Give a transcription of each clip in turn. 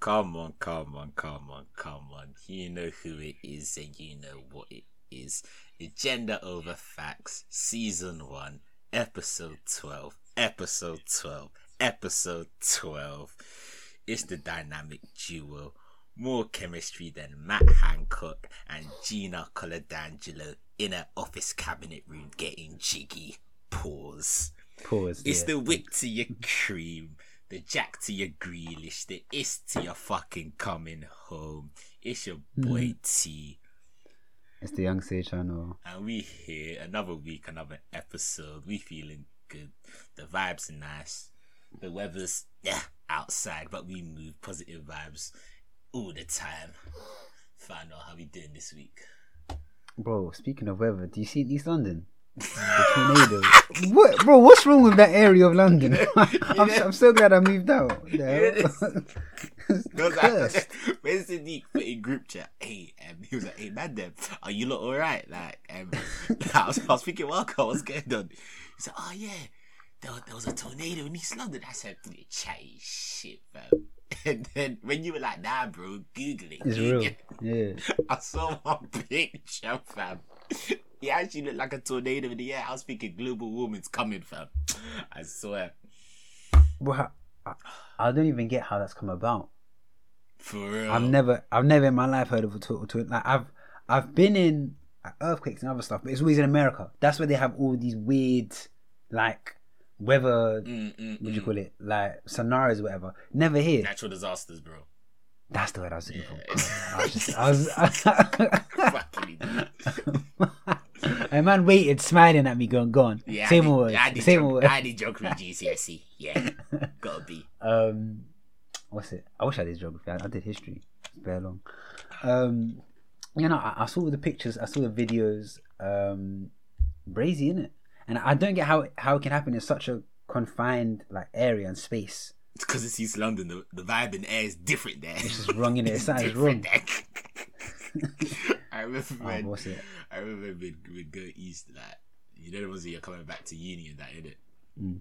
Come on, come on, come on, come on. You know who it is and you know what it is. Agenda over Facts, Season 1, Episode 12. Episode 12. Episode 12. It's the dynamic duo. More chemistry than Matt Hancock and Gina Coladangelo in an office cabinet room getting jiggy. Pause. Pause. It's the whip to your cream, the jack to your grealish, the is to your fucking coming home. It's your hmm. boy T, It's the young sage channel. and we here another week, another episode. We feeling good. The vibes are nice. The weather's yeah outside, but we move positive vibes all the time. Find out how we doing this week. Bro, speaking of weather, do you see East London? What, bro? What's wrong with that area of London? I'm, I'm so glad I moved out. It's Because. I, when Sadiq put in group chat, hey, um, he was like, hey, man, them, are you lot alright? Like, um, I, was, I was thinking, welcome, what's going on? He said, oh, yeah, there, was- there was a tornado in East London. I said, "You chatty shit, fam. And then when you were like, nah, bro, Google it. It's real. Yeah. I saw one picture, fam. He actually looked like a tornado in the air. I was thinking global warming's coming, fam. I swear. Bro, I, I don't even get how that's come about. For real. I've never, I've never in my life heard of a tornado. Like I've, I've been in earthquakes and other stuff, but it's always in America. That's where they have all these weird, like weather. Mm, mm, What do you mm. call it? Like scenarios, or whatever. Never here. Natural disasters, bro. That's the word I was looking for. I was just, I was. Fucking a man waited, smiling at me, going, "Go on." Yeah, I more did, words. I did, Say geog- more words. I did geography GCSE. Yeah, gotta be. Um, what's it? I wish I did geography. I, I did history. It's very long. Um, you know, I, I saw the pictures. I saw the videos. Um, brazy in it, and I don't get how how it can happen in such a confined like area and space. It's because it's East London. The, the vibe and air is different there. It's just wrong in it. It sounds Different wrong. I remember Oh, when what's it? I remember we'd, we'd go east, like you know the ones that you're coming back to uni and that, innit? Mm.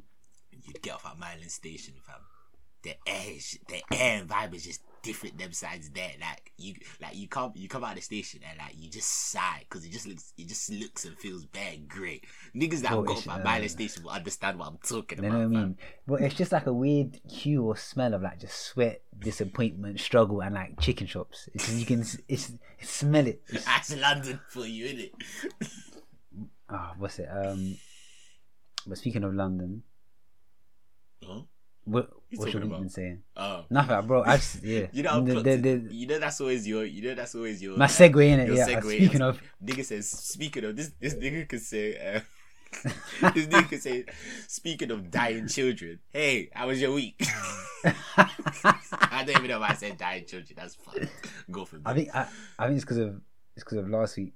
You'd get off at Maryland Station, fam. The air, is, the air and vibe is just different. Them sides there, like you, like you come, you come out of the station and like you just sigh because it just looks, it just looks and feels bad great. Niggas that Oh, got it's, off at uh, Station will understand what I'm talking You about. know what I mean? But it's just like a weird hue or smell of like just sweat, disappointment, struggle, and like chicken shops. It's you can it's, it's smell it. It's, That's London for you, isn't it? ah, what's it? Um, but speaking of London, Huh? What You what should we been saying? Oh. Nothing, bro. I just yeah. You know, The- the- the- you know that's always your, you know that's always your. my segue in it. Yeah. segue. Speaking of, nigga says, speaking of this, this nigga could say, uh, this nigga could say, speaking of dying children. Hey, how was your week? I don't even know why I said dying children. That's fun. Go for it. I think I, I think it's because of it's because of last week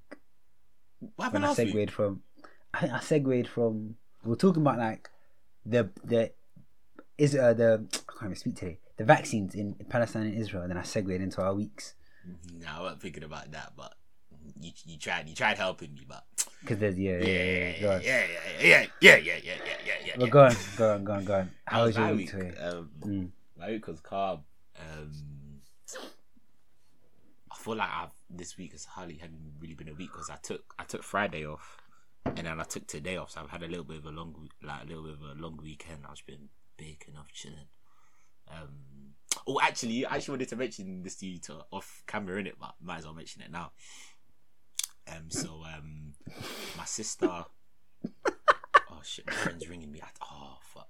what happened when I last segued week? from. I I segued from. We're talking about like the the is uh, the I can't even speak today. The vaccines in Palestine and Israel, and then I segued into our weeks No, I wasn't thinking about that, but you you tried you tried helping me, but because there's yeah yeah, yeah yeah, yeah. yeah, yeah, yeah, yeah, yeah, yeah, yeah. Well, go on, go on, go on, go on. How was your week today? Um, Mm. My week was calm. Um, I feel like I've this week has hardly hadn't really been a week because I took I took Friday off, and then I took today off. So I've had a little bit of a long like a little bit of a long weekend. I've been baking off chilling. Um, oh, actually, I actually wanted to mention this to you to off camera in it, but might as well mention it now. Um, so um, my sister. Oh shit, my friend's ringing me. I, oh fuck.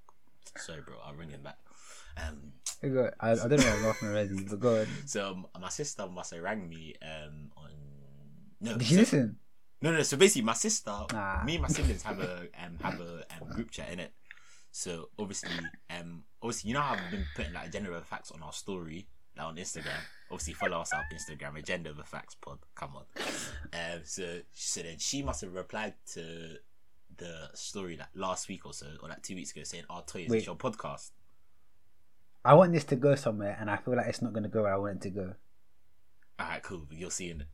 Sorry, bro. I'll ring him back. Um, I, I don't know. I'm laughing already, but go on. so um, my sister must have rang me um on no Did you so- listen? no no so basically my sister Ah. me and my siblings have a um have a um, group chat in it so obviously um obviously you know how I've been putting like agenda of facts on our story like on Instagram obviously follow us up Instagram agenda over facts pod come on um so so then she must have replied to the story like last week or so or like two weeks ago saying oh toy is your podcast I want this to go somewhere, and I feel like it's not going to go where I want it to go. all right, cool. You'll see in it.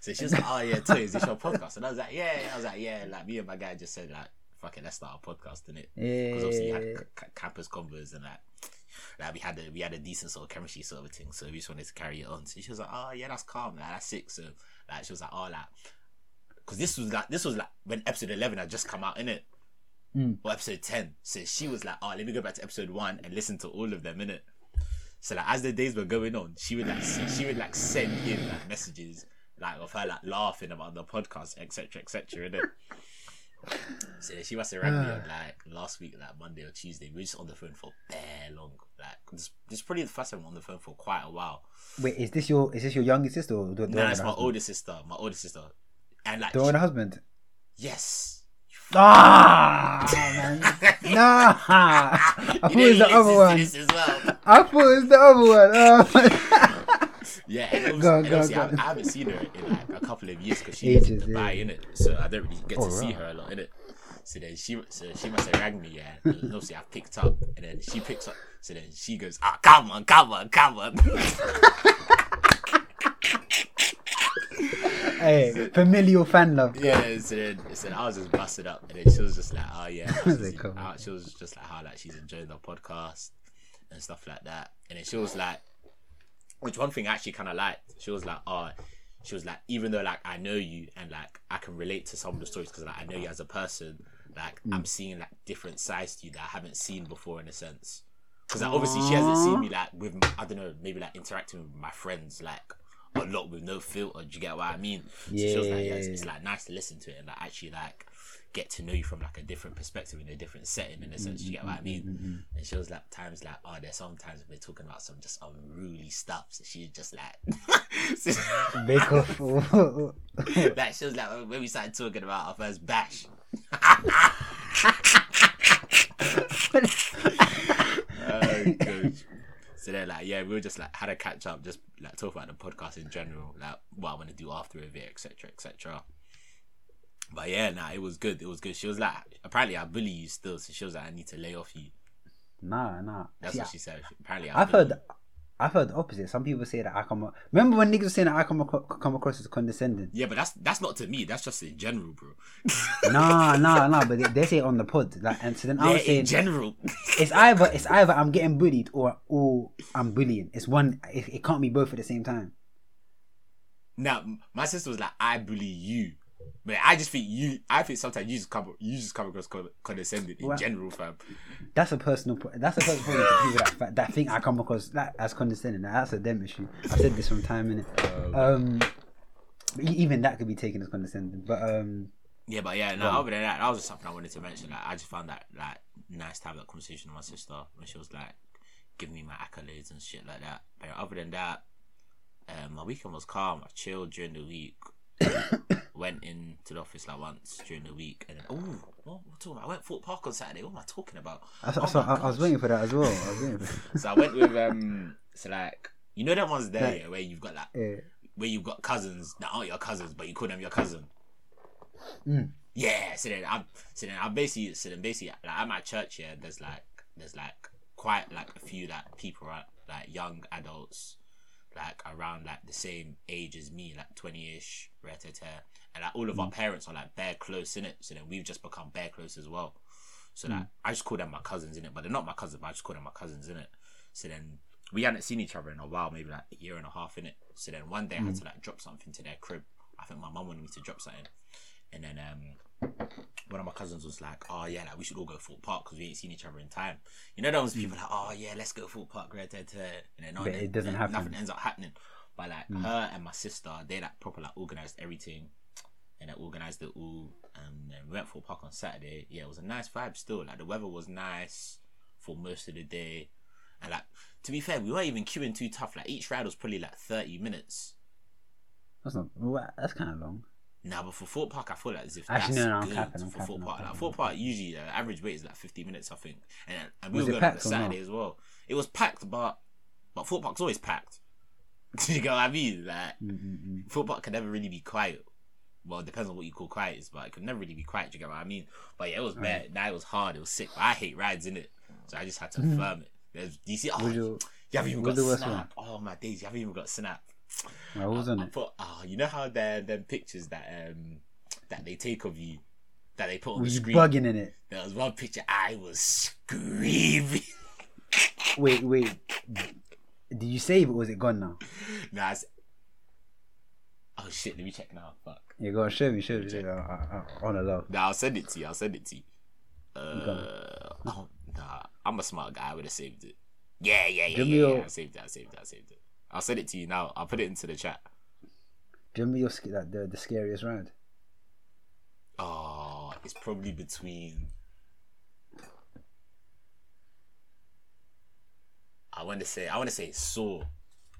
So she was like, "Oh yeah, Toy, is this your podcast?" And I was like, yeah." I was like, "Yeah." Like me and my guy just said, like, "Fuck it, let's start a podcast." In it, Yeah. because obviously you had c- campus convos and like, like we had a we had a decent sort of chemistry sort of thing. So we just wanted to carry it on. So she was like, oh yeah, that's calm, like, that's sick. So like she was like, oh like, because this was like this was like when episode eleven had just come out in it. Mm. Or episode ten. So she was like, oh, let me go back to episode one and listen to all of them in it. So like as the days were going on, she would like she would like send in like messages like of her like laughing about the podcast, etc. etc. innit? So she must have rang me on like last week, like Monday or Tuesday. We were just on the phone for bare long. Like this, this is probably the first time I'm on the phone for quite a while. Wait, is this your is this your youngest sister or the, one it's my husband? older sister. My older sister, and like The she- the husband. yes. Ah, man. nah. I thought it was the other one. well. I thought it was the other one. Oh. Yeah, was, Go on, go on, go I, on. I haven't seen her in like a couple of years because she lives in Dubai, yeah. in it. So I don't really get to Oh, see her a lot in it. So then she, so she must have rang me, yeah. And obviously I picked up, and then she picks up. So then she goes, "Ah, come on, come on, come on." hey, familial fan love. yeah. So then, so then I was just busted up, and then she was just like, "Oh yeah," I was she's- like, come uh, she was just like, "How like she's enjoying the podcast and stuff like that." And then she was like, which one thing I actually kind of liked. She was like, "Oh." She was like, even though like I know you and like I can relate to some of the stories because like I know you as a person, like Mm. I'm seeing like different sides to you that I haven't seen before in a sense. Because like, obviously she hasn't seen me like with I don't know maybe like interacting with my friends like a lot with no filter. Do you get what I mean? So she was like, yeah, it's, Yeah. it's like nice to listen to it and like actually like get to know you from like a different perspective in a different setting in a sense. Do you get what I mean? And she was like times like oh there's sometimes we're talking about some just unruly stuff. So she's just like Bake off. like she was like when we started talking about our first bash. oh, gosh. So then, like, yeah, we were just like had a catch up, just like talk about the podcast in general, like what I want to do after of it, etc., etc. But yeah, nah, it was good. It was good. She was like, apparently, I bully you still. So she was like, I need to lay off you. nah, nah. That's See, what she said. Apparently, I I've bully heard, I've heard the opposite. Some people say that I come. Remember when niggas were saying that I come across, come across as condescending? Yeah, but that's that's not to me. That's just in general, bro. nah, nah, nah. But they, they say it on the pod, like, and so then I Yeah, was saying in general. it's either it's either I'm getting bullied or or I'm bullying. It's one. It, it can't be both at the same time. Now, my sister was like, "I bully you," but I just think you. I think sometimes you just come, you just come across condescending in What? general, fam. That's a personal. That's a personal problem to people that that think I come across that as condescending. That's a them issue. I've said this from time in it. Um, e- even that could be taken as condescending. But um, Yeah, but yeah, no. On. Other than that, that was just something I wanted to mention. Like, I just found that like nice to have that conversation with my sister when she was like giving me my accolades and shit like that. But other than that, um, my weekend was calm. I chilled during the week. Went into the office like once during the week, and then, oh, what, what talking about? I went Thorpe Park on Saturday. What am I talking about? I, Oh so I, I was waiting for that as well. I So I went with um, so like you know that one's there Like- yeah, where you've got like yeah. where you've got cousins that aren't your cousins, but you call them your cousin. Mm. Yeah, so then I'm so then I'm basically so then basically like at my church here there's like there's like quite like a few like people right like young adults like around like the same age as me, like twenty ish, and like all of our mm. parents are like bare close in it. So then we've just become bare close as well. So like mm. I just call them my cousins in it, but they're not my cousins, but I just call them my cousins in it. So then we hadn't seen each other in a while, maybe like a year and a half in it. So then one day I had mm. to like drop something to their crib. I think my mum wanted me to drop something, and then um one of my cousins was like, "Oh yeah, like we should all go Thorpe Park because we ain't seen each other in time." You know, those people hmm. like, "Oh yeah, let's go Thorpe Park," right? And then, oh, But then- it doesn't then happen. Nothing ends up happening. But like hmm. her and my sister, they like proper like organized everything, and they organized it all. And then we went Thorpe Park on Saturday. Yeah, it was a nice vibe still. Like the weather was nice for most of the day, and like to be fair, we weren't even queuing too tough. Like each ride was probably like thirty minutes. That's not. That's kind of long. Nah, but for Thorpe Park, I feel like as if Actually, that's no, no, I'm good capping, I'm for capping, Fort I'm Park. Like Thorpe Park, usually the average wait is like 50 minutes, I think. And, and we Was were it going on a packed or not? Saturday as well. It was packed, but but Thorpe Park's always packed. Do you get what I mean? Like Mm-mm-mm. Thorpe Park can never really be quiet. Well, it depends on what you call quiet is, but it can never really be quiet. Do you get what I mean? But yeah, it was bad. Now it was hard. It was sick. But I hate rides in it, so I just had to mm-hmm. firm it. There's, do you see? Oh, Mm-hmm. Was your- you haven't even got the worst snap. Oh my days, you haven't even got snap. I was on it. put, oh, you know how the them pictures that um that they take of you that they put on Were the you screen. bugging in it? There was one picture I was screaming. wait, wait. Did you save it? Was it gone now? Nah, it's... Oh shit, let me check now. Fuck. Yeah, go on. Show me. Show me. Show me. I, I, I, on a love. Nah, I'll send it to you. I'll send it to you. Uh, oh, nah, I'm a smart guy. I would have saved it. Yeah, yeah, yeah, yeah, yeah. I saved it. I saved it. I saved it. I'll send it to you now. I'll put it into the chat. Do you remember your sk- that the, the scariest round? Oh, it's probably between. I want to say. I want to say saw.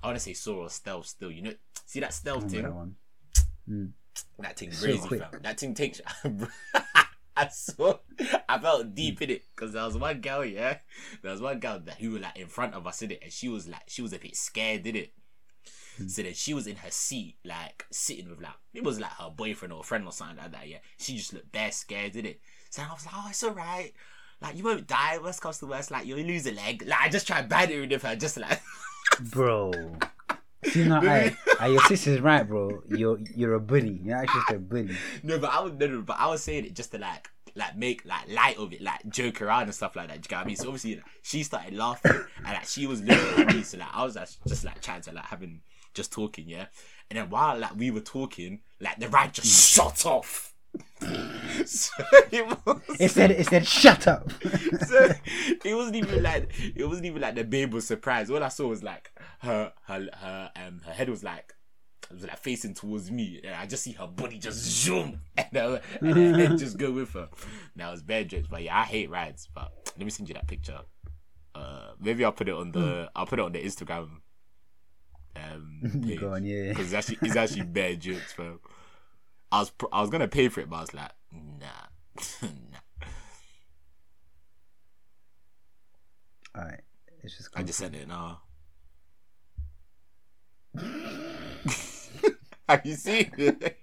I want to say saw or stealth. Still, you know, see that stealth thing. that one? Hmm. That thing So crazy, quick. fam. That thing takes. I saw. I felt mm. deep in it because there was one girl, yeah. There was one girl that who was like in front of us in it, and she was like, she was a bit scared, did it? Mm. So then she was in her seat, like sitting with like it was like her boyfriend or friend or something like that. Yeah, she just looked bare scared, did it? So I was like, oh, it's alright. Like you won't die. Worst comes to worst, like you'll lose a leg. Like I just tried battering with her, just like. Bro. See now, I, I, your sister's right, bro. You're you're a bully. You're actually just a bully. No, but I was no, no, but I was saying it just to like like make like light of it, like joke around and stuff like that. Do you get what I mean? So obviously like, she started laughing and like she was looking at me, so like I was like, just like trying to like having just talking, yeah. And then while like we were talking, like the ride just mm. shot off. so it was It said it said shut up. so it wasn't even like it wasn't even like the babe was surprised. All I saw was like her her her um her head was like it was like facing towards me. And I just see her body just zoom and, and then just go with her. Now it's bad jokes, but yeah, I hate rides. But let me send you that picture. Uh, maybe I'll put it on the I'll put it on the Instagram. Um, page. On, yeah. Because it's actually it's actually bad jokes, bro. I was pr- I was gonna pay for it, but I was like, nah, nah. Alright. It's just I just sent it now. Have you seen it?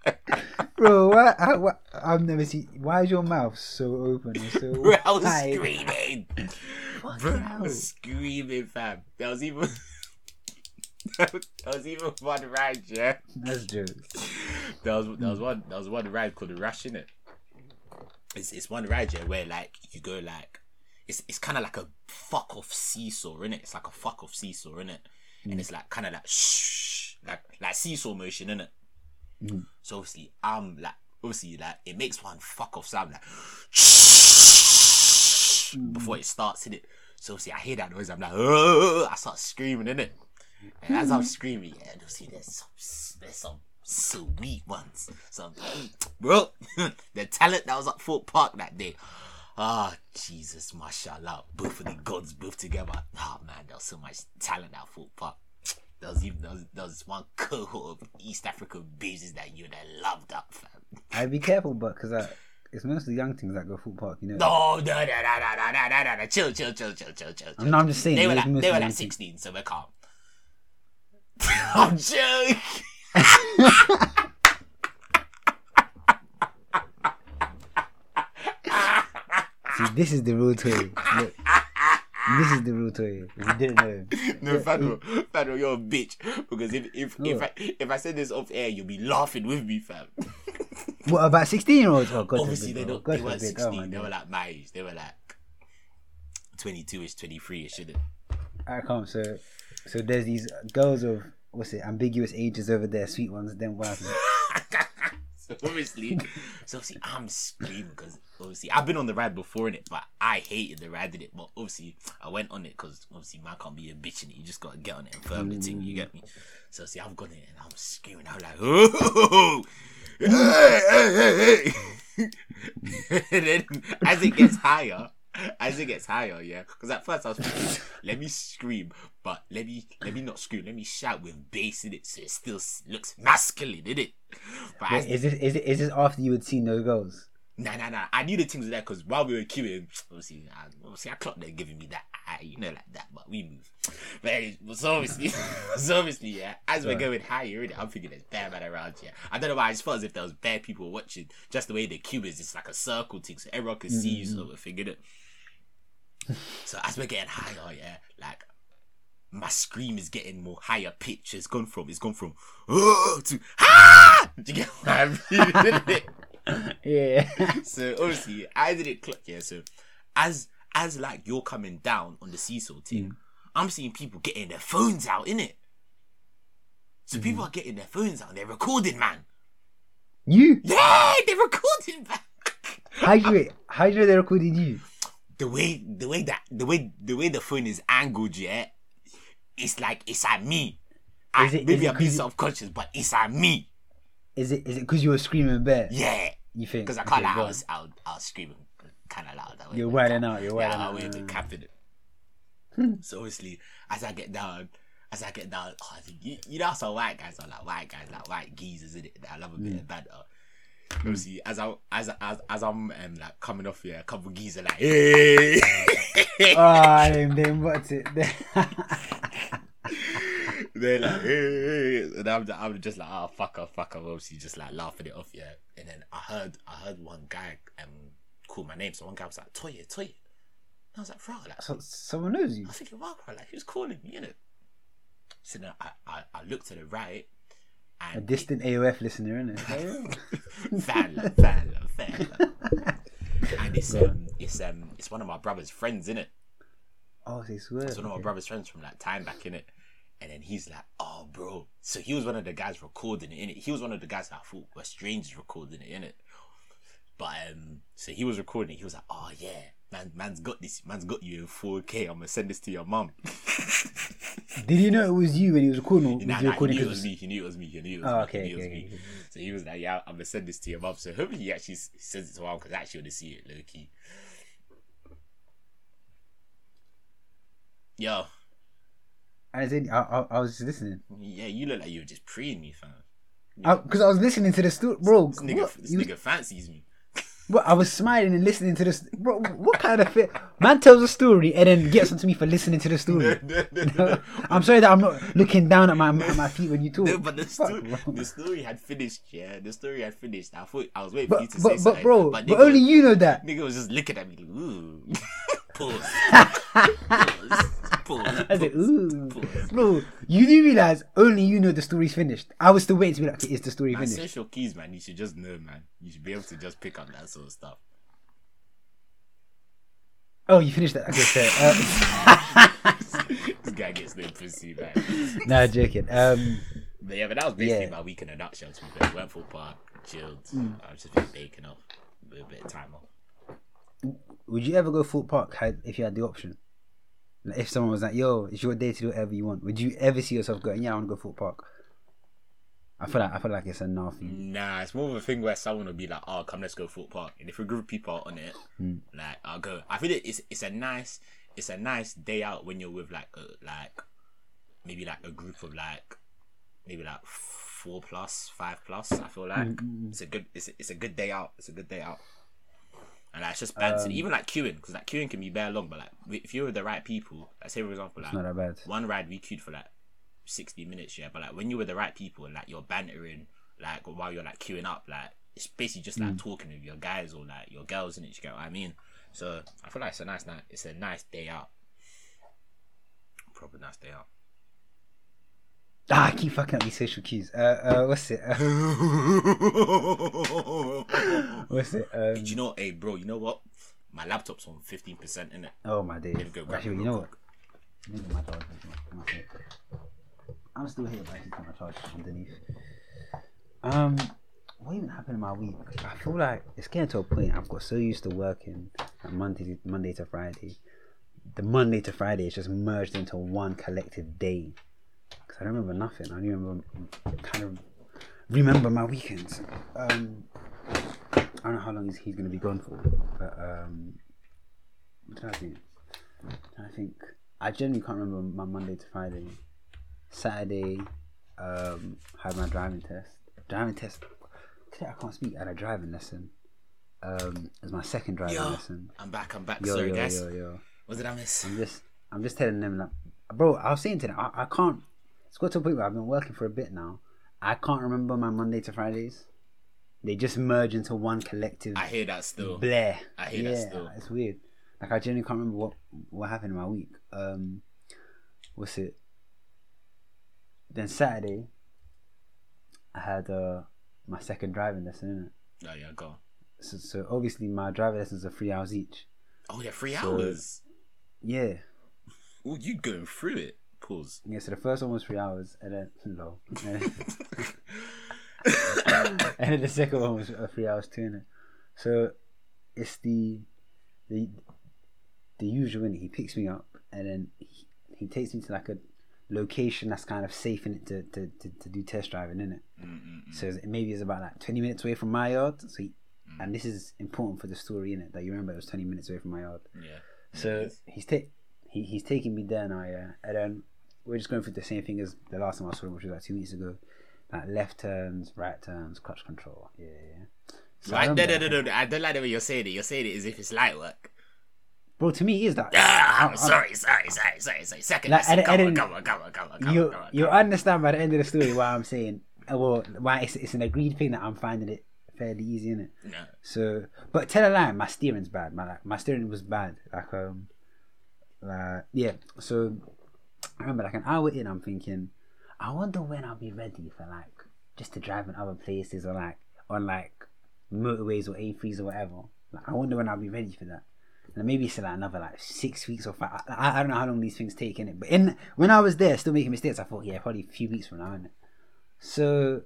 Bro, what, I, what I've never seen why is your mouth so open and so Bro, I was wide? screaming. Bro, I was screaming, fam. There was even there was even one ride, yeah. That's jokes. There was there was one there was one ride called the Rush in it. It's it's one ride yeah where like you go like it's it's kind of like a fuck off seesaw in it. It's like a fuck off seesaw in it, and it's like kind of like shh like like seesaw motion in it. Mm. So obviously I'm like obviously like it makes one fuck off sound like shh before it starts in it. So obviously I hear that noise. I'm like "Ugh," I start screaming in it, and as I'm screaming, yeah, obviously there's some there's some sweet ones. Some bro, the talent that was at Thorpe Park that day. Ah, Jesus, mashallah. Both of the gods, both together. Ah, man, there was so much talent at Thorpe Park. There was even there was, there was one cohort of East African bases that you'd have loved up, fam. I be careful, but because I, it's mostly young things that go Thorpe Park, you know. No, no, no, no, no, no, no, no, no, no. Chill, chill, chill, chill, chill, chill. I'm, not, I'm just saying. They were like they were like 16, so we're calm. I'm joking. See, this is the real Toy. Look, this is the real Toy. You didn't know. No, Fado, Fado, you're a bitch. Because if if if? I if I said this off air, you'll be laughing with me, fam. What about 16 year olds? Oh, God Obviously, they oh, don't. God They weren't forbid. 16. Oh, they were like my age. They were like 22ish, 23ish, shouldn't I can't. So, so there's these girls of what's it? Ambiguous ages over there, sweet ones. Then what so obviously, so obviously, I'm screaming because obviously I've been on the ride before in it, but I hated the ride in it. But obviously, I went on it because obviously man can't be a bitch in it. You just gotta get on it and firm the thing. You get me? So see, I've gone in and I'm screaming. I'm like, oh, hey, hey, hey, hey. and then as it gets higher. As it gets higher, yeah, because at first I was thinking, let me scream, but let me let me not scream, let me shout with bass in it, so it still looks masculine, in it. But as Wait, is this is it, is this after you had seen those girls? Nah, nah, nah. I knew the things were there because while we were queuing, obviously, I, obviously, I clocked them giving me that eye, you know, like that. But we move. But anyway, so obviously, so obviously, yeah. As we're going higher, I'm thinking there's bare man around here. I don't know why. I just felt as if there was bare people watching. Just the way the queue is, it's like a circle thing, so everyone can see you, mm-hmm. sort of thing, innit? So as we're getting higher, yeah, like my scream is getting more higher pitch. It's gone from it's gone from oh to ah. Do you get what I mean? Yeah. so obviously I didn't clock yeah. So as as like you're coming down on the seesaw thing, I'm seeing people getting their phones out, in it. So Mm-hmm. people are getting their phones out and they're recording, man. You? Yeah, they're recording, man. How you wait? How you know they recorded you? The way, the way that, the way, the way the phone is angled, yeah, it's like it's at me. I, it- maybe I'm being 'cause you- self-conscious, but it's at me. Is it is it because you were screaming bare? Yeah, You think? because I Okay, can't lie, go I was, I was, I was screaming kind of loud. Way You're wilding out, you're yeah, wilding I out. went with Mm. capping it. so obviously, as I get down, as I get down, oh, you, you know, some white guys are like white guys, like white geezers, in it. I love a bit Mm. of banter. Obviously, as I as as as I'm um, like coming off here, a couple geezers like, hey. Ah, then then what's it? They're like, hey, and I'm, I'm just like, oh, fuck off, fuck off. Obviously, just like laughing it off, yeah. And then I heard, I heard one guy um call my name. So one guy was like, Toya, Toya. And I was like, bro, like, so, someone knows you. I was thinking, wow, bro, like, who's calling me, You know. So then I, I, I looked to the right, A distant AOF listener, innit? fan, love, fan, love, fan, and it's um, it's um, it's one of my brother's friends, innit? oh, they swear. It's one of my brother's friends from that time back in it. And then he's like, oh, bro. So he was one of the guys recording it in it. He was one of the guys that I thought were strangers recording it in it. But um, so he was recording it. He was like, oh, yeah, man, man's got this. Man's got you in 4K. I'm going to send this to your mum. Did you know it was you when he was recording? Or was Nah, he nah, he knew it was me. He knew it was me. He knew it was Oh, me. okay, he knew it was okay, me. So he was like, yeah, I'm going to send this to your mum. So hopefully he actually sends it to her mum because I actually want to see it, low key. Yo, I, was in, I, I, I was listening. yeah, you look like you were just preeing me, fam. Because I, was listening to the story. Bro, This nigga, this nigga fancies me. Bro, I was smiling and listening to this. Bro, what kind of fit? Man tells a story and then gets onto me for listening to the story. no, no, no, I'm sorry that I'm not looking down at my at my feet when you talk. no, but the story, the story had finished. Yeah, the story had finished. I thought I was waiting But for you to say but, but something. bro, but, nigga only was- you know that. Nigga was just looking at me. Ooh. pause. pause. Pause. I said, ooh, pause. bro, you do realize only you know the story's finished. I was still waiting to be like, okay, is the story Man, finished? social keys, man. You should just know, man. You should be able to just pick up that sort of stuff. Oh, you finished that? Okay, sorry. Uh, this guy gets no pussy, man. no, joking. Um, But yeah, but that was basically Yeah. my week in a nutshell. To be fair, went for a park, chilled. Mm. I've just been baking off, with a bit of time off. Would you ever go Thorpe Park had, if you had the option? Like, if someone was like, "Yo, it's your day to do whatever you want," would you ever see yourself going, "Yeah, I want to go Thorpe Park"? I feel like I feel like it's a no. Nah, it's more of a thing where someone will be like, "Oh, come, let's go Thorpe Park," and if a group of people are on it, Hmm. like I'll go. I feel it's it's a nice it's a nice day out when you're with like a, like maybe like a group of like maybe like four plus five plus. I feel like Mm, it's a good it's a, it's a good day out. It's a good day out. And like, it's just bouncing, Um, even like queuing, because like queuing can be bare long, but like if you're with the right people, like say for example, like not that bad. one ride we queued for like 60 minutes, yeah. But like when you're with the right people and like you're bantering, like while you're like queuing up, like it's basically just Mm. like talking with your guys or like your girls in it. You get what I mean? So I feel like it's a nice night. It's a nice day out. Probably nice day out. Ah, I keep fucking up these social cues. Uh, uh, what's it? Uh, what's it? Um, Did you know, hey bro? You know what? My laptop's on 15% in it. oh my days. Let me go grab Actually, it you know what? Maybe my phone. I'm still here, but I put my charger underneath. Um, what even happened in my week? I feel like it's getting to a point. I've got so used to working like Monday, Monday to Friday. The Monday to Friday is just merged into one collective day. Cause I don't remember nothing. I don't remember kind of remember my weekends. Um, I don't know how long he's, he's gonna be gone for, but um, what did I do? I think I generally can't remember my Monday to Friday. Saturday, um, had my driving test. Driving test. Today I can't speak. I had a driving lesson. Um, it was my second driving Yo, lesson. I'm back. I'm back. Yo, Sorry, yo, guys. yo, yo. What did I miss? I'm just, I'm just telling them like, bro. I was saying to them, I, I can't. It's got to a point where I've been working for a bit now. I can't remember my Monday to Fridays. They just merge into one collective I hear that still. Blair. I hear yeah, that still. It's weird. Like I genuinely can't remember what what happened in my week. Um, what's it? Then Saturday, I had uh my second driving lesson. Innit? Oh yeah, go. So, so obviously my driving lessons are three hours each. Oh yeah, three So- hours. Yeah. Oh, you going through it? Pause. Yeah, so the first one was three hours, and then no, and then, and then the second one was uh, three hours too. Innit? So it's the the the usual. Innit? He picks me up, and then he, he takes me to like a location that's kind of safe in it to, to, to, to do test driving in it. So maybe it's about like twenty minutes away from my yard. So he, and this is important for the story in it that you remember it was twenty minutes away from my yard. Yeah. So he's ta- he, he's taking me there now, yeah. And then we're just going through the same thing as the last time I saw him, which was like two weeks ago. Like left turns, right turns, clutch control. Yeah, yeah. So I Like, no, no, no, no, no. I don't like the way you're saying it. You're saying it as if it's light work. Bro, to me, it is that. Ah, I- I'm sorry, sorry, sorry, sorry, sorry. Second, Like, listen, I- I come, on, come on, come on, come on, come You on, come on, you understand by the end of the story why I'm saying, uh, well, why it's, it's an agreed thing that I'm finding it fairly easy, isn't it? No. So, but tell a lie, my steering's bad. My like, my steering was bad. Like um, like yeah. So I remember like an hour in, I'm thinking, I wonder when I'll be ready for like just to drive in other places or like on like motorways or A3s or whatever. Like, I wonder when I'll be ready for that. And maybe it's like another like six weeks or five. I, I don't know how long these things take in it. But in when I was there, still making mistakes, I thought, yeah, probably a few weeks from now. Innit? So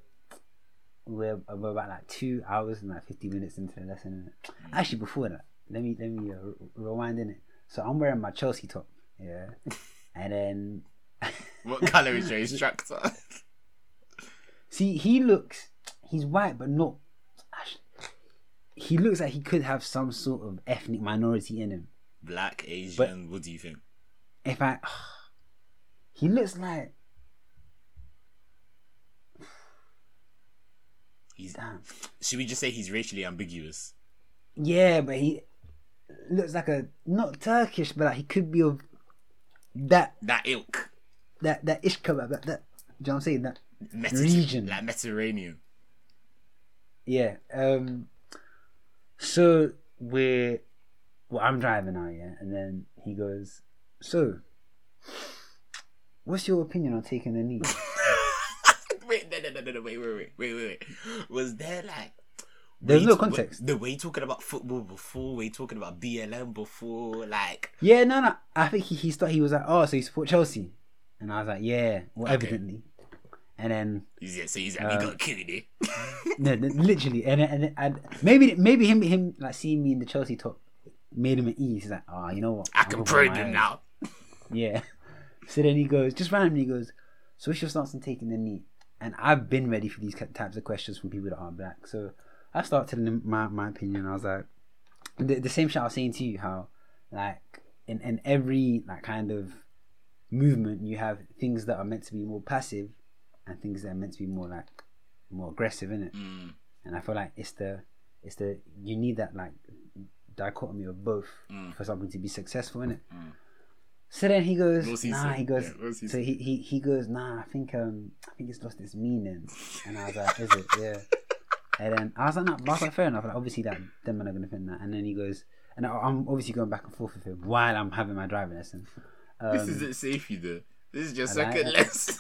we're, we're about like two hours and like 50 minutes into the lesson. Innit? Actually, before that, let me let me uh, re- rewind in it. So I'm wearing my Chelsea top, yeah, and then What colour is your instructor? see he looks he's white but not. He looks like he could have some sort of ethnic minority in him. Black, Asian, what do you think? If I, he looks like He's. damn. Should we just say he's racially ambiguous? Yeah, but he looks like a not Turkish, but like he could be of that That ilk. that that ish kebab. That, that do you know what I'm saying? That Mediter- Region. Like Mediterranean. yeah. Um. So we're well, I'm driving now, yeah, and then he goes, "So, what's your opinion on taking the knee?" wait, no, no, no, no, wait, wait, wait, wait, wait, wait. Was there like. There's were no context. The way talking about football before, were you talking about BLM before, like. yeah, no, no. I think he he thought he was like, "Oh, so you support Chelsea?" And I was like, "Yeah, well, Okay. evidently." And then yeah, so he's like, Uh, we got killed it. no, no, literally, and and, and maybe maybe him him like seeing me in the Chelsea top made him at ease. He's like, "Oh, you know what? I I'm can probe him now. Yeah. So then he goes, just randomly he goes, so what's your stance on taking the knee? And I've been ready for these types of questions from people that aren't black. So I started telling him my, my opinion. I was like, the, the same shit I was saying to you, how like in, in every like kind of movement, you have things that are meant to be more passive and things that are meant to be more like more aggressive in it. Mm, And I feel like it's the it's the you need that like dichotomy of both Mm. for something to be successful in it. Mm. So then he goes, nah. He goes, Yeah, so he, he he goes, nah. I think um I think it's lost its meaning. And I was like, is it? Yeah. And then I was like, no, I was like, fair enough. Like, obviously that them are not gonna think that. And then he goes, and I'm obviously going back and forth with him while I'm having my driving lesson. Um, this isn't safe, you know. This is your like second it. lesson.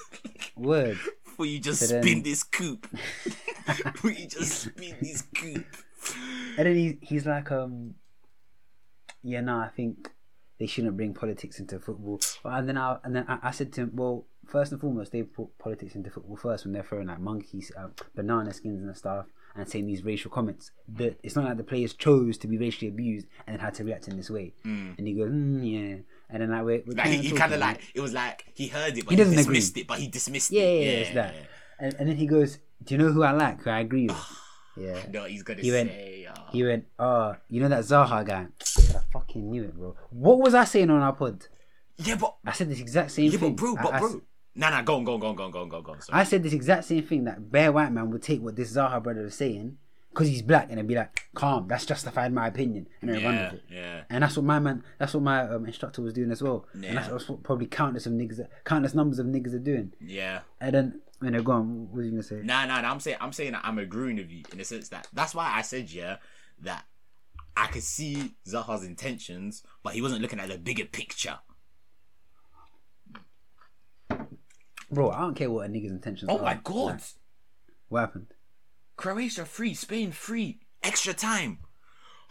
word. Before you just So then- spin this coupe. Before you just spin this coupe. And then he he's like, um, yeah, no, I think they shouldn't bring politics into football. And then I and then I, I said to him, well, first and foremost, they put politics into football first when they're throwing like monkeys, uh, banana skins and stuff, and saying these racial comments. That it's not like the players chose to be racially abused and then had to react in this way. And he goes, mm, yeah. And then like we're, we're Like he, he kind of like it was like he heard it, but He he, doesn't agree. dismissed it. But he dismissed yeah, it. yeah, yeah, it's that. And, and then he goes, do you know who I like? Who I agree with? yeah. No, he's gonna He went- say. uh, He went, oh, you know that Zaha guy? I fucking knew it, bro. What was I saying on our pod? yeah, but I said this exact same yeah, thing. but bro, but I, bro. Nah, nah, go on, go on, go on, go on, go on, go on, go. Sorry. I said this exact same thing that bare White Man would take what this Zaha brother was saying because he's black and it'd be like, calm, that's justified my opinion, and then run yeah, with it. yeah. And that's what my man, that's what my um, instructor was doing as well. And that's what probably countless of niggas, countless numbers of niggas are doing. Yeah. And then, you know, go on, what was you gonna say? Nah, nah, nah. I'm saying, I'm saying that I'm agreeing with you in the sense that that's why I said yeah that I could see Zaha's intentions, but he wasn't looking at the bigger picture. Bro, I don't care what a nigga's intentions are. Oh are. my god! What happened? Croatia free, Spain free, extra time.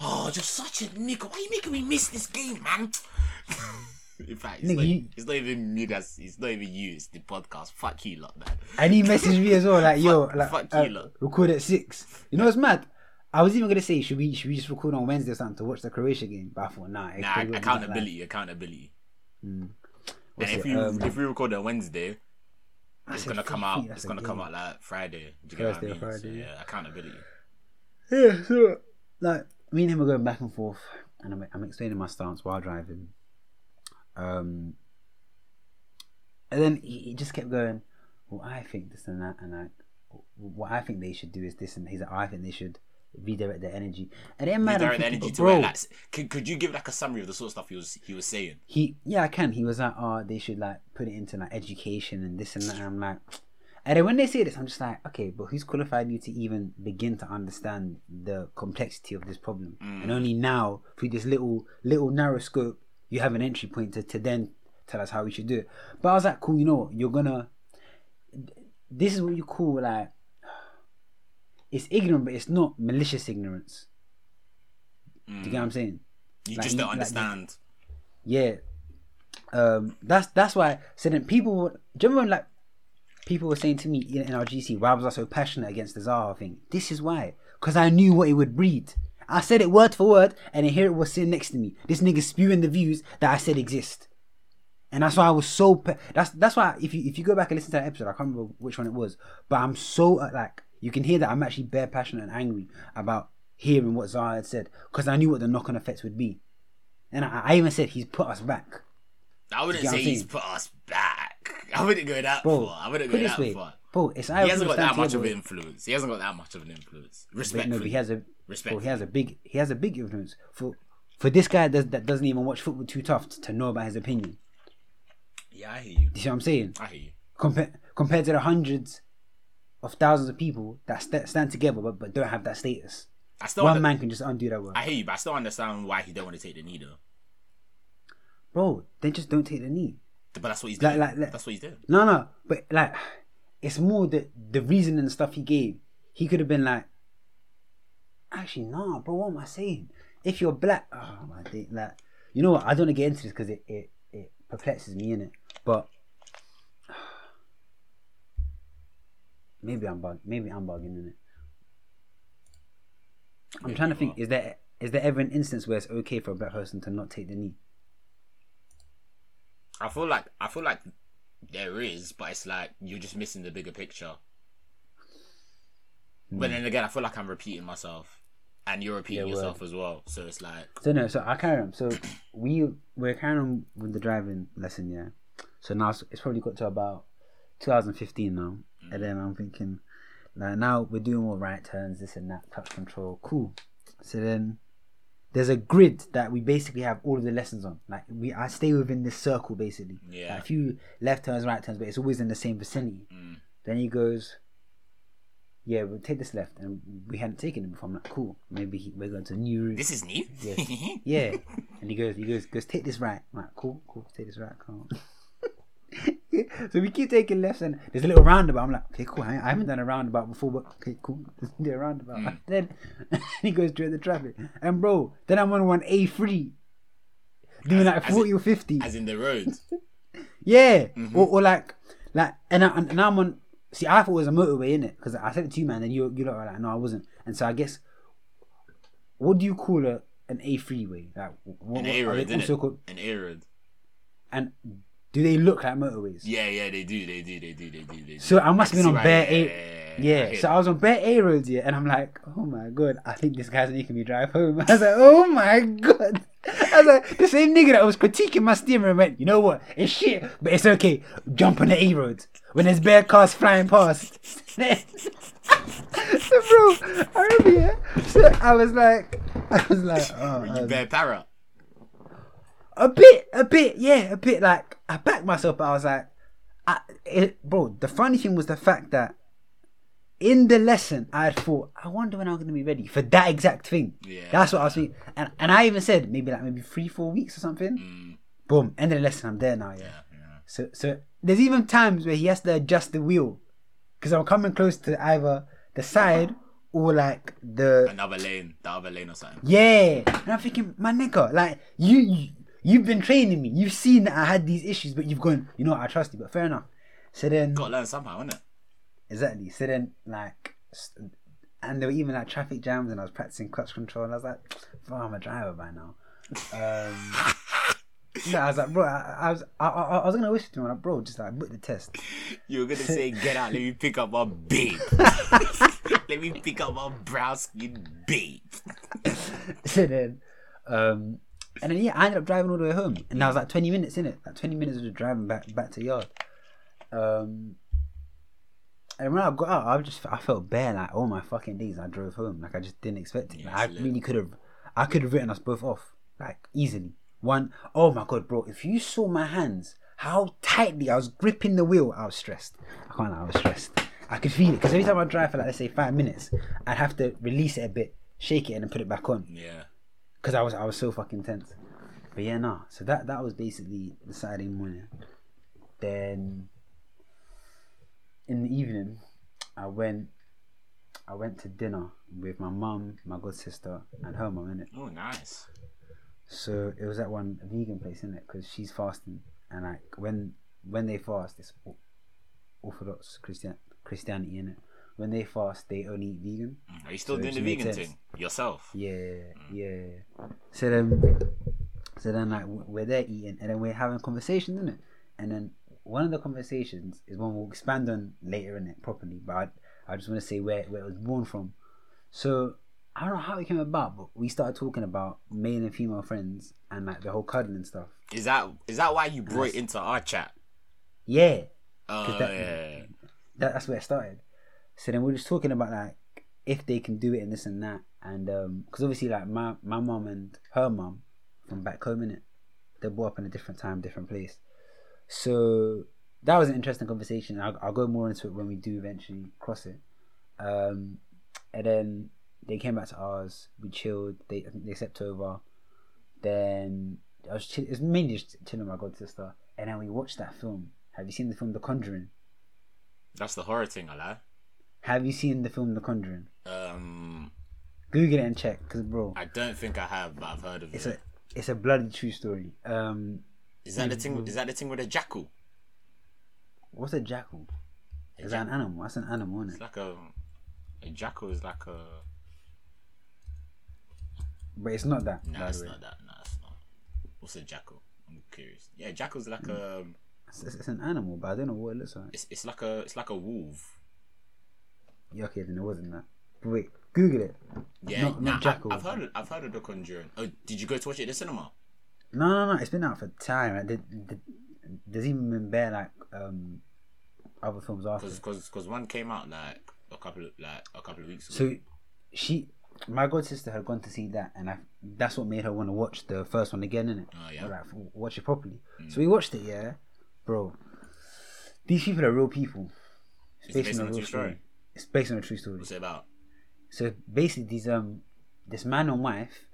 Oh, just such a nigga. Why are you making me miss this game, man? In fact, it's, Nigga, not, you- it's not even me that's it's not even you, it's the podcast. Fuck you lot, man. And he messaged me as well, like, yo, Fuck- like, fuck uh, you lot. record at six. You know what's mad? I was even gonna say, should we should we just record on Wednesday or something to watch the Croatia game? But I thought, nah, Nah, accountability, accountability. Like, And if it? you Um, if we record on Wednesday, it's gonna come out. It's gonna come out like Friday. Do you get what I Thursday mean? So, Friday, yeah, accountability. Yeah, so like me and him are going back and forth, and I'm, I'm explaining my stance while driving. Um, and then he, he just kept going. Well, I think this and that, and like, what I think they should do is this, and he's like, I think they should redirect their energy. And then man, I'm Direct thinking, energy but to bro, it. Like, could, could you give like a summary of the sort of stuff he was he was saying? he yeah I can. He was like, oh, they should like put it into like education and this and that. And I'm like, and then when they say this, I'm just like, okay, but who's qualified you to even begin to understand the complexity of this problem? And mm. only now, through this little little narrow scope, you have an entry point to, to then tell us how we should do it. But I was like, cool, you know, what? you're gonna. This is what you call like. It's ignorant, but it's not malicious ignorance. Do you get what I'm saying? You Like, just don't like, understand. Yeah. Um, that's that's why. So then people, do you remember when, like people were saying to me in, in our GC, why was I so passionate against the Zaha thing? This is why, because I knew what it would breed. I said it word for word, and here it was sitting next to me. This nigga spewing the views that I said exist, and that's why I was so. Pa- that's that's why if you if you go back and listen to that episode, I can't remember which one it was, but I'm so uh, like you can hear that I'm actually bare passionate and angry about hearing what Zaha had said because I knew what the knock on effects would be, and I, I even said he's put us back. I wouldn't say he's put us back. I wouldn't go that Bro, far. I wouldn't go that way, far. bro. It's He hasn't got that much of an influence. He hasn't got that much of an influence. Respectfully. no, he has a bro, he has a big he has a big influence for for this guy that, that doesn't even watch football too tough to, to know about his opinion. Yeah, I hear you. You see what I'm saying? I hear you. Compared compared to the hundreds of thousands of people that st- stand together but, but don't have that status. I still One under- man can just undo that work. I hear you, but I still understand why he don't want to take the knee though. Bro, then just don't take the knee. But that's what he's Like- doing. like- like- that's what he's doing. No, no, but like, it's more the the reason and stuff he gave. He could have been like, actually, nah, bro. What am I saying? If you're black, oh my day, like, you know what? I don't want to get into this because it, it it perplexes me in it. But maybe I'm bug, maybe I'm bugging in it. I'm trying to think. are. Is there is there ever an instance where it's okay for a black person to not take the knee? I feel like I feel like there is, but it's like you're just missing the bigger picture. But hmm. then again, I feel like I'm repeating myself, and you're repeating Yeah, yourself as well. So it's like, So no, so I carry on. So we we're carrying on with the driving lesson, yeah. So now it's, it's probably got to about 2015 now, and then I'm thinking, like now we're doing all right turns, this and that, clutch control, cool. So then there's a grid that we basically have all of the lessons on. Like we, I stay within this circle basically. Yeah. Like a few left turns, right turns, but it's always in the same vicinity. Mm. Then he goes, "Yeah, we'll take this left," and we hadn't taken it before. I'm like, "Cool, maybe he, we're going to a new route." this is new. Yeah. yeah. And he goes, he goes, goes, take this right. I'm like, cool, cool, take this right, come on. so we keep taking lefts and there's a little roundabout. I'm like, okay, cool. I, I haven't done a roundabout before, but okay, cool. Let's do a roundabout. Then he goes through the traffic. And bro, then I'm on one A3 doing like 40 in- or 50. As in the road. Yeah, Mm-hmm. or, or like, like, and, I, and now I'm on. See, I thought it was a motorway in it because I said it to you, man. And you, you lot were like, no, I wasn't. And so I guess, what do you call a an A freeway? Like, what, An A road, isn't also it? called? An A road. And do they look like motorways? Yeah, yeah, they do, they do, they do, they do, they do. So I must have been on bare yeah, A. yeah, Yeah, so I was on bare A roads, here, and I'm like, oh my god, I think this guy's making me drive home. I was like, oh my god. I was like, the same nigga that was critiquing my steering wheel went, you know what, it's shit, but it's okay. Jump on the A roads when there's bare cars flying past. so, bro, I remember, yeah, so I was like, I was like, oh, Were you um, bear para? A bit, a bit, yeah, a bit. Like I backed myself, but I was like, I, it, bro. The funny thing was the fact that in the lesson, I had thought, I wonder when I'm going to be ready for that exact thing. Yeah. that's what I was thinking, and and I even said maybe like maybe three, four weeks or something. Mm, Boom, end of the lesson, I'm there now. Yeah. yeah, yeah. So so there's even times where he has to adjust the wheel because I'm coming close to either the side or like the Another lane, the other lane or something. yeah, and I'm thinking, my nigga, like you, you, You've been training me. You've seen that I had these issues, but you've gone. You know, what, I trust you. But fair enough. So then, Got to learn somehow, innit? exactly. So then, like, and there were even like traffic jams, and I was practicing clutch control, and I was like, "Bro, I'm a driver by now." Um, no, I was like, bro, I, I was, I, I, I was gonna whisper to him, like, bro, just like book the test. You were gonna say, "Get out, let me pick up my babe. let me pick up my brown skin babe." so then, um, and then yeah, I ended up driving all the way home, and I was like twenty minutes in it, like twenty minutes of driving back back to yard. Um, and when I got out, I just I felt bad. Like all my fucking days, I drove home. Like I just didn't expect it. Like, I really could have, I could have written us both off like easily. One, oh my god, bro! If you saw my hands, how tightly I was gripping the wheel, I was stressed. I can't lie, I was stressed. I could feel it because every time I drive for like let's say five minutes, I'd have to release it a bit, shake it, and then put it back on Yeah. Because I was I was so fucking tense. But yeah, nah. So that that was basically the Saturday morning. Then in the evening, I went I went to dinner with my mum, my god sister, and her mum in it. Oh, nice. So it was at one vegan place in it because she's fasting, and like when when they fast, it's Orthodox Christian Christianity in it. When they fast, they only eat vegan. Mm, are you still So doing the vegan sense. thing yourself? Yeah, mm. yeah. So then, so then like we're there eating, and then we're having conversations in it, and then one of the conversations is one we'll expand on later in it properly, but I, I just want to say where where it was born from. So I don't know how it came about, but we started talking about male and female friends and like the whole cuddling and stuff. Is that is that why you brought it into our chat? Yeah, Oh that- yeah. that, that's where it started. So then we are just talking about like if they can do it and this and that, and because obviously like my my mum and her mum from back home in it, they brought up in a different time, different place. So that was an interesting conversation. I'll, I'll go more into it when we do eventually cross it. Um, and then they came back to ours. We chilled. They I think they slept over. Then I was chill- was mainly just chilling with my god sister. And then we watched that film. Have you seen the film The Conjuring? That's the horror thing, lie. Have you seen the film The Conjuring? Um, Google it and check, cause bro, I don't think I have, but I've heard of it's it. a it's a bloody true story. Um, Is that the thing? Is that the thing with a jackal? what's a jackal? Is that an animal? That's an animal, isn't it? It's like a a jackal is like a But it's not that. no, it's way. not that. No, it's not. What's a jackal? I'm curious. Yeah, jackal's like a It's, it's, it's an animal, but I don't know what it looks like. it's, it's like a it's like a wolf. Yeah, okay, then it wasn't that. But wait, Google it. Yeah, Not- nah, not jackal. I, have heard of, I've heard of the Conjuring. Oh, did you go to watch it at the cinema? No, no, no. It's been out for time. Like, the, the, there's even been bare like um other films after. Because one came out like a couple of like a couple of weeks ago. So she, my god sister had gone to see that, and I, that's what made her want to watch the first one again, innit? Oh, yeah. Like, watch it properly. So we watched it, yeah, bro. These people are real people. It's based on a true story. It's based on a true story. What's it about? So basically, these um, this man and wife,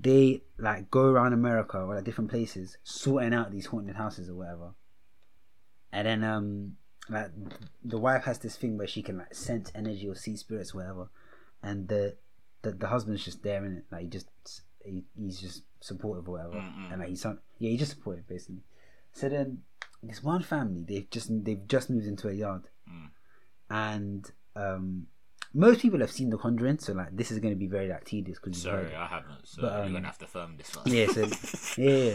they like go around America or like different places, sorting out these haunted houses or whatever. And then um, like the wife has this thing where she can like sense energy or see spirits, or whatever. And the the, the husband's just there in it, like he just he, he's just supportive or whatever, and like he's some- yeah he's just supportive basically. So then this one family they've just they've just moved into a yard, and um most people have seen The Conjuring, so like this is going to be very like tedious because Sorry, I haven't. So But, you're um, gonna have to firm this one. yeah, so yeah.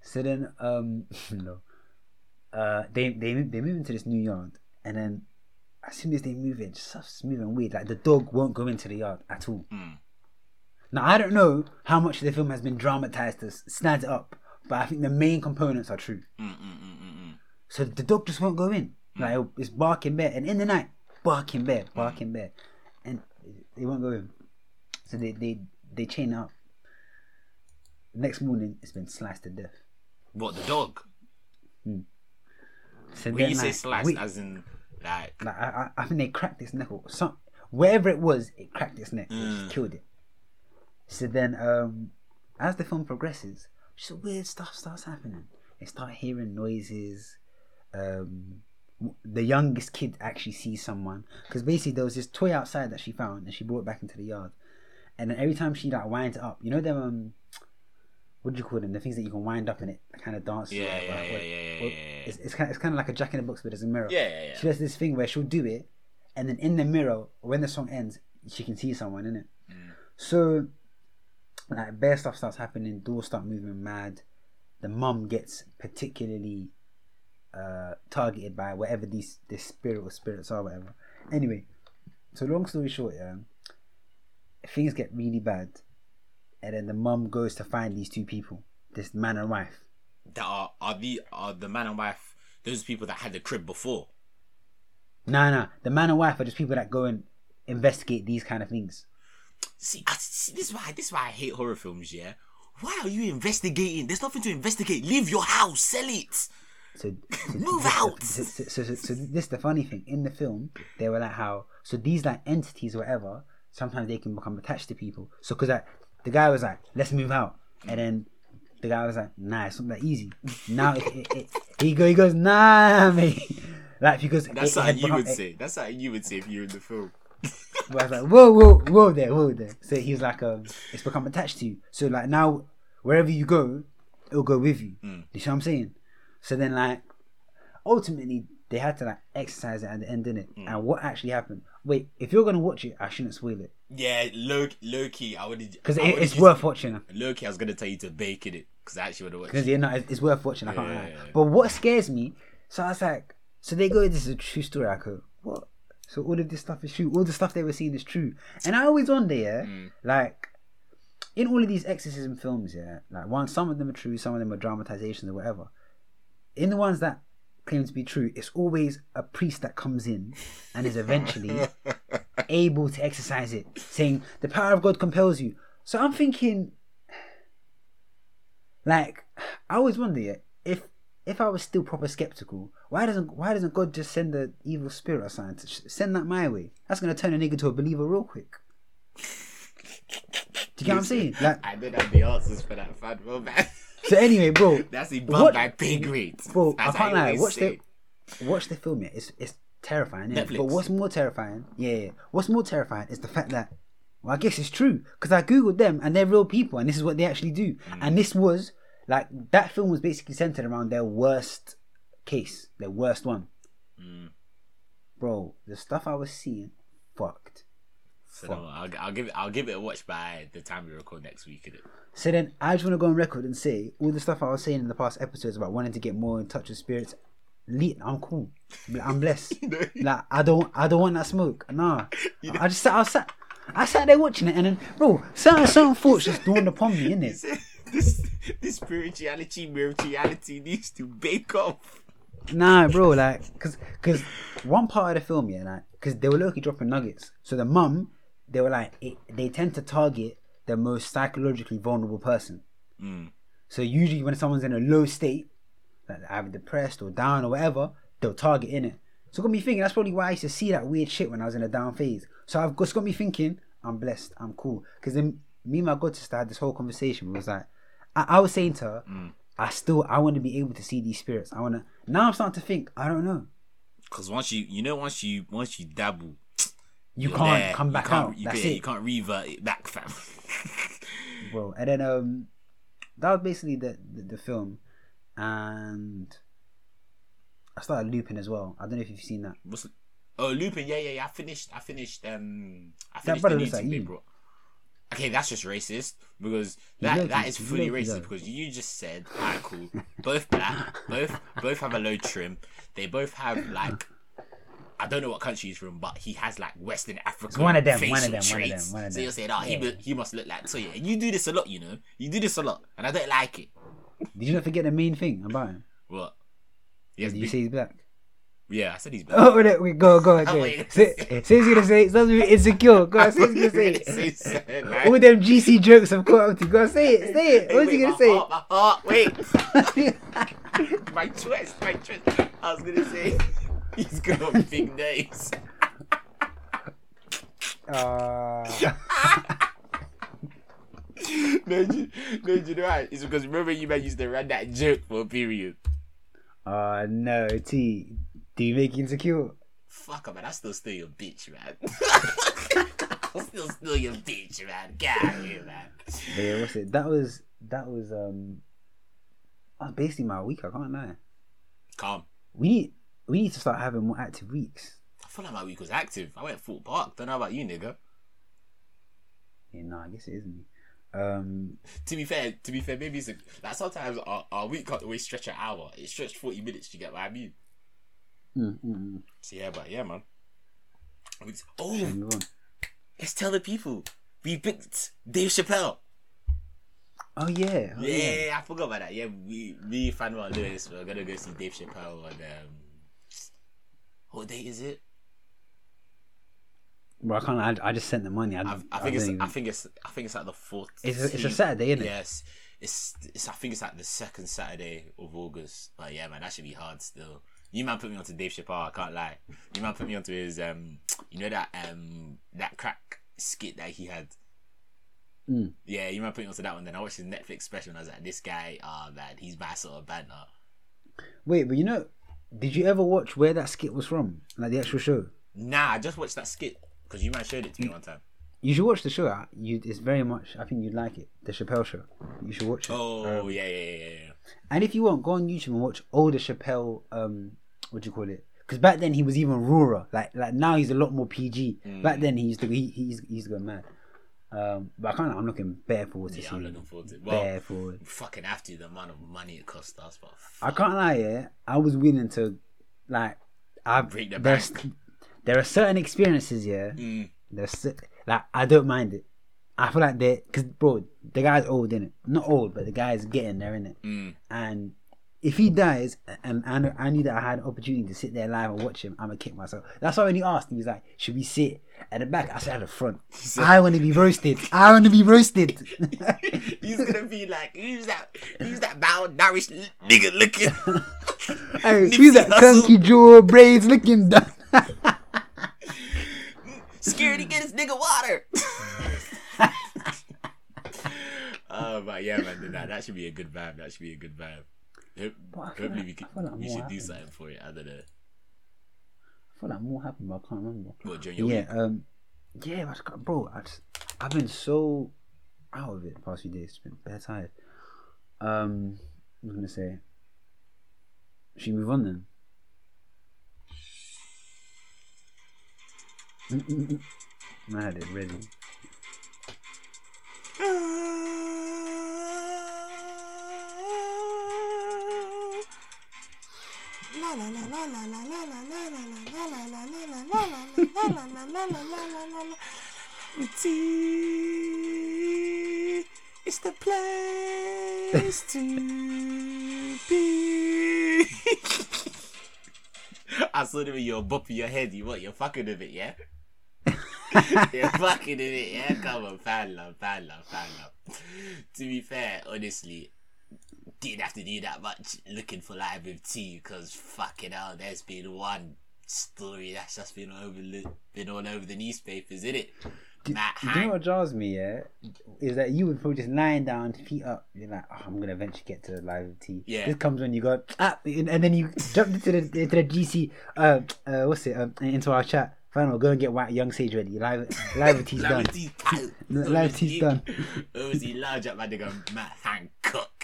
So then, um, no, uh, they they move- they move into this new yard, and then as soon as they move in, smooth and weird. Like the dog won't go into the yard at all. Mm. Now I don't know how much of the film has been dramatized to s- snazz it up, but I think the main components are true. Mm, mm, mm. So the dog just won't go in. Like it's barking bare, and in the night, barking bare, barking bare, and they won't go in. So they they they chain up. Next morning, it's been sliced to death. What the dog? So When then, you say sliced, we- as in like like I, I, I think they cracked its neck or some wherever it was, it cracked its neck, it just killed it. So then, um, as the film progresses, just weird stuff starts happening. They start hearing noises. Um, the youngest kid actually sees someone because basically there was this toy outside that she found and she brought it back into the yard. And then every time she like winds it up, you know them um, what do you call them? The things that you can wind up and it kind of dances. Yeah, or yeah, whatever. yeah, Well, yeah, yeah, well, yeah, yeah. It's, it's kind of, it's kind of like a Jack in the Box, but there's a mirror. Yeah, yeah, yeah She does this thing where she'll do it, and then in the mirror, when the song ends, she can see someone in it. Mm. So, like, bare stuff starts happening, doors start moving mad. The mum gets particularly uh, targeted by whatever these this spirit or spirits are, whatever. Anyway, so long story short, yeah, things get really bad, and then the mum goes to find these two people, this man and wife. That are are the are the man and wife those people that had the crib before. Nah, nah, the man and wife are just people that go and investigate these kind of things. See, I, see, this is why this is why I hate horror films. Yeah, why are you investigating? There's nothing to investigate. Leave your house, sell it. So, so Move this- out! So, so, so, so, so this is the funny thing in the film. They were like how so these like entities or whatever. Sometimes they can become attached to people. So because like the guy was like, let's move out, and then the guy was like, nah, it's not that easy. Now it, it, it, he go he goes nah, mate. Like because That's it- it you become- would it- say. That's how you would say if you're in the film. But I was like, whoa, whoa, whoa there, whoa there. So he's like, um, it's become attached to you. So like now, wherever you go, it'll go with you. Mm. You see what I'm saying? So then like, ultimately, they had to like exorcise it at the end, didn't it? Mm. And what actually happened? Wait, if you're gonna watch it, I shouldn't spoil it Yeah, low low key. I would because it, it's worth watching. Low key, I was gonna tell you to bake it because I actually would have watched. Because it. you know, it's, it's worth watching. I can't lie. yeah, yeah. But what scares me? So I was like, so they go, this is a true story. I go, what? So all of this stuff is true. All the stuff they were seeing is true. And I always wonder, yeah, Mm. like in all of these exorcism films, yeah, like one, some of them are true, some of them are dramatizations or whatever. In the ones that claim to be true, it's always a priest that comes in and is eventually able to exorcise it, saying the power of God compels you. So I'm thinking, like, I always wonder if if I was still proper skeptical, why doesn't why doesn't God just send the evil spirit or something? To send that my way. That's gonna turn a nigga to a believer real quick. Do you get what I'm saying? Like, I don't have the answers for that, fad, bro, man. So anyway, bro, That's above What- my pay grade. bro, I can't lie. Watch say. the watch the film. Yeah, it's it's terrifying. Netflix. But what's more terrifying? Yeah, yeah. What's more terrifying is the fact that. Well, I guess it's true because I googled them and they're real people and this is what they actually do. Mm. And this was like that film was basically centered around their worst case, their worst one. Mm. Bro, the stuff I was seeing, fucked. So no, I'll, I'll give it. I'll give it a watch by the time we record next week. Innit? So then I just want to go on record and say all the stuff I was saying in the past episodes about wanting to get more in touch with spirits. I'm cool. I'm blessed. like I don't, I don't want that smoke. Nah, I just sat, I sat, I sat there watching it, and then, bro, certain certain thoughts just dawned upon me, innit? this this spirituality, spirituality needs to bake off. Nah, bro, like, cause, cause one part of the film, yeah, like, cause they were locally dropping nuggets. So the mum, they were like, it, they tend to target the most psychologically vulnerable person. Mm. So usually when someone's in a low state, like either depressed or down or whatever, they'll target in it. So it got me thinking. That's probably why I used to see that weird shit when I was in a down phase. So I've just got me thinking. I'm blessed. I'm cool. Because then me and my god sister had this whole conversation. It was like, I, I was saying to her, I still I want to be able to see these spirits. I want to. Now I'm starting to think. I don't know. Cause once you, you know, once you, once you dabble, You you're can't there. come back can't- out. You, That's can't, it. you can't revert it back, fam. bro. And then um, that was basically the, the the film, and I started Lupin as well. I don't know if you've seen that. What's it? Oh, Lupin. Yeah, yeah, yeah. I finished. I finished. Um, I That finished brother the looks like thing brought. Okay, that's just racist because that that is fully racist because you just said, alright, cool. Both black, both both have a low trim. They both have like. I don't know what country he's from, but he has like Western African one of them, one of them, one of them, one of so you're saying, oh, he, Yeah. mu- he must look like Toya. And you do this a lot, you know. You do this a lot, and I don't like it. Did you not forget the main thing about him? What? Yes, Did you say he's black? yeah, I said he's black. Oh, wait, wait, go, go, go. wait. Say, say he's gonna say really insecure. Go on, say he's gonna say Say like- All them GC jokes I've caught up to. Go on, say it, say it. Hey, What's he gonna my say? Heart, my heart, wait. my twist, my twist. I was gonna say he's got big nose. Uh, no, you, no, you know why? It's because remember you man used to run that joke for a period. uh, no, T. Do you make you insecure? Fuck up, man, I still steal your bitch, man. I'm still steal your bitch, man. Get out of here, man. Yeah, what's it? That was that was um, that was basically my week. I can't lie. Calm. We need we need to start having more active weeks. I feel like my week was active. I went Thorpe Park. Don't know about you, nigga. Yeah, no, I guess it is me. Um, To be fair, to be fair, maybe it's a, like sometimes our, our week can't always stretch an hour. It stretched forty minutes. You get what I mean? mm, mm, mm. So yeah, but yeah, man. Oh, let's tell the people we picked Dave Chappelle. Oh yeah, oh, yeah, I forgot about that. Yeah, we we me Fanwa Lewis we're gonna go see Dave Chappelle on um. What date is it? Bro, I can't. I, I just sent the money. I, I, I think it's even- I think it's I think it's like the fourth. It's a- it's a Saturday, innit? Yes, it's it's I think it's like the second Saturday of August. But yeah, man, that should be hard still. You man put me onto Dave Chappelle. I can't lie. You man put me onto his um, you know that um that crack skit that he had. Mm. Yeah, you man put me onto that one. Then I watched his Netflix special. and I was like, this guy, ah man, he's my sort of banter. Wait, but you know, did you ever watch where that skit was from? Like the actual show? Nah, I just watched that skit because you man showed it to me one time. You should watch the show. uh, You, it's very much. I think you'd like it. The Chappelle Show. You should watch it. Oh Um, yeah, yeah, yeah, yeah, yeah. and if you want, go on YouTube and watch older Chappelle. Um, what do you call it? Because back then he was even rawer. Like like now he's a lot more PG. Mm. Back then he used to he he's he's going mad. Um, but I can't. I'm looking bare forward to Yeah. I'm looking forward to it. Well, bare forward. fucking after the amount of money it cost us, but I can't lie. Yeah, I was willing to, like, I Break the there's bank. there are certain experiences. Yeah, Mm, there's like I don't mind it. I feel like they, cause bro, the guy's old, innit? Not old, but the guy's getting there, innit? mm. And if he dies, and I, know, I knew that I had an opportunity to sit there live and watch him, I'm gonna kick myself. That's why when he asked, he was like, "Should we sit at the back?" I said, "At the front." said- I want to be roasted. I want to be roasted. He's gonna be like, who's that? Who's that malnourished nigga looking? hey, who's that chunky jaw braids looking done? Security, get his nigga water. Oh, but yeah, man, that, that should be a good vibe. That should be a good vibe. Ho- But I feel Hopefully, like- we, could, I like we more should do something for it. I don't know. I feel like more happened, but I can't remember. What, during your yeah, week? um, yeah, but I just- bro, I just, I've been so out of it the past few days. It's been bare tired. Um, I was gonna say, should we move on then? I had it ready. Is the place to be. I saw them in your bop in your head. You what? You're fucking with it, yeah? You're fucking with it, yeah? Come on, fan love, fan love, fan love. to be fair, honestly, didn't have to do that much looking for live with T because fucking hell, there's been one story that's just been over been all over the newspapers, isn't it? Matt Do you know what jars me? Yeah, is that you would probably just lying down, feet up. You're like, oh, I'm gonna eventually get to the live tea. Yeah. This comes when you go ah, and and then you jump into the into the GC. Uh, uh, what's it? Um, into our chat. Final, go and get white young sage ready. Live, live tea's done. Live tea's done. Live tea's done. Obviously, large up my nigga Matt Hancock.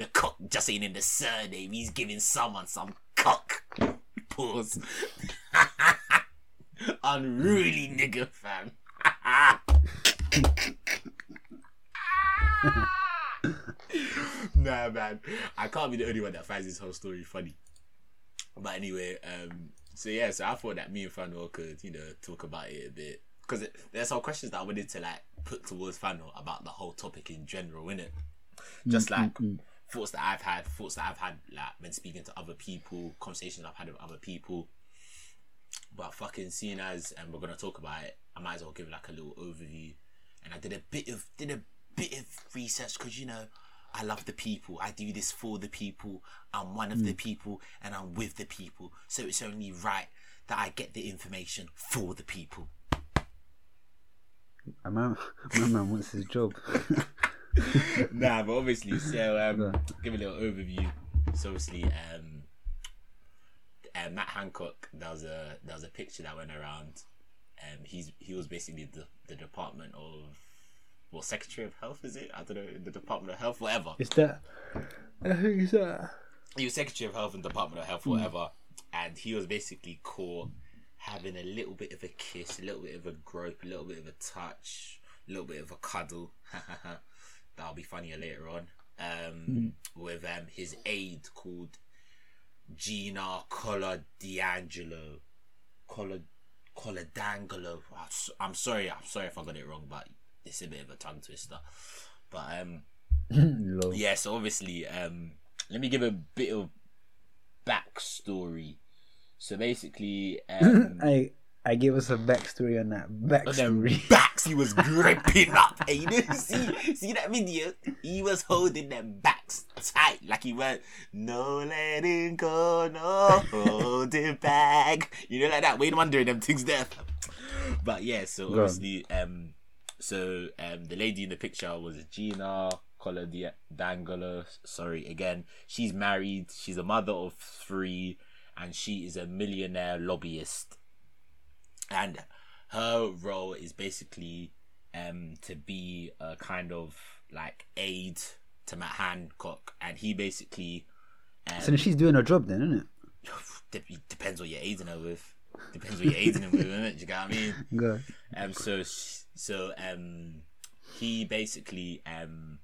The cock just ain't in the surname. He's giving someone some cock. Pause. Unruly nigga, fam. nah, man. I can't be the only one that finds this whole story funny. But anyway, um, so yeah, so I thought that me and Fano could, you know, talk about it a bit. Because there's some questions that I wanted to like put towards Fano about the whole topic in general, innit? Just mm, mm, like mm. Thoughts that I've had, thoughts that I've had like when speaking to other people, conversations I've had with other people. But fucking seeing as and we're gonna talk about it, I might as well give like a little overview. And I did a bit of did a bit of research because you know I love the people. I do this for the people. I'm one of the mm. people and I'm with the people. So it's only right that I get the information for the people. A man, my man wants his job. nah, but obviously, so um, give a little overview. So obviously, um, uh, Matt Hancock. There was a there was a picture that went around. Um, he's he was basically the the Department of well Secretary of Health is it? I don't know the Department of Health, whatever. Is that? I think it's that. He was Secretary of Health and Department of Health, whatever, and he was basically caught having a little bit of a kiss, a little bit of a grope, a little bit of a touch, a little bit of a cuddle. That'll be funnier later on. Um, with um, his aide called Gina Coladiangelo. Colad Coladangelo. I'm s- I'm sorry, I'm sorry if I got it wrong, but it's a bit of a tongue twister. But um, yeah, so obviously, um, let me give a bit of backstory. So basically, um, I I give us a backstory on that on backstory. backs he was gripping up. And you know, see, see that video? He was holding them backs tight, like he went, "No letting go, no holding back." You know, like that. Wayne Wonder and them things there. But yeah, so Go on. obviously, um, so um, the lady in the picture was Gina Coladangolo. Sorry, again, she's married. She's a mother of three, and she is a millionaire lobbyist and her role is basically um to be a kind of like aide to Matt Hancock, and he basically um, so she's doing her job then, isn't it? dep- depends what you're aiding her with. Depends what you're aiding him with, innit? Do you get what I mean? Go. Um, so so um, he basically um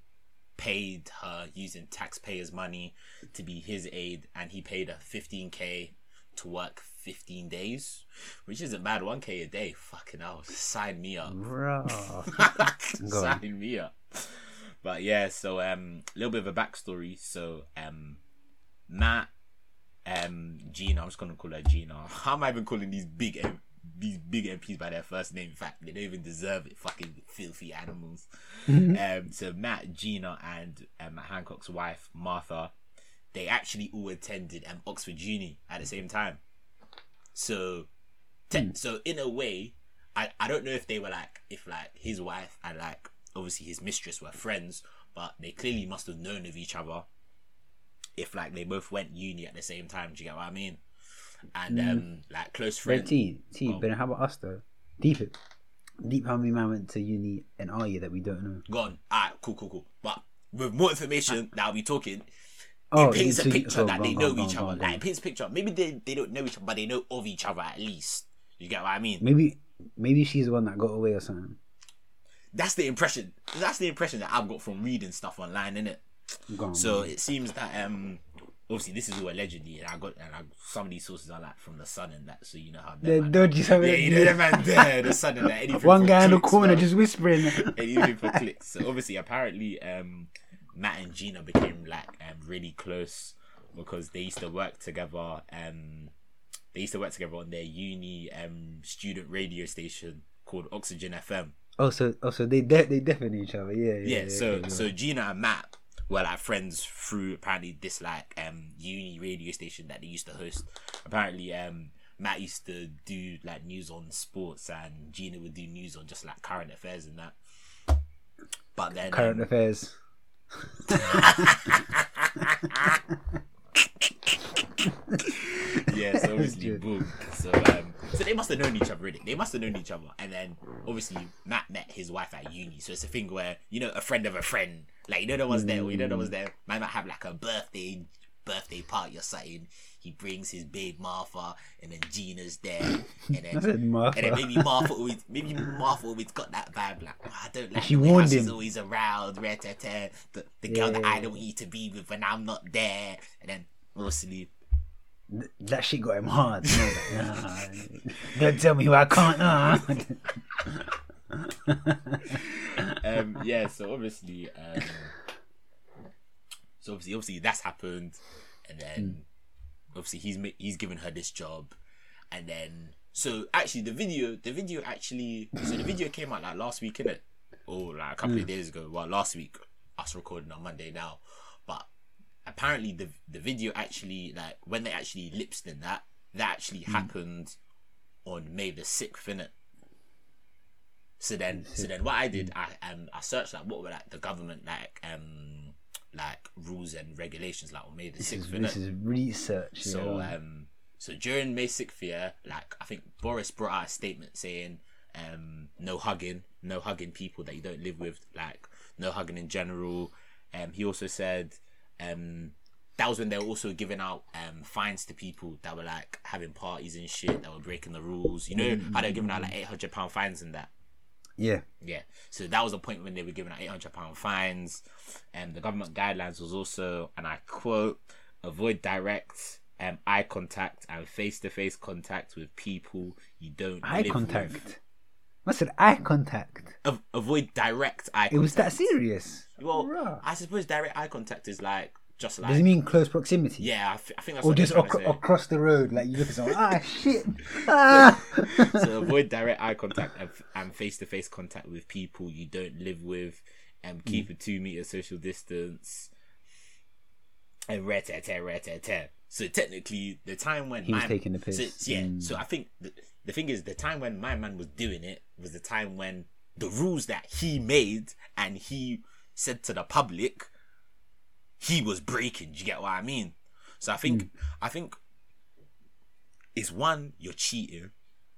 paid her using taxpayers' money to be his aide, and he paid her 15k to work 15 days, which isn't bad. 1k a day, fucking hell, sign me up. Bro. Sign me up. But yeah, so um, a little bit of a backstory. So um, Matt, um, Gina, I'm just gonna call her Gina. How am I even calling these big M- these big MPs by their first name? In fact, they don't even deserve it. Fucking filthy animals. um, so Matt, Gina, and um, Hancock's wife Martha, they actually all attended um, Oxford Uni at the same time. So, te- so in a way, I, I don't know if they were like if like his wife and like obviously his mistress were friends, but they clearly must have known of each other. If like they both went uni at the same time, do you get what I mean? And um, like close friends. T, T, Oh. but how about us though? Deep it. Deep how many man went to uni and are you that we don't know? Gone. Alright, cool, cool, cool. But with more information, now we talking. Oh, it paints a picture that they know each other. Like it paints a picture. Maybe they, they don't know each other, but they know of each other at least. You get what I mean? Maybe maybe she's the one that got away or something. That's the impression. That's the impression that I've got from reading stuff online, innit? Go on, So on. it seems that um obviously this is all allegedly and I got and I, some of these sources are like from the sun and that so you know how the them man- dodgy. Yeah, you know that man there, the sun and that One guy in the corner bro. just whispering. anything for clicks. So obviously, apparently, um, Matt and Gina became like um, really close because they used to work together. Um, they used to work together on their uni um student radio station called Oxygen FM. oh, so oh, so they de- they definitely each other. Yeah, yeah. Yeah, so so Gina and Matt were like friends through apparently this like um uni radio station that they used to host. Apparently, um. Matt used to do like news on sports, and Gina would do news on just like current affairs and that. But then, current um, affairs. yeah, so obviously boom. So um so they must have known each other really. They must have known each other. And then obviously Matt met his wife at uni. So it's a thing where, you know, a friend of a friend. Like you know the ones there, or you know the ones there. Man might have like a birthday birthday party or something. He brings his babe Martha and then Gina's there. And then and then maybe Martha always maybe Martha always got that vibe like "Oh, I don't like she the way how warned she's him. always around, rare te te, the, the girl that I don't you to be with when I'm not there. And then obviously that shit got him hard. Nah, don't tell me who I can't. Nah. um, yeah, so obviously, um, so obviously, obviously that's happened, and then obviously he's he's given her this job, and then so actually the video, the video actually, so the video came out like last week, innit? Or like a couple of days ago. Well, last week, us recording on Monday now, but apparently the the video actually like when they actually lip synced that that actually happened on May the sixth, innit? So then, so then, what I did, I um, I searched like what were like the government like um like rules and regulations like on May the sixth, this is research. So yeah. um, so during May sixth year, like I think Boris brought out a statement saying um, no hugging, no hugging people that you don't live with, like no hugging in general. Um, he also said um, that was when they were also giving out um, fines to people that were like having parties and shit that were breaking the rules. You know how they were giving out like eight hundred pound fines and that. Yeah. Yeah. So that was the point when they were giving out eight hundred pound fines, and the government guidelines was also, and I quote, avoid direct um, eye contact and face to face contact with people you don't Eye contact. with. I said eye contact. Av- avoid direct eye. It was that serious. Well, Bruh. I suppose direct eye contact is like just like Does it mean close proximity? yeah. I think that's Or just ac- across the road, like you look at someone, ah, shit, ah. so avoid direct eye contact and- face to face contact with people you don't live with, and Hmm. keep a two meter social distance. And rare tear tear rare tear tear. So technically, the time when He was taking the piss. So, yeah. Mm. So I think the, the thing is, the time when my man was doing it was the time when the rules that he made and he said to the public, he was breaking. Do you get what I mean? So I think hmm. I think it's one you're cheating,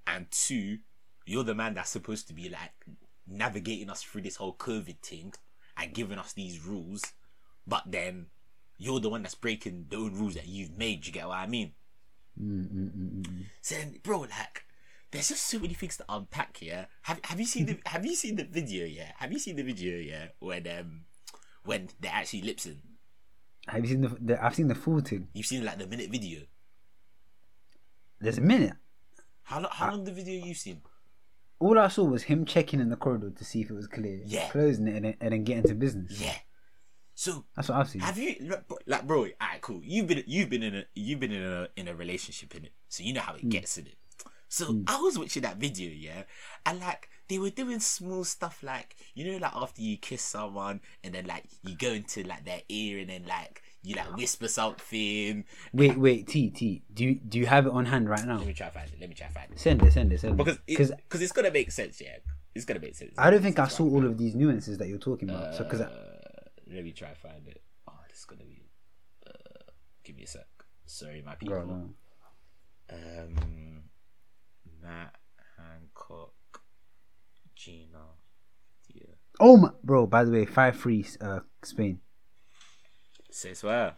and two you're the man that's supposed to be like navigating us through this whole COVID thing and giving us these rules, but then you're the one that's breaking the own rules that you've made. You get what I mean? Hmm, hmm, so then, bro, like, there's just so many things to unpack. here. have Have you seen the Have you seen the video? Yeah, have you seen the video? Yeah, when um when they actually lip sync. Have you seen the, the? I've seen the full thing. You've seen like the minute video. There's a minute. How long? How long the video you've seen? All I saw was him checking in the corridor to see if it was clear. Yeah. Closing it and then, and then getting to business. Yeah. So That's what I've seen. have you like, bro? Alright, cool. You've been you've been in a you've been in a in a relationship in it, so you know how it hmm. gets in it. So hmm. I was watching that video, yeah, and like they were doing small stuff like you know, like after you kiss someone and then like you go into like their ear and then like you like whisper something. Wait, wait, T, T. Do you do you have it on hand right now? Let me try find it. Let me try find it Send it, send it, send it. because because because it's gonna make sense, yeah. It's gonna make sense. I don't think I saw all of these nuances that you're talking about. So because Uh, let me try find it. Oh, this is gonna be. Uh, give me a sec. Sorry, my people. Um, Matt Hancock, Gina, yeah. oh my, bro. By the way, five three, uh, Spain. Say swear.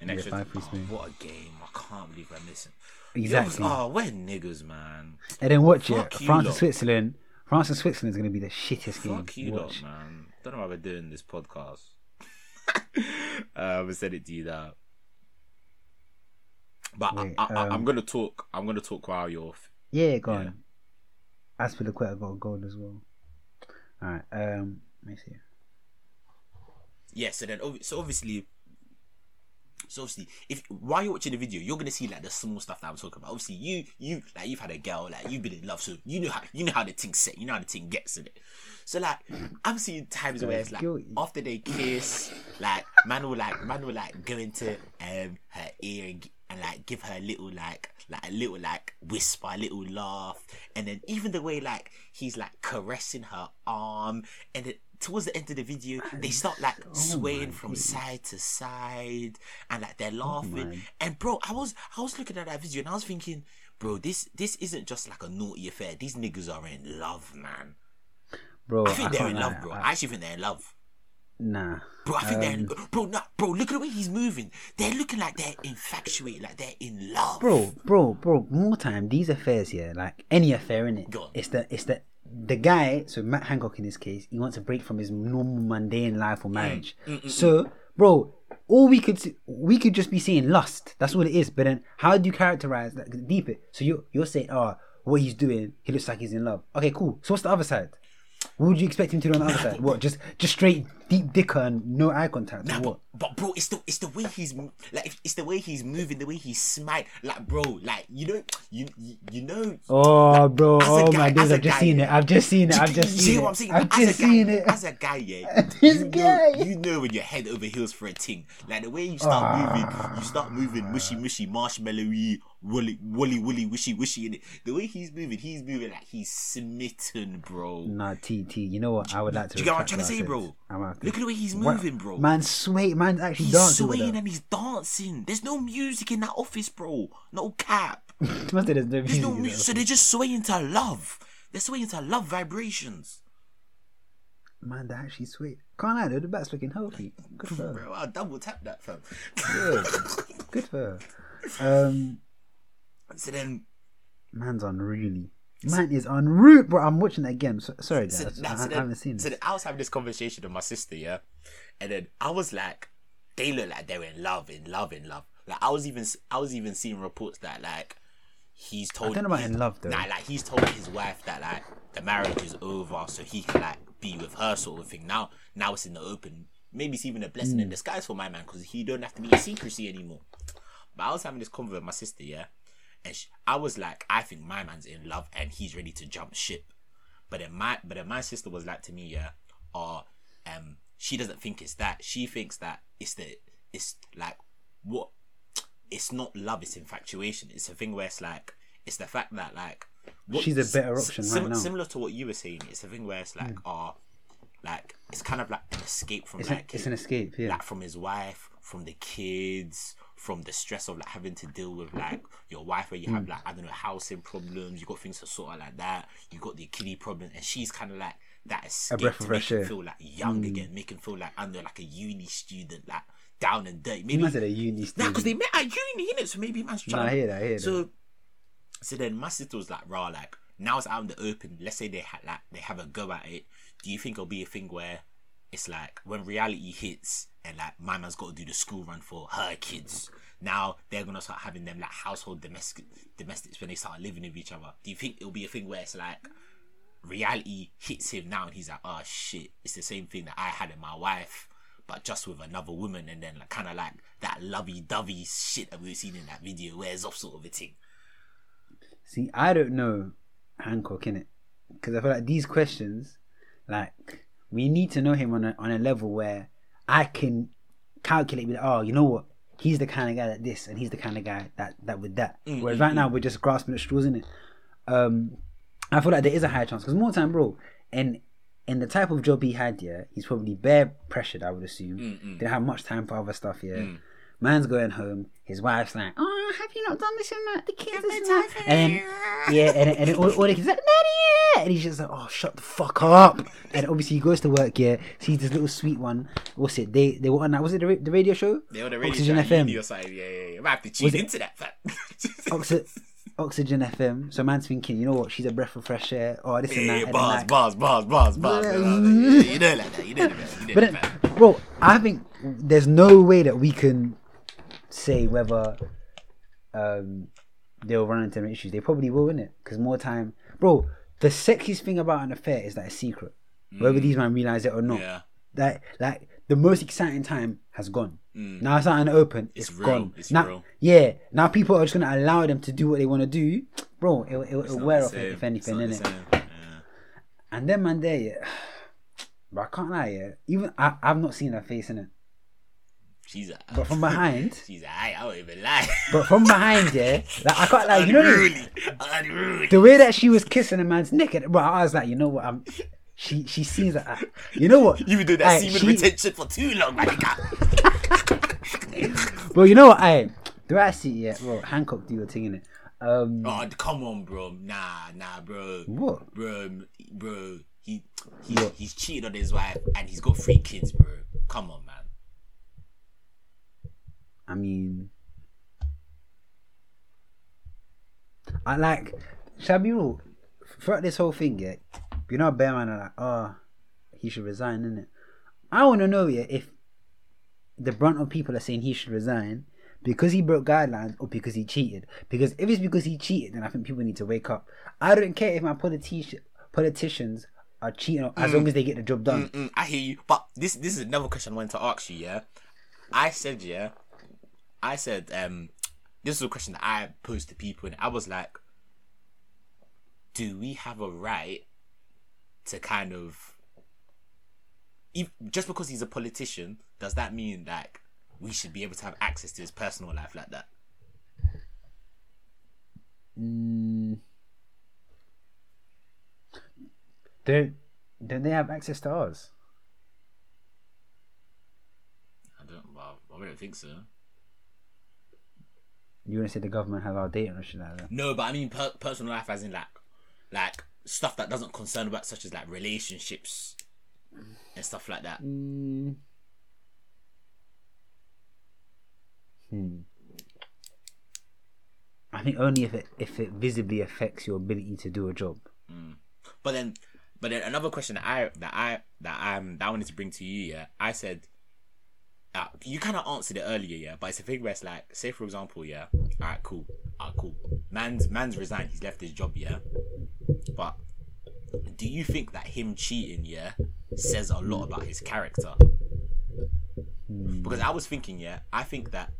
An Yeah, extra. five free oh, Spain. what a game! I can't believe I'm missing. Exactly. Yo, oh, we're niggas, man. And then watch Fuck it. France and Switzerland. France and Switzerland is going to be the shittest game. Fuck you, lot, man. Don't know why we're doing this podcast. um, I said it to you that. But Wait, I, I, um, I'm gonna talk. I'm gonna talk while you're. Yeah, go Yeah. on. Azpilicueta got goal as well. All right. Um, let me see. Yeah. So then, so obviously, so obviously, if while you're watching the video, you're gonna see like the small stuff that I'm talking about. Obviously, you you like you've had a girl, like you've been in love, so you know how you know how the thing set, you know how the thing gets in it. So like, I'm seeing times where it's like Guilty. after they kiss, like man will like man will like go into um her ear and, and like give her a little like like a little like whisper, a little laugh, and then even the way like he's like caressing her arm, and then towards the end of the video they start like swaying from side to side, and like they're oh laughing. my- and bro, I was I was looking at that video and I was thinking, bro, this this isn't just like a naughty affair. These niggas are in love, man. Bro, I think they're can't in love, lie. bro. I- I actually think they're in love. Nah. Bro, I think they're in, Um, bro, nah, bro. Look at the way he's moving. They're looking like they're infatuated, like they're in love, bro, bro, bro. More time. These affairs here, like any affair in it, it's the it's the the guy. So Matt Hancock in this case, he wants to break from his normal mundane life or mm, marriage. Mm, mm, so, bro, all we could see, we could just be seeing lust. That's what it is. But then, how do you characterize that? Deep it. So you you're saying, oh, what he's doing, he looks like he's in love. Okay, cool. So what's the other side? What would you expect him to do on the other side? What just just straight deep dicker and no eye contact? Nah, but, but bro, it's the it's the way he's like it's the way he's moving, the way he's smite. like bro, like you know, you you, you know. Oh, bro! Oh guy- my days! I've just guy, seen it. I've just seen it. I've just seen see it. I'm saying? I've as just a guy, seen it. As a guy, yeah. This you guy. Know, you know when you're head over heels for a ting. Like the way you start ah. moving, you start moving mushy mushy, marshmallowy, woolly woolly woolly, wishy wishy in it. The way he's moving, he's moving like he's smitten, bro. Nah, T T. You know what? I would like to. Do you get what I'm trying to say, bro? I'm Look at the way he's moving, bro. Man, sway. Man's actually He's dancing with swaying and he's dancing. There's no music in that office, bro. No cap. There's no There's no music music. So they're just swaying to love. They're swaying to love vibrations. Man, they're actually sweet. Can't lie, though, the bat's looking healthy. Good for her. Bro, I'll double tap that fam. Good. Good for her. Um, so then man's unruly. Man is unruly, bro. I'm watching again. So, sorry, so, guys. I, so I haven't seen So this. then I was having this conversation with my sister, yeah, and then I was like, they look like they're in love, in love, in love. Like I was even, I was even seeing reports that like he's told. I don't know about in love, though. Nah, like he's told his wife that like the marriage is over, so he can like be with her, sort of thing. Now, now it's in the open. Maybe it's even a blessing Hmm. in disguise for my man because he don't have to be in secrecy anymore. But I was having this convo with my sister, yeah, and she, I was like, I think my man's in love and he's ready to jump ship. But then my but then my sister was like to me, yeah, or um, she doesn't think it's that. She thinks that it's the it's like what it's not love, it's infatuation. It's a thing where it's like it's the fact that like what- She's a better option sim- right now. Similar to what you were saying, it's a thing where it's like, oh, like it's kind of like an escape from It's, like it's an escape, yeah. like from his wife, from the kids, from the stress of like having to deal with like your wife where you have mm. like I don't know housing problems, you got things to sort out like that, you got the kiddie problem, and she's kind of like that escape to of make fresh him air. Feel like young mm. again, make him feel like under like a uni student, like down and dirty. Maybe Man said a uni nah, because they met at uni, innit? So maybe man's Nah, trying. I hear that, I hear so, so then my sister was like, "Raw, like now it's out in the open. Let's say they had like they have a go at it. Do you think it'll be a thing where it's like when reality hits and like my man's got to do the school run for her kids? Now they're gonna start having them like household domestic domestics when they start living with each other. Do you think it'll be a thing where it's like reality hits him now and he's like, oh shit, it's the same thing that I had in my wife, but just with another woman, and then like kind of like that lovey-dovey shit that we've seen in that video wears off sort of a thing. See, I don't know Hancock in it because I feel like these questions, like we need to know him on a on a level where I can calculate with. Oh, you know what? He's the kind of guy that this, and he's the kind of guy that that with that. Mm, Whereas mm, right now mm. we're just grasping at straws in it. Um, I feel like there is a high chance because more time, bro, and in the type of job he had, yeah, he's probably bare pressured. I would assume didn't have much time for other stuff. Yeah, man's going home. His wife's like, "Oh, have you not done this and that? Uh, the kids this and that." And then, yeah, and then, and then all, all the kids like, "Daddy!" yeah," And he's just like, "Oh, shut the fuck up!" And obviously he goes to work. Yeah, sees this little sweet one. What's it? They they were on that. Was it the, the radio show? They on the radio Oxygen show, FM. uni or something. Yeah, yeah, yeah. I might have to tune it- into that fact. Oxy- Oxygen FM. So man's thinking, you know what? She's a breath of fresh air. Oh, this and that. yeah, and then bars, bars, bars, bars, bars. Yeah. Yeah, you know like that. You know that. You know But that. then, bro, I think there's no way that we can say whether um, they'll run into any issues. They probably will, innit? Because more time, bro. The sexiest thing about an affair is that it's secret, whether these men realize it or not. Yeah. That like the most exciting time has gone. Now it's not the open. It's, It's gone. It's now, real. yeah. Now people are just gonna allow them to do what they want to do, bro. It'll, it'll, it'll wear off same. if anything, innit? not the same. Yeah. And then man, there, yeah. But I can't lie, yeah. Even I, I've not seen her face in it. She's a. But from behind, She's a. I, I won't even lie. but from behind, yeah, like I can't like you know the, Unruly. Unruly. the way that she was kissing a man's neck, and- bro. I was like, you know what, I'm. She she seems like, I- you know what, You've been doing that semen she- retention for too long, my nigga. bro. You know what, I do I see yeah, bro. Hancock do your thing in it. Um, Oh, come on, bro. Nah, nah, bro. what? Bro, bro. He, What? he's cheated on his wife and he's got three kids, bro. Come on, man. I mean, I like. Shall be real? Throughout this whole thing, yeah, you know, bear man are like, oh, he should resign, innit? I want to know, yeah, if the brunt of people are saying he should resign because he broke guidelines or because he cheated. Because if it's because he cheated, then I think people need to wake up. I don't care if my politi- politicians are cheating as long as they get the job done. Mm, I hear you, but this this is another question I wanted to ask you. Yeah, I said yeah, I said um, this is a question that I posed to people, and I was like, do we have a right to kind of, if, just because he's a politician, does that mean like we should be able to have access to his personal life like that? Mm. Don't don't they have access to ours? I don't. Well, I don't think so. You want to say the government has our data or shit like that? No, but I mean per- personal life as in like, like stuff that doesn't concern about such as like relationships and stuff like that. Mm. Hmm. I think only if it if it visibly affects your ability to do a job. But then, but then another question that I that I that I'm that I wanted to bring to you, yeah, I said, uh, you kind of answered it earlier, yeah, but it's a thing where it's like, say for example, yeah, all right, cool, all right, cool, man's man's resigned, he's left his job, yeah, but do you think that him cheating, yeah, says a lot about his character? Because I was thinking, yeah, I think that.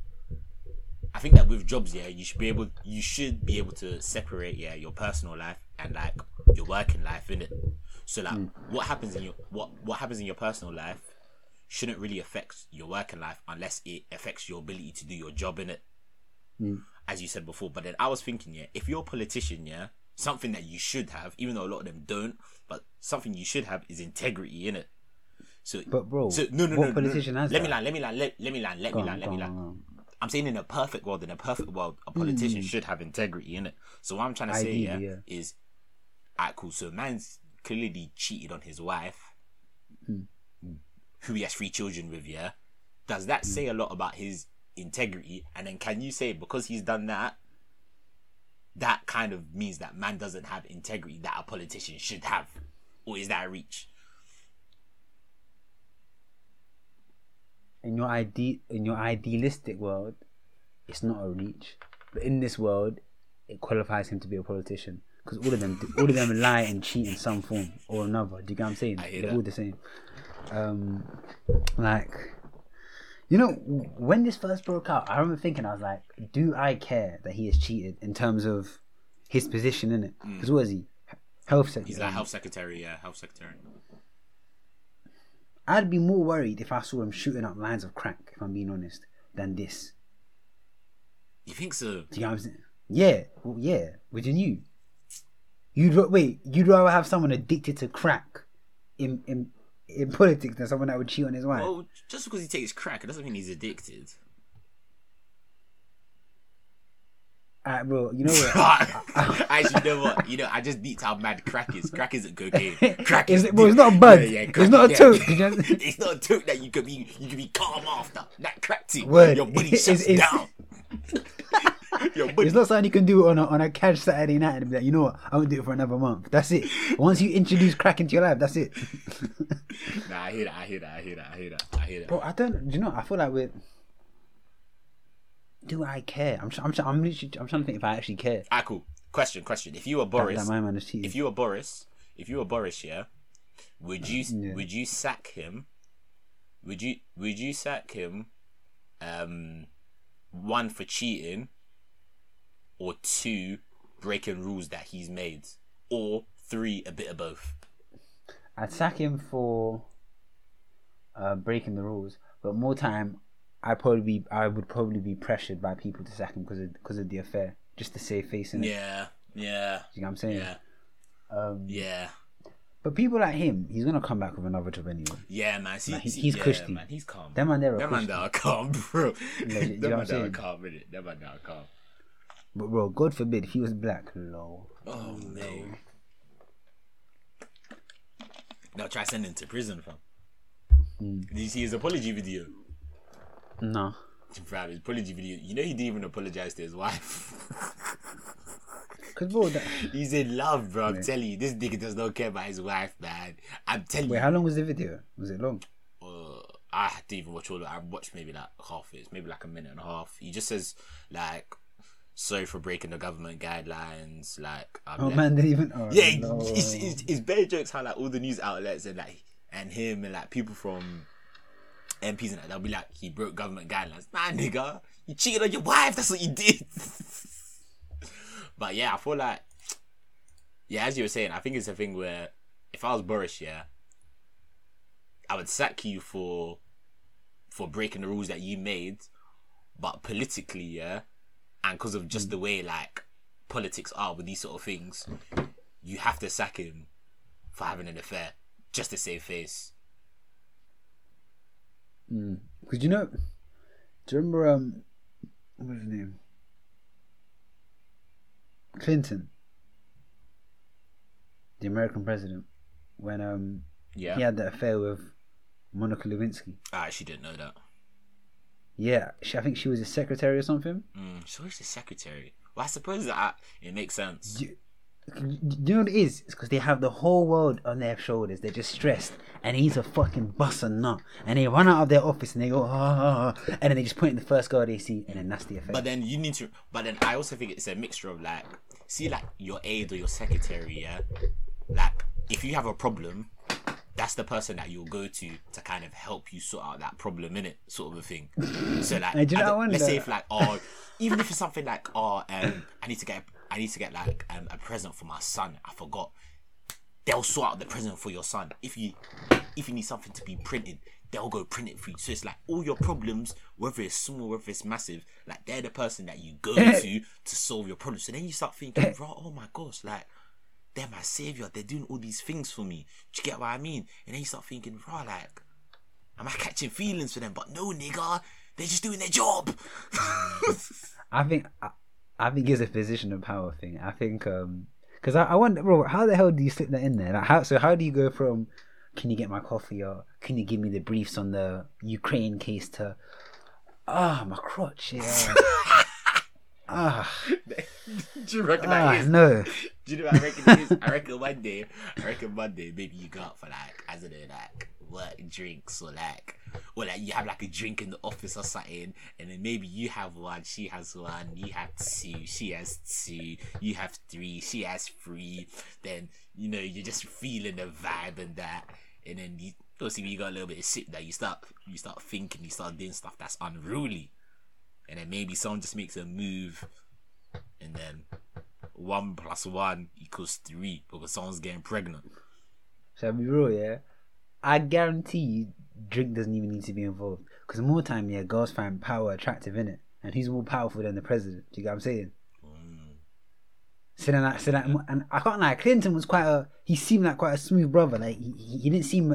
I think that with jobs, yeah, you should be able, you should be able to separate, yeah, your personal life and like your working life, in it. So like, what happens in your what what happens in your personal life shouldn't really affect your working life unless it affects your ability to do your job in it. As you said before, but then I was thinking, yeah, if you're a politician, yeah, something that you should have, even though a lot of them don't, but something you should have is integrity in it. So, But bro, so no, no, no, politician no. has Let me land. Let me land. Let, let me land. Let Go me on, land. Let me land. go on. I'm saying in a perfect world, in a perfect world, a politician should have integrity in it. So what I'm trying to say Mm. Yeah, yeah. is, alright, cool. So man's clearly cheated on his wife, Mm. Who he has three children with. Yeah, does that say a lot about his integrity? And then can you say because he's done that, that kind of means that man doesn't have integrity that a politician should have, or is that a reach? in your ide- in your idealistic world, it's not a reach. But in this world, it qualifies him to be a politician because all of them, all of them lie and cheat in some form or another. Do you get what I'm saying? They're that. all the same. Um, like, you know, when this first broke out, I remember thinking, I was like, do I care that he has cheated in terms of his position in it? Because what is he? Health secretary. Mm. He's like health secretary, yeah, health secretary. I'd be more worried if I saw him shooting up lines of crack, if I'm being honest, than this. You think so? Do you know what I'm saying? Yeah, well, yeah. Would you knew? You'd wait. You'd rather have someone addicted to crack in in in politics than someone that would cheat on his wife. Well, just because he takes crack, it doesn't mean he's addicted. Uh, Alright, bro. You know what? Actually, you know what? You know, I just beat how mad crack is. Crack isn't cocaine. Crack Is well, it's not a bud. It's not a yeah. toke, it's not a toke that you could be. You could be calm after that crack thing. Word. Your body It's- shuts it's- down. Your body. it's not something you can do on a on a cash Saturday night and be like, you know what? I won't do it for another month. That's it. Once you introduce crack into your life, that's it. Nah, I hear that. I hear that. I hear that. I hear that. I hear that. Bro, I don't. Do you know? I feel like we're. Do I care? I'm. I'm. I'm literally. I'm trying to think if I actually care. Ah, cool. Question. Question. If you were Boris, that my man is cheating. if you were Boris, if you were Boris, yeah, would you Yeah. would you sack him? Would you would you sack him? Um, one for cheating, or two breaking rules that he's made, or three a bit of both. I'd sack him for uh, breaking the rules, but more time, I probably be, I would probably be pressured by people to sack him because of because of the affair, just to save face in it. Yeah, yeah, You know what I'm saying? yeah, Um, yeah, But people like him, he's gonna come back with another job anyway. yeah, man. See, Nah, he- see- he's yeah, cushy. man. He's calm. Them man, they're a Them man that are calm, bro. you know Them what I'm man that are saying? calm, innit? Them man that are calm. But bro, God forbid he was black, lol. Oh no. Now try sending him to prison, fam. Hmm. Did you see his apology video? No. Fam, his apology video. You know he didn't even apologize to his wife. Cause bro, that, He's in love, bro. I'm telling you, this nigga does not care about his wife, man. I'm telling wait, you. Wait, how long was the video? Was it long? uh, I didn't even watch all of it. I watched maybe like half of it, maybe like a minute and a half. He just says like, "Sorry for breaking the government guidelines." Like, I'm Oh like- man, didn't even. Oh, yeah, no. it's, it's, it's bare jokes how like all the news outlets and like and him and like people from MPs and that they'll be like he broke government guidelines. Nah, nigga, you cheated on your wife. That's what you did. but yeah, I feel like yeah, as you were saying, I think it's a thing where if I was Boris, yeah, I would sack you for for breaking the rules that you made, but politically, yeah, and because of just the way like politics are with these sort of things, you have to sack him for having an affair just to save face. Because you know, do you remember um, what was his name? Clinton. the American president, when um Yeah. he had that affair with Monica Lewinsky. I actually didn't know that. Yeah, she, I think she was his secretary or something. Mm, so who's the secretary? Well, I suppose that it makes sense. Do, do you know what it is? It's because they have the whole world on their shoulders. They're just stressed, and he's a fucking a nut. And they run out of their office and they go, ah, ah, and then they just point in the first girl they see, and then that's the effect. But then you need to. But then I also think it's a mixture of like, see, like your aide or your secretary, yeah. Like if you have a problem, that's the person that you'll go to to kind of help you sort out that problem in it, sort of a thing. So like, And do I what don't- let's say if like, oh, even if it's something like, oh, um, I need to get, I need to get like um, a present for my son. I forgot. They'll sort out the present for your son. If you, if you need something to be printed, they'll go print it for you. So it's like all your problems, whether it's small, or whether it's massive, like they're the person that you go to to solve your problems. So then you start thinking, right, oh my gosh, like they're my savior. They're doing all these things for me. Do you get what I mean? And then you start thinking, right, like, am I catching feelings for them? But no, nigga, they're just doing their job. I think I, I think it's a position of power thing. I think um because I, I wonder, bro, how the hell do you slip that in there? Like how so? How do you go from can you get my coffee or can you give me the briefs on the Ukraine case to ah my crotch yeah ah Do you reckon ah that is? no Do you know what I reckon it is? I reckon one day, I reckon one day, maybe you go out for like, I don't know, like work drinks or like, or like you have like a drink in the office or something, and then maybe you have one, she has one, you have two, she has two, you have three, she has three. Then you know you're just feeling the vibe and that, and then you obviously you got a little bit of sip that you start you start thinking, you start doing stuff that's unruly, and then maybe someone just makes a move, and then one plus one equals three because someone's getting pregnant. shall I be real yeah I guarantee you drink doesn't even need to be involved because more time yeah girls find power attractive in it and who's more powerful than the president do you get what I'm saying Mm. So then, I, so that, and I can't lie. Clinton was quite a. He seemed like quite a smooth brother. Like he, he he didn't seem.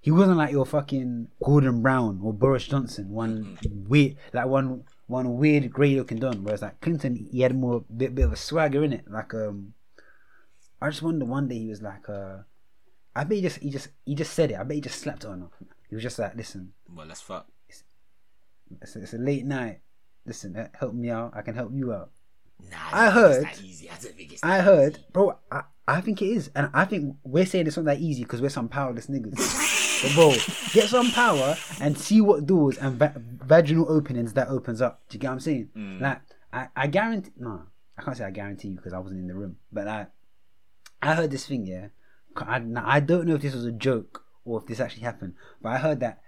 He wasn't like your fucking Gordon Brown or Boris Johnson. One weird, like one one weird grey looking don. Whereas like Clinton, he had more bit bit of a swagger in it. Like um, I just wonder one day he was like uh, I bet he just he just he just said it. I bet he just slept on. He was just like, listen, Well, let's fuck. it's a, it's a late night. Listen, uh, help me out. I can help you out. Nah, I heard- that easy. I. I heard, easy. bro. I, I think it is, and I think we're saying it's not that easy because we're some powerless niggas. bro, get some power and see what doors and va- vaginal openings that opens up. Do you get what I'm saying? Mm. Like, I, I guarantee. No, I can't say I guarantee you because I wasn't in the room. But like, I heard this thing. Yeah, I, I don't know if this was a joke or if this actually happened, but I heard that.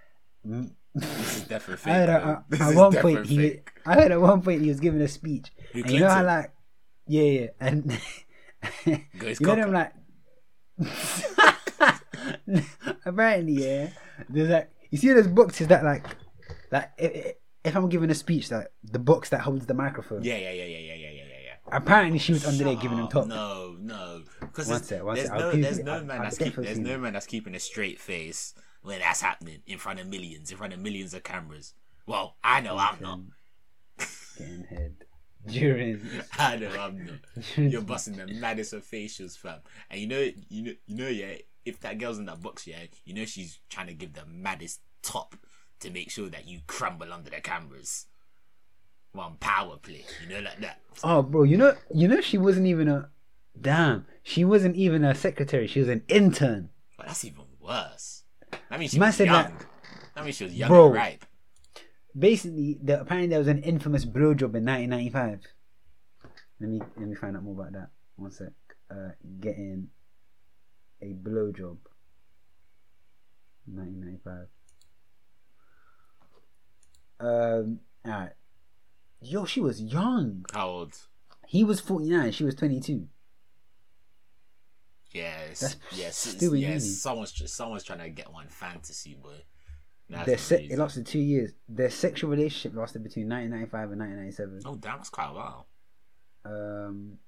mm, This is definitely I fake. heard at, at, at one point he, fake. I heard at one point he was giving a speech, and you know how like, yeah, yeah, and you know them like, apparently, yeah, there's like, you see those boxes that like, like if, if I'm giving a speech, like the box that holds the microphone. Yeah, yeah, yeah, yeah, yeah, yeah, yeah, yeah. yeah. Apparently, she was under there giving him Shut oh, top. No, no. Because there's, sec, there's sec, no, there's no man I'll that's keep, there's no man that's keeping a straight face when that's happening in front of millions, in front of millions of cameras. Well, I know I'm not. Getting head during. I know I'm not. You're busting the maddest of facials, fam. And you know, you know, you know, yeah. If that girl's in that box, yeah, you know she's trying to give the maddest top to make sure that you crumble under the cameras. One power play, you know, like that. Oh, bro, you know, you know, she wasn't even a. Damn, she wasn't even a secretary. She was an intern. But that's even worse. That means she Man was young. that- That, means she was young Bro. and ripe. Basically, the, apparently there was an infamous blowjob in 1995. Let me let me find out more about that. One sec. Uh, getting a blowjob. 1995. Um. All right. Yo, she was young. How old? He was 49. She was 22. Yes, That's yes, still uni. yes. Someone's someone's trying to get one fantasy, boy. That's Their se- it lasted two years. Their sexual relationship lasted between 1995 and 1997. Oh damn, that's quite a while. Um,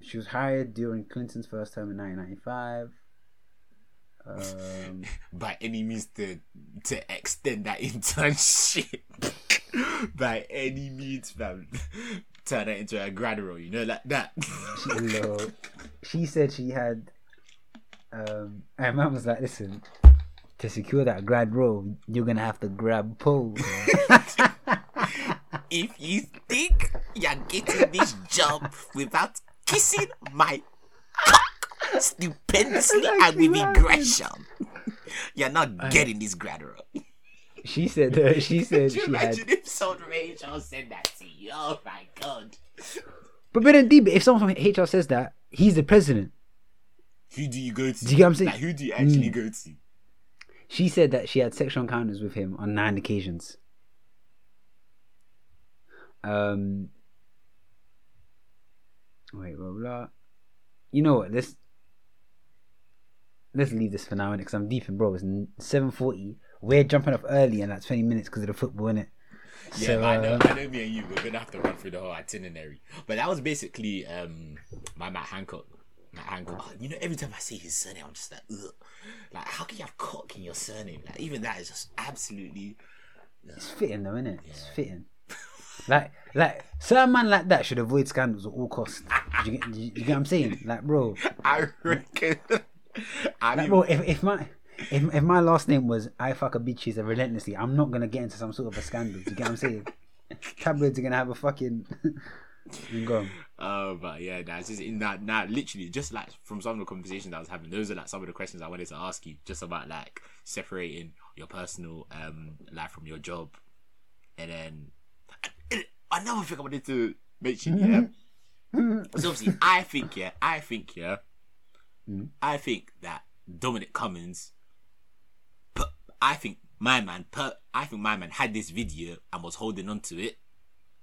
she was hired during Clinton's first term in 1995. Um, By any means, to to extend that internship. By any means, fam. turn it into a grad role, you know, like that. She, she said she had. Um, and mum was like, "Listen, to secure that grad role, you're gonna have to grab pole." if you think you're getting this job without kissing my cock stupendously Like and with you aggression, you're not getting this grad role. she said. Uh, she said Could you she had. imagine if someone from HR said that to you? Oh my god. But but then deep, if someone from HR says that, he's the president. Who do you go to? Do you get what I'm saying? Like, who do you actually Mm. go to? She said that she had sexual encounters with him on nine occasions. Um. Wait, blah blah. You know what? Let's let's leave this for now, because I'm deep in bro. It's seven forty. We're jumping up early in like twenty minutes because of the football, innit? Yeah, So, I know, uh, I know me and you, we're gonna have to run through the whole itinerary. But that was basically um my Matt Hancock. Matt Hancock. Oh, you know, every time I see his surname, I'm just like, ugh. Like, how can you have cock in your surname? Like, even that is just absolutely. It's fitting though, innit? It's fitting. Like, like certain man like that should avoid scandals at all costs. Do you, get, do you, you get what I'm saying? Like, bro, I reckon. I like, bro. If, if my if, if my last name was I fuck a bitches and relentlessly, I'm not gonna get into some sort of a scandal. Do you get what I'm saying? Tabloids are gonna have a fucking. Go. Oh, but yeah, that's just in that. Nah, literally, just like from some of the conversations I was having, those are like some of the questions I wanted to ask you, just about like separating your personal um life from your job, and then another thing I wanted to mention, yeah. so obviously, I think, yeah, I think, yeah, Mm. I think that Dominic Cummings, per, I think my man, per, I think my man had this video and was holding on to it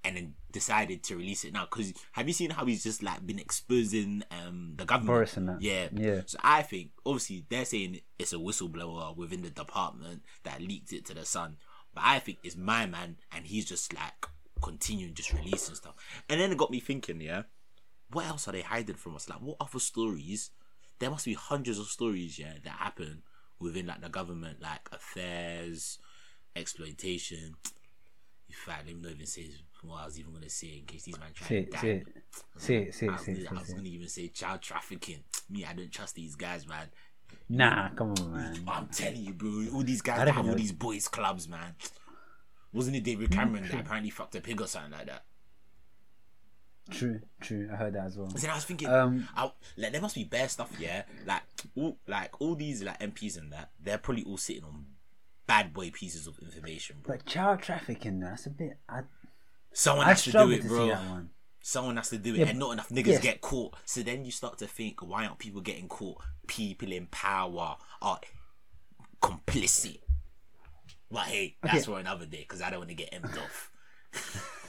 and then decided to release it now. Because have you seen how he's just like been exposing um the government? Boris and that. Yeah, Yeah. So I think obviously they're saying it's a whistleblower within the department that leaked it to the Sun, but I think it's my man and he's just like continuing just releasing stuff. And then it got me thinking, yeah, what else are they hiding from us? Like what other stories? There must be hundreds of stories, yeah, that happen within like the government, like affairs, exploitation. In fact, let me not even say what I was even gonna say in case these man try Say to it, die. say it, uh, say I was, say gonna- I was say gonna even say child trafficking. Me, I don't trust these guys, man. Nah, come on, man. I'm telling you, bro. All these guys I have all these boys clubs, man. Wasn't it David Cameron that apparently fucked a pig or something like that? True, true. I heard that as well. Then I was thinking, Um, I, like there must be bare stuff, yeah. Like all, like all these like MPs and that, they're probably all sitting on bad boy pieces of information, bro. But child trafficking, that's a bit. I, Someone I has to do it, to bro. Someone has to do it, Yeah, and not enough niggas yes. get caught. So then you start to think, why aren't people getting caught? People in power are complicit. But hey, that's Okay. for another day because I don't want to get emmed off.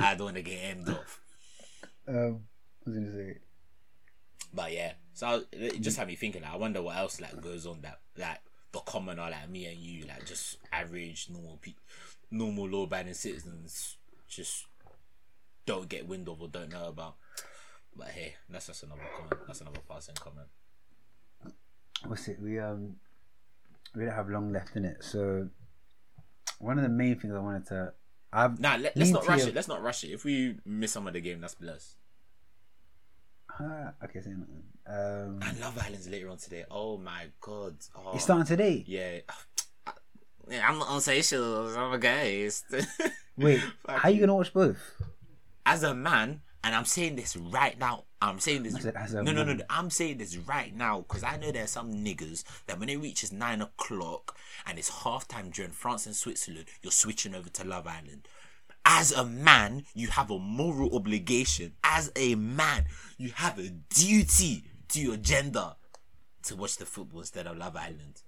I don't want to get emmed off. Um, I was gonna say. But yeah, so it just had me thinking. Like, I wonder what else like goes on that like the commoner, like me and you, like just average normal people, normal law-abiding citizens, just don't get wind of or don't know about. But hey, that's just another comment. That's another passing comment. what's it? We um we don't have long left in it. So one of the main things I wanted to I've Nah, let, let's not rush it. Let's not rush it. If we miss some of the game, that's blessed. Ah, okay, say nothing. Um, And Love Island's later on today. Oh my god. Oh, it's starting today. Yeah. Yeah, I'm not on socials. I'm a ghost. Wait, how you gonna watch both? as a man, and I'm saying this right now. I'm saying this. Said no, no, no, no. I'm saying this right now because I know there's some niggas that when it reaches nine o'clock and it's halftime during France and Switzerland, you're switching over to Love Island. As a man, you have a moral obligation. As a man, you have a duty to your gender to watch the football instead of Love Island.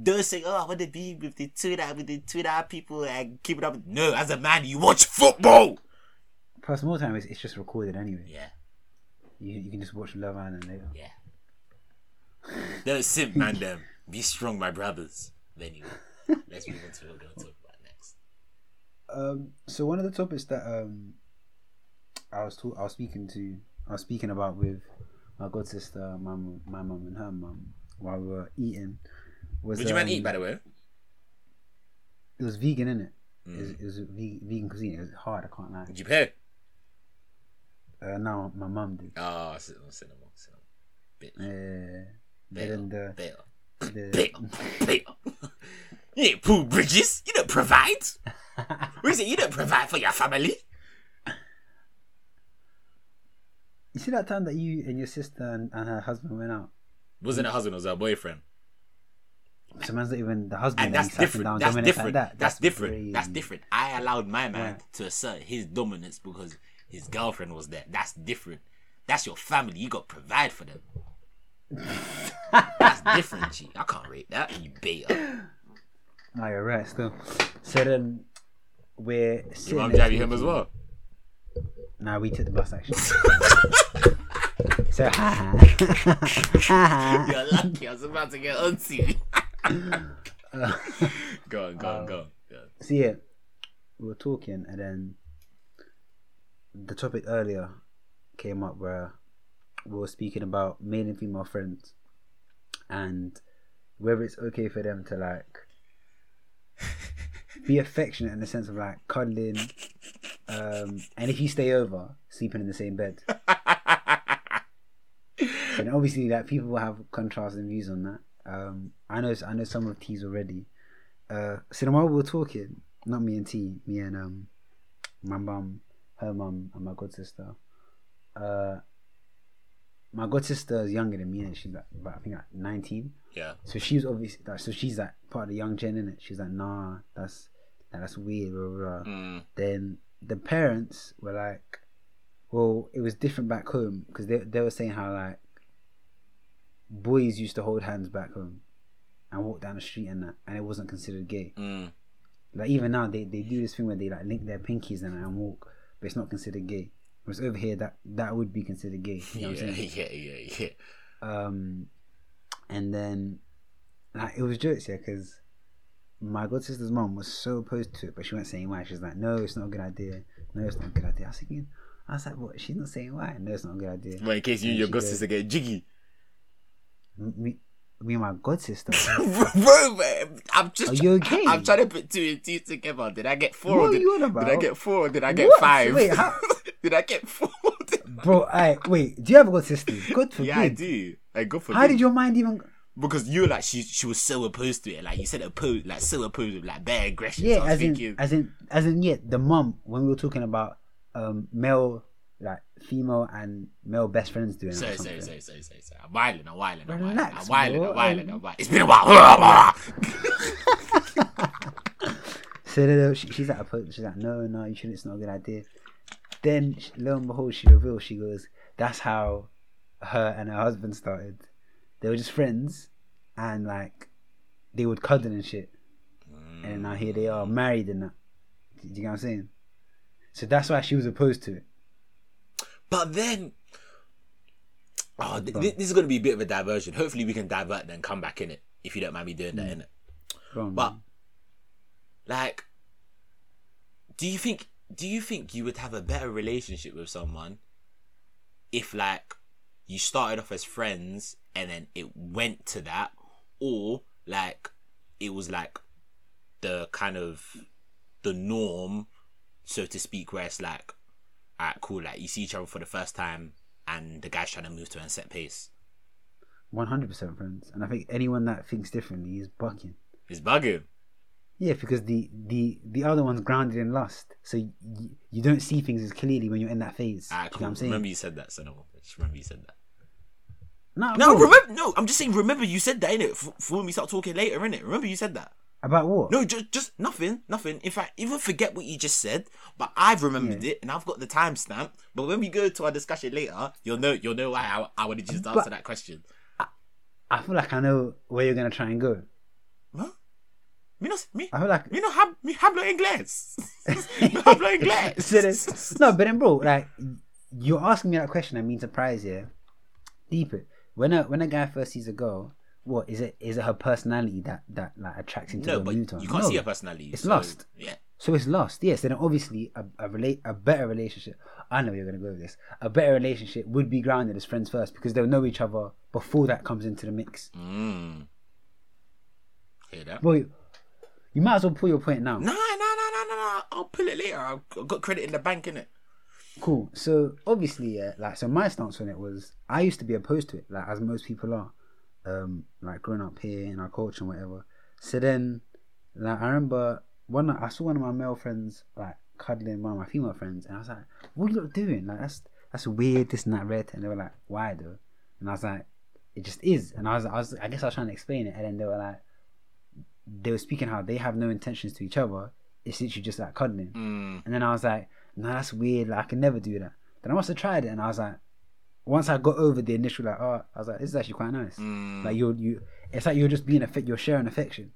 Don't say, oh, I want to be with the Twitter, with the Twitter people and keep it up. No, as a man, you watch football. Plus, more time is it's just recorded anyway. Yeah, You, you can just watch Love Island later. yeah. Don't simp, man. Them be strong, my brothers. Anyway, let's move on to what we're going to talk about next. Um, so one of the topics that um I was talk- I was speaking to I was speaking about with my god sister, my mum- my mum and her mum while we were eating was Would you man um, eat, by the way? It was vegan, innit? It Mm. was, it was ve- vegan cuisine. It was hard. I can't lie. Would you pay? Uh, no, my mum did. Oh, cinema, cinema, cinema. Bitch. Yeah. Then the, better, the better, better. You ain't pull bridges. You don't provide. What is it? You don't provide for your family. you see that time that you and your sister and, and her husband went out. Wasn't a husband, was her boyfriend. So man's not even the husband. And that's different. Down, that's different. Like that. That's, different. crazy. That's different. I allowed my man Yeah. to assert his dominance because his girlfriend was there. That's different. That's your family. You got to provide for them. that's different, G. I can't rate that. You beta. No, you're right. Still. So then we're Your sitting mum there drive you home as well. Nah, we took the bus actually. so ha ha. You're lucky. I was about to get onto you. Uh, go on, go on, go on. Go on. so yeah, we were talking, and then the topic earlier came up where we were speaking about male and female friends, and whether it's okay for them to like be affectionate in the sense of like cuddling, um, and if you stay over, sleeping in the same bed. and obviously, like people will have contrasting views on that. Um, I know, I know some of T's already. Uh, so while we were talking, not me and T, me and um, my mum, her mum, and my god sister. Uh, my god sister is younger than me, and she's like, about, I think like nineteen. Yeah. So she was obviously, like, so she's like part of the young gen, innit? She's like, nah, that's like, that's weird. Blah, blah, blah Mm. then the parents were like, well, it was different back home because they they were saying how like boys used to hold hands back home and walk down the street and that, and it wasn't considered gay. Mm. Like even now, they, they do this thing where they like link their pinkies and, and walk, but it's not considered gay. Whereas over here, that that would be considered gay. You know what Yeah, I'm saying? yeah, yeah, yeah. Um, and then like it was jokes, yeah, because my god sister's mom was so opposed to it, but she wasn't saying why. She was like, "No, it's not a good idea. No, it's not a good idea." I was thinking, I was like, "What?" She's not saying why. No, it's not a good idea. Well, in case you and And your god sister get jiggy. Me, me and my god sister. Bro, man, I'm just. Are you okay? I'm trying to put two and two together. Did I get four? What or are did, you on about? did I get four? Or did I get What? five? Wait, how- did I get four? Bro, I wait. Do you have a god sister? God forbid. yeah, I do. Like, go for How did your mind even? Because you were like she she was so opposed to it. Like you said, opposed, like so opposed with like bare aggression. Yeah, so as in, thinking, as in, as in, yeah. The mom when we were talking about um male, female and male best friends doing. it or sorry, something. sorry, sorry, sorry, sorry, sorry. I'm wilding, I'm wilding, I'm wilding, I'm wilding. I'm wilding, I'm wilding. It's been a while. So then she, she's like, opposed- she's like, no, no, you shouldn't. It's not a good idea. Then lo and behold, she reveals. She goes, that's how her and her husband started. They were just friends, and like they would cuddle and shit. And now here they are, married and that. Do you get what I'm saying? So that's why she was opposed to it. But then, oh, th- th- this is going to be a bit of a diversion. Hopefully, we can divert and come back in it if you don't mind me doing that in it. But man. like, do you think do you think you would have a better relationship with someone if like you started off as friends and then it went to that, or like it was like the kind of the norm, so to speak, where it's like, alright, cool, like you see each other for the first time and the guy's trying to move to a set pace. 100% friends. And I think anyone that thinks differently is bugging. Is bugging. Yeah, because the the the other one's grounded in lust, so you, you don't see things as clearly when you're in that phase. Alright, Do you know I'm saying? Remember you said that, so no, just remember you said that. no, No, remember. No, I'm just saying. Remember, you said that in it for, for when we start talking later, in it. Remember, you said that. About what? No, just just nothing, nothing. In fact, even forget what you just said. But I've remembered Yeah. it, and I've got the timestamp. But when we go to our discussion later, you'll know you'll know why I, I wanted you to answer that question. I I, feel like I know where you're gonna try and go. Huh? Me no, me, I feel like me no hab, me hablo inglés. me hablo inglés. No, but then, bro, like you're asking me that question. I mean, surprise, yeah. Deep it. When a when a guy first sees a girl, what is it? Is it her personality that that like attracts him to No, go but you can't No. see her personality. It's so, lust. Yeah. So it's lost. Yes, then obviously a, a relate a better relationship. I know you're gonna go with this. A better relationship would be grounded as friends first because they'll know each other before that comes into the mix. Mm. Hear that? Well, you, might as well pull your point now. Nah, nah, nah, nah, nah, nah. I'll pull it later. I've got credit in the bank, innit? Cool. So obviously, yeah, like so my stance on it was I used to be opposed to it, like as most people are, um, like growing up here in our culture and whatever. So then, like I remember one night I saw one of my male friends like cuddling one of my female friends, and I was like, "What are you doing? Like that's that's weird, this and that, red." And they were like, "Why though?" And I was like, "It just is." And I was, I was, I guess I was trying to explain it, and then they were like, they were speaking how they have no intentions to each other. It's literally just like cuddling. Mm. And then I was like, no, that's weird. Like, I can never do that. Then I must have tried it, and I was like, once I got over the initial like, oh, I was like, this is actually quite nice. Mm. Like you're you, it's like you're just being affect, you're sharing affection,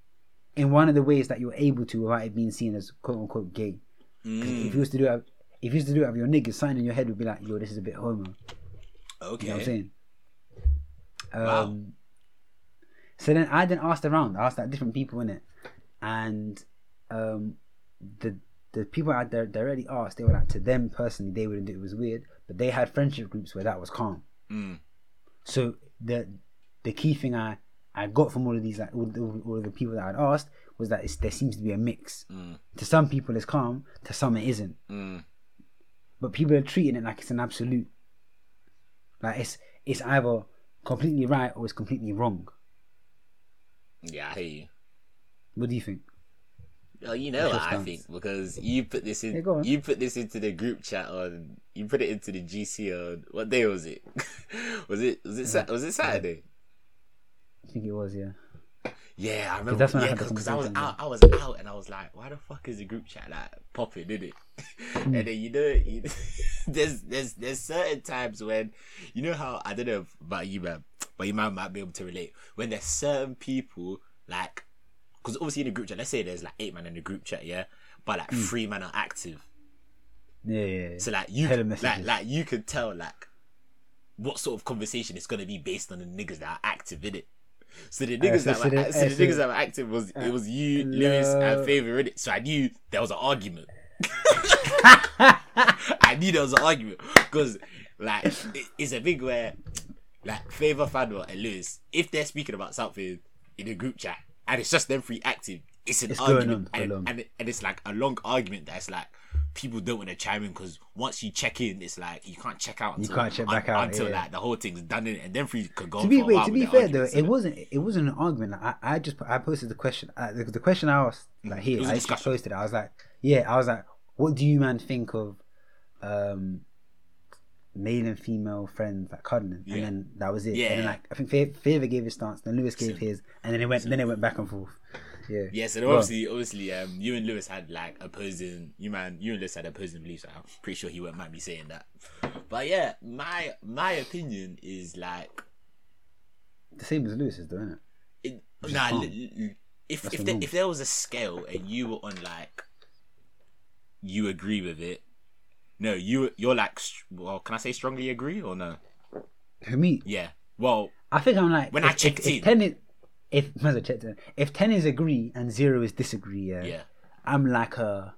in one of the ways that you're able to without it being seen as quote unquote gay. Mm. If you was to do it, if you used to do it with your niggas, sign in your head would be like, yo, this is a bit homo. Okay. You know what I'm saying? Um, Wow. So then I then asked around. I asked like different people in it, and um, the the people I di- directly asked, they were like to them personally, they wouldn't do it was weird, but they had friendship groups where that was calm. Mm. So the the key thing I I got from all of these like all, all, all of the people that I'd asked was that it's, there seems to be a mix. Mm. To some people it's calm, to some it isn't. Mm. But people are treating it like it's an absolute. Like it's it's either completely right or it's completely wrong. Yeah, I hear you. What do you think? Well, you know what I stance? think because you put this in. Yeah, you put this into the group chat on. You put it into the GC on what day was it? was it was it Sa- was it Saturday? I think it was, yeah. Yeah, I remember. that's when I yeah, because I was out. I was out, and I was like, "Why the fuck is the group chat like popping, did it?" Hmm. and then you know, you, there's there's there's certain times when you know how I don't know about you, man, but you man might be able to relate when there's certain people like because obviously in the group chat, let's say there's like eight man in the group chat, yeah, but like three man are active. Yeah, yeah, yeah. So like you, could, like like you could tell like what sort of conversation it's gonna be based on the niggas that are active in it. So the niggas so- that so were, the- so uh, the so- niggas that were active was it was you, Lewis, and Favor in it. So I knew there was an argument. I knew there was an argument because like it, it's a big where like Favor, Fanwa, and Lewis, if they're speaking about something in a group chat and it's just them three active, it's an It's going argument, on and, and and it's like a long argument that's like people don't want to chime in because once you check in, it's like you can't check out. Until, can't check back out, until yeah. like the whole thing's done in and then three could go. to be wait, to be fair though, it wasn't it wasn't an argument. Like, I, I just I posted the question. Uh, the, the question I asked like here, was a I just posted. I was like, yeah, I was like, what do you man think of um male and female friends like cuddling? Yeah. And then that was it. Yeah. And then like I think Fa- Favor gave his stance, then Lewis gave his, and then it went then it went back and forth. Yeah. Yeah, so obviously, obviously, um, you and Lewis had like opposing. You man, you and Lewis had opposing beliefs. I'm pretty sure he won't mind me saying that. But yeah, my my opinion is like, the same as Lewis's, though, isn't it? it, nah, li- li- if That's if the if there was a scale and you were on like, you agree with it. No, you you're like, well, can I say strongly agree or no? For me, Yeah. Well, I think I'm like When if, I checked if, in. if ten is if checked in, if ten is agree and zero is disagree, yeah, yeah, I'm like a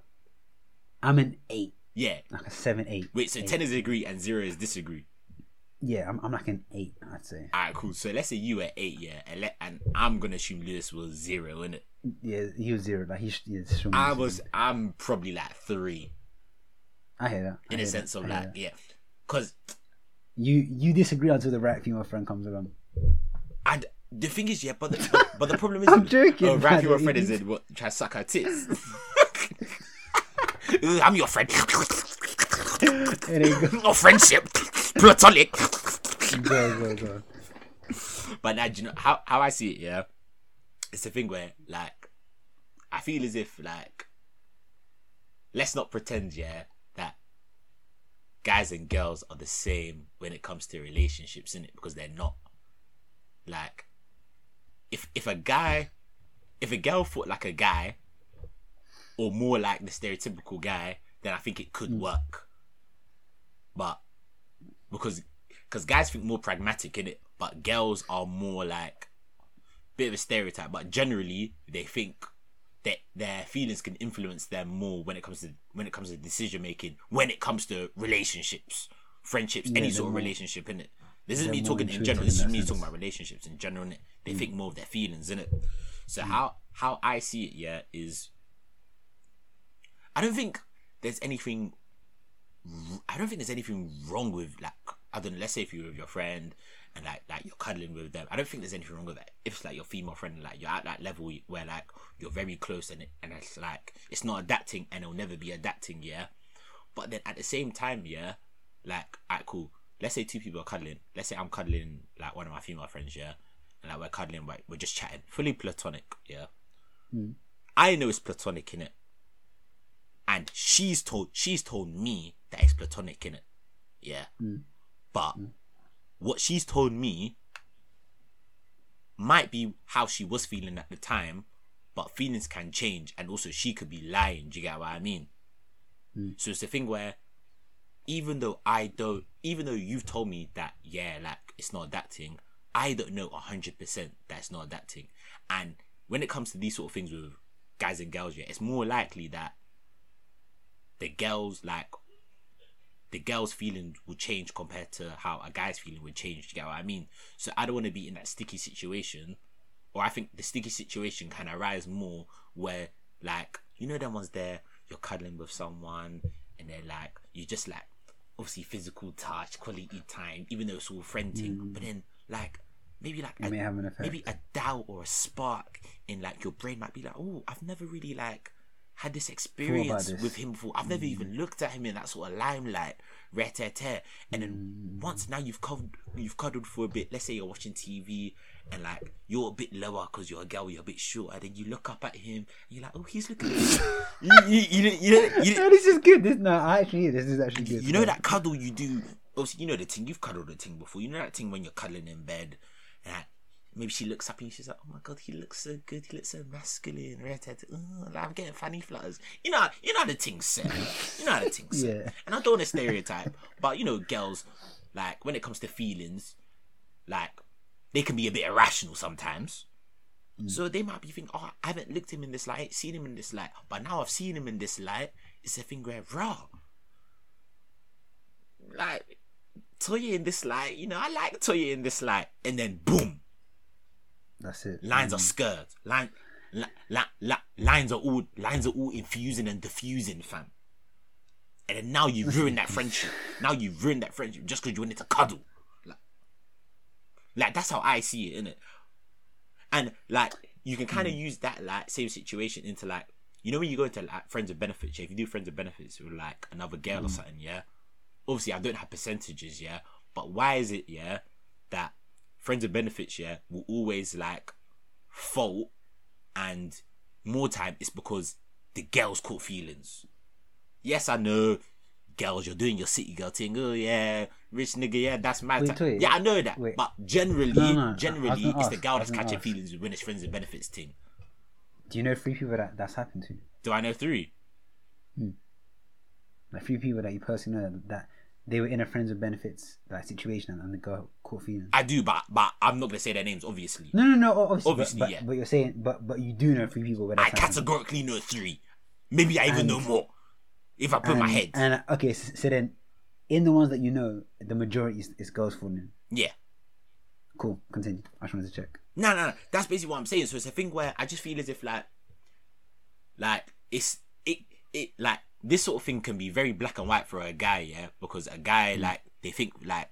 I'm an eight, yeah. like a seven, eight. Wait, so eight. ten is agree and zero is disagree. Yeah, I'm, I'm like an eight, I'd say. Alright, cool. So let's say you were eight, yeah, and, let, and I'm gonna assume Lewis was zero, innit? Yeah, he was zero. Like yeah, strong. I was, I'm probably like three I hear that. I in a sense that, of like, that. yeah, because you you disagree until the right female friend comes along. I. The thing is, yeah, but the, but, but the problem is, I'm uh, joking, Oh, right, your friend is in what try to suck her tits. I'm your friend. There you go. no friendship, platonic. go go go. But now, do you know how how I see it? Yeah, it's the thing where like I feel as if like let's not pretend, yeah, guys and girls are the same when it comes to relationships, in it because they're not. Like, if if a guy, if a girl thought like a guy, or more like the stereotypical guy, then I think it could mm. work. But because because guys think more pragmatic in it, but girls are more like bit of a stereotype. But generally, they think that their feelings can influence them more when it comes to when it comes to decision making, when it comes to relationships, friendships, any sort of more- relationship in it. This isn't me talking in general. in This is me sense. Mm. talking about relationships in general. Innit? They think more of their feelings in it. So how how I see it, yeah, is I don't think there's anything I don't think there's anything wrong with like I don't know, let's say if you're with your friend and like like you're cuddling with them. I don't think there's anything wrong with that. If it's like your female friend, like you're at that level where like you're very close and it, and it's like it's not adapting and it'll never be adapting, yeah. But then at the same time, yeah, like alright, cool. Let's say two people are cuddling. Let's say I'm cuddling like one of my female friends, yeah, and like we're cuddling, like we're just chatting, fully platonic, yeah. Mm. I know it's platonic in it, and she's told she's told me that it's platonic in it, yeah. Mm. But what she's told me might be how she was feeling at the time, but feelings can change, and also she could be lying. Do you get what I mean? Mm. So it's a thing where, even though I don't, even though you've told me that yeah, like it's not adapting, I don't know hundred percent that it's not adapting. And when it comes to these sort of things with guys and girls, yeah, it's more likely that the girls like the girl's feelings will change compared to how a guy's feeling would change. Do you get what I mean? So I don't want to be in that sticky situation, or I think the sticky situation can arise more where, like, you know, them ones there, you're cuddling with someone, and they're like you just like obviously physical touch, quality time, even though it's all friending, mm. but then like maybe like a, may have an maybe a doubt or a spark in like your brain might be like, oh, I've never really like had this experience this. with him before. I've never even mm. looked at him in that sort of limelight, ret And then mm. once now you've cuddled, you've cuddled for a bit. Let's say you're watching TV and like you're a bit lower because you're a girl, you're a bit shorter. And then you look up at him and you're like, oh, he's looking. you, you, you, you, you, No, this is good. This no, I actually, this is actually good. you know that cuddle you do. Obviously, you know the thing. You've cuddled the thing before. You know that thing when you're cuddling in bed, and like, maybe she looks up and she's like, "Oh my god, he looks so good. He looks so masculine." Oh, like, I'm getting fanny flutters. You know, you know how the thing's set. You know how the thing's set. Yeah. And I don't want to stereotype, but you know, girls like when it comes to feelings, like they can be a bit irrational sometimes. Mm. So they might be thinking, "Oh, I haven't looked him in this light, seen him in this light, but now I've seen him in this light." It's a thing where, raw, like Toya in this light, you know, I like Toya in this light, and then boom, That's it. lines are mm. skirred, line, li, li, li, lines are all lines are all infusing and diffusing, fam. And then now you've ruined that friendship. Now you've ruined that friendship just because you wanted to cuddle. Like, like that's how I see it, innit? And like you can kind of mm. use that like same situation into like you know when you go into like friends of benefits, yeah, if you do friends of benefits with like another girl or mm. something, yeah. Obviously, I don't have percentages, yeah. But why is it, yeah, that friends of benefits, yeah, will always like fault and more time it's because the girls caught feelings. Yes, I know, girls, you're doing your city girl thing. Oh yeah, rich nigga, yeah, that's my Wait, time. wait, Yeah, I know that. wait. But generally, No, no, I- I was generally, gonna it's the girl that's catching ask. feelings when it's friends and benefits thing. Do you know three people that that's happened to? Do I know three? Hmm. Like three people that you personally know that they were in a friends with benefits like situation and the girl caught feelings. I do, but but I'm not gonna say their names, obviously. No, no, no. Obviously, Obviously, but, but, yeah. but you're saying, but but you do know three people where I happened. categorically know three. Maybe I even And- know more. If I put my head. And okay, so, so then in the ones that you know, the majority is, is girls falling. yeah. Cool. Continue. I just wanted to check. No, no, no. That's basically what I'm saying. So it's a thing where I just feel as if like, like it's it it like this sort of thing can be very black and white for a guy, yeah, because a guy mm. like they think like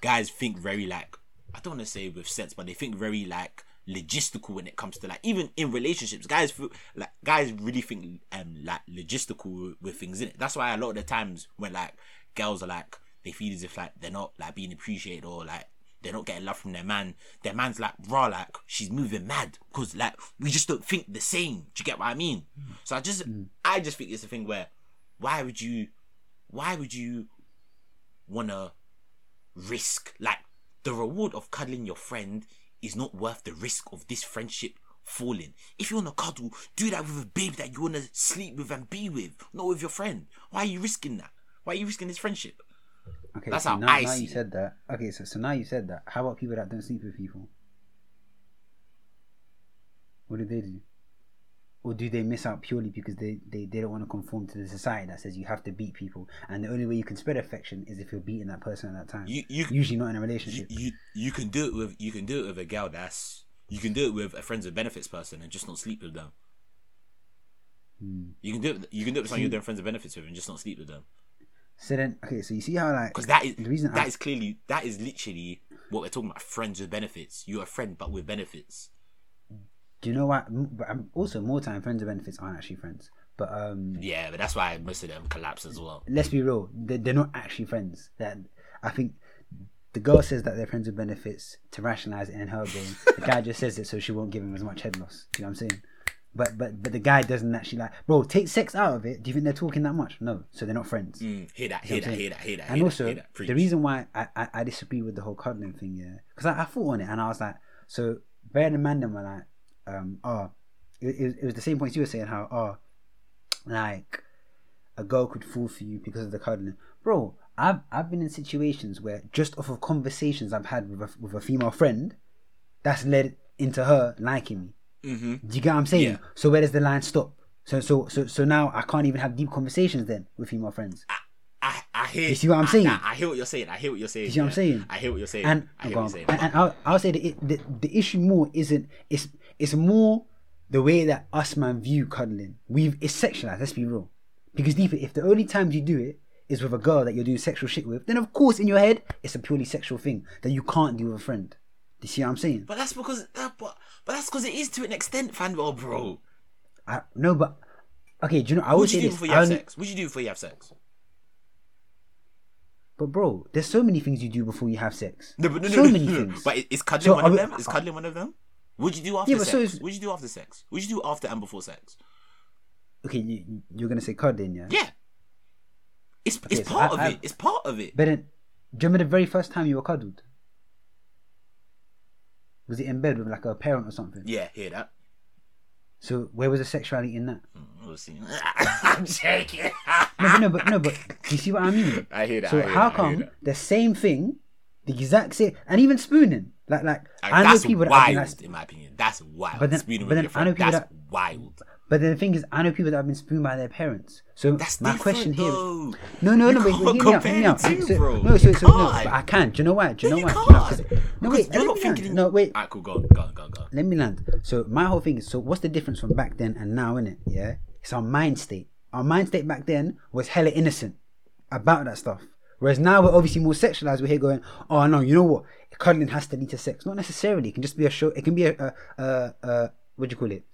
guys think very like I don't want to say with sense, but they think very like logistical when it comes to like even in relationships, guys feel like guys really think um like logistical with things in it. That's why a lot of the times when like girls are like they feel as if like they're not like being appreciated or like they're not getting love from their man. Their man's like, raw, like she's moving mad because like we just don't think the same. Do you get what I mean? Mm. So I just, mm. I just think it's a thing where, why would you, why would you wanna risk like the reward of cuddling your friend is not worth the risk of this friendship falling. If you wanna cuddle, do that with a babe that you wanna sleep with and be with, not with your friend. Why are you risking that? Why are you risking this friendship? Okay, That's so how now, I now see you said that. Okay, so so now you said that. How about people that don't sleep with people? What do they do? Or do they miss out purely because they, they, they don't want to conform to the society that says you have to beat people and the only way you can spread affection is if you're beating that person at that time. You you Usually not in a relationship. you you can do it with you can do it with a gal that's you can do it with a friends with benefits person and just not sleep with them. Hmm. You can do it. You can do it with someone you're doing friends with benefits with and just not sleep with them. So then, okay, so you see how like Because that is the reason that I, is clearly that is literally what we're talking about. Friends with benefits. You're a friend, but with benefits. Do you know what? But I'm also more time friends with benefits aren't actually friends. But um, Yeah, but that's why most of them collapse as well. let's be real, they're, they're not actually friends. That I think the girl says that they're friends with benefits to rationalize it in her brain. the guy just says it so she won't give him as much head loss. You know what I'm saying? But but but the guy doesn't actually like, bro. Take sex out of it. Do you think they're talking that much? No. So they're not friends. Mm, hear that, hear that, hear that, hear that. and hear also that, that. The reason why I, I, I disagree with the whole cuddling thing, yeah, because I, I thought on it and I was like, so Bear and Mandem were like, um, oh, it, it, was- the same points you were saying how, oh, like a girl could fall for you because of the cuddling, bro. I've I've been in situations where just off of conversations I've had with a, with a female friend, that's led into her liking me. Mm-hmm. Do you get what I'm saying? Yeah. So where does the line stop? So so so so now I can't even have deep conversations then with female friends. I, I hear. You see what I'm I- saying? I, I hear what you're saying. I hear what you're saying. You see what I'm saying? I hear what you're saying. and I hear what you're saying. and, and I'll, I'll say it, the the issue more isn't it's it's more the way that us man view cuddling. We've it's sexualized. Let's be real. Because deeper, if the only times you do it is with a girl that you're doing sexual shit with, then of course in your head it's a purely sexual thing that you can't do with a friend. Do you see what I'm saying? But that's because, uh, but, but that's because it is to an extent, fanboy, bro. I no, but okay. Do you know? I would say do this. before you I have only- sex? What you do before you have sex? But bro, there's so many things you do before you have sex. No, but no, no, so no, many no, no. things. But is cuddling So one of them? Is cuddling one of them? What'd you do after Yeah, but so sex? is- What'd you do after sex? What'd you do after and before sex? okay, you, you're gonna say cuddling, yeah? Yeah. It's Okay, it's so part I- of I- it. It's part of it. But then, do you remember the very first time you were cuddled? Was it in bed with like a parent or something? Yeah, hear that. So where was the sexuality in that? Mm. I'm shaking. No, but no, but no, but you see what I mean? I hear that. So hear how that, come that. the same thing, the exact same, and even spooning, like like Like, I know people that have wild, been like, in my opinion. That's wild. But then- Spooning but then I know people That's that- wild. but then the thing is, I know people that have been spooned by their parents. So That's my question here. No, no, You no, but can't hear me out, hear me out. So- bro. No, so, so no, can't. but I can. Do you know why? Do you No, know you why? can't. No, wait, you're not thinking. No, wait. Alright, cool. Go on, go on, go on, go on. let me land. So my whole thing is so what's the difference from back then and now, in it? Yeah? It's our mind state. Our mind state back then was hella innocent about that stuff. Whereas now we're obviously more sexualized. We're here going, oh no, you know what? Cuddling has to lead to sex. Not necessarily. It can just be a show. It can be a, a, a, a what do you call it?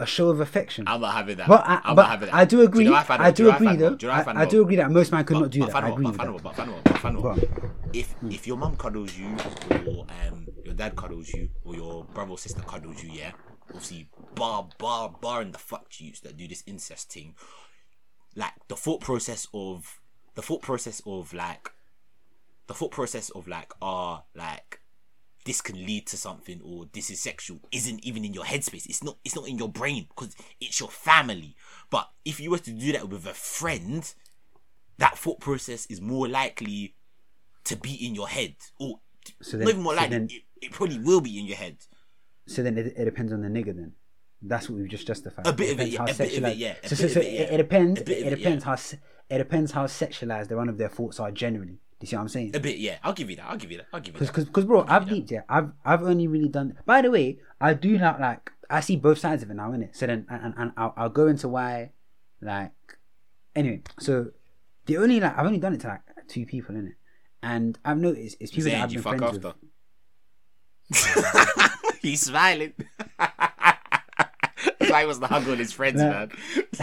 A show of affection. I'm not having that. But I, I'm but not having that. I do agree. you know I, I do you what agree find though. Do you know what I, I do agree that most man could But- not do but that. I agree with that. But but Fanwa. Go on. If if your mum cuddles you, or um your dad cuddles you, or your brother or sister cuddles you, yeah, obviously bar bar barring the fuck youths that do this incest thing, like the thought process of the thought process of like the thought process of like ah like this can lead to something or this is sexual isn't even in your headspace. It's not it's not in your brain because it's your family. But if you were to do that with a friend, that thought process is more likely to be in your head. Or So not even more so likely, then- it, it probably will be in your head. So then it, it depends on the nigga then. That's what we've just justified. A bit of it, yeah, a bit of it, yeah, So, so, so it, yeah. it, it depends. A bit of It it, depends yeah. how it depends how sexualized the one of their thoughts are generally. You see what I'm saying? A bit, yeah. I'll give you that. I'll give you that. I'll give you Because, that. because, bro, I've deeped yeah. I've, I've only really done. By the way, I do not like. I see both sides of it now, innit? So then, and, and, I'll, I'll go into why, like, anyway. So the only like I've only done it to like two people, innit? And I've noticed it's people that I've you been fuck friends with. after. He's smiling. Why was the hug on his friends, man? this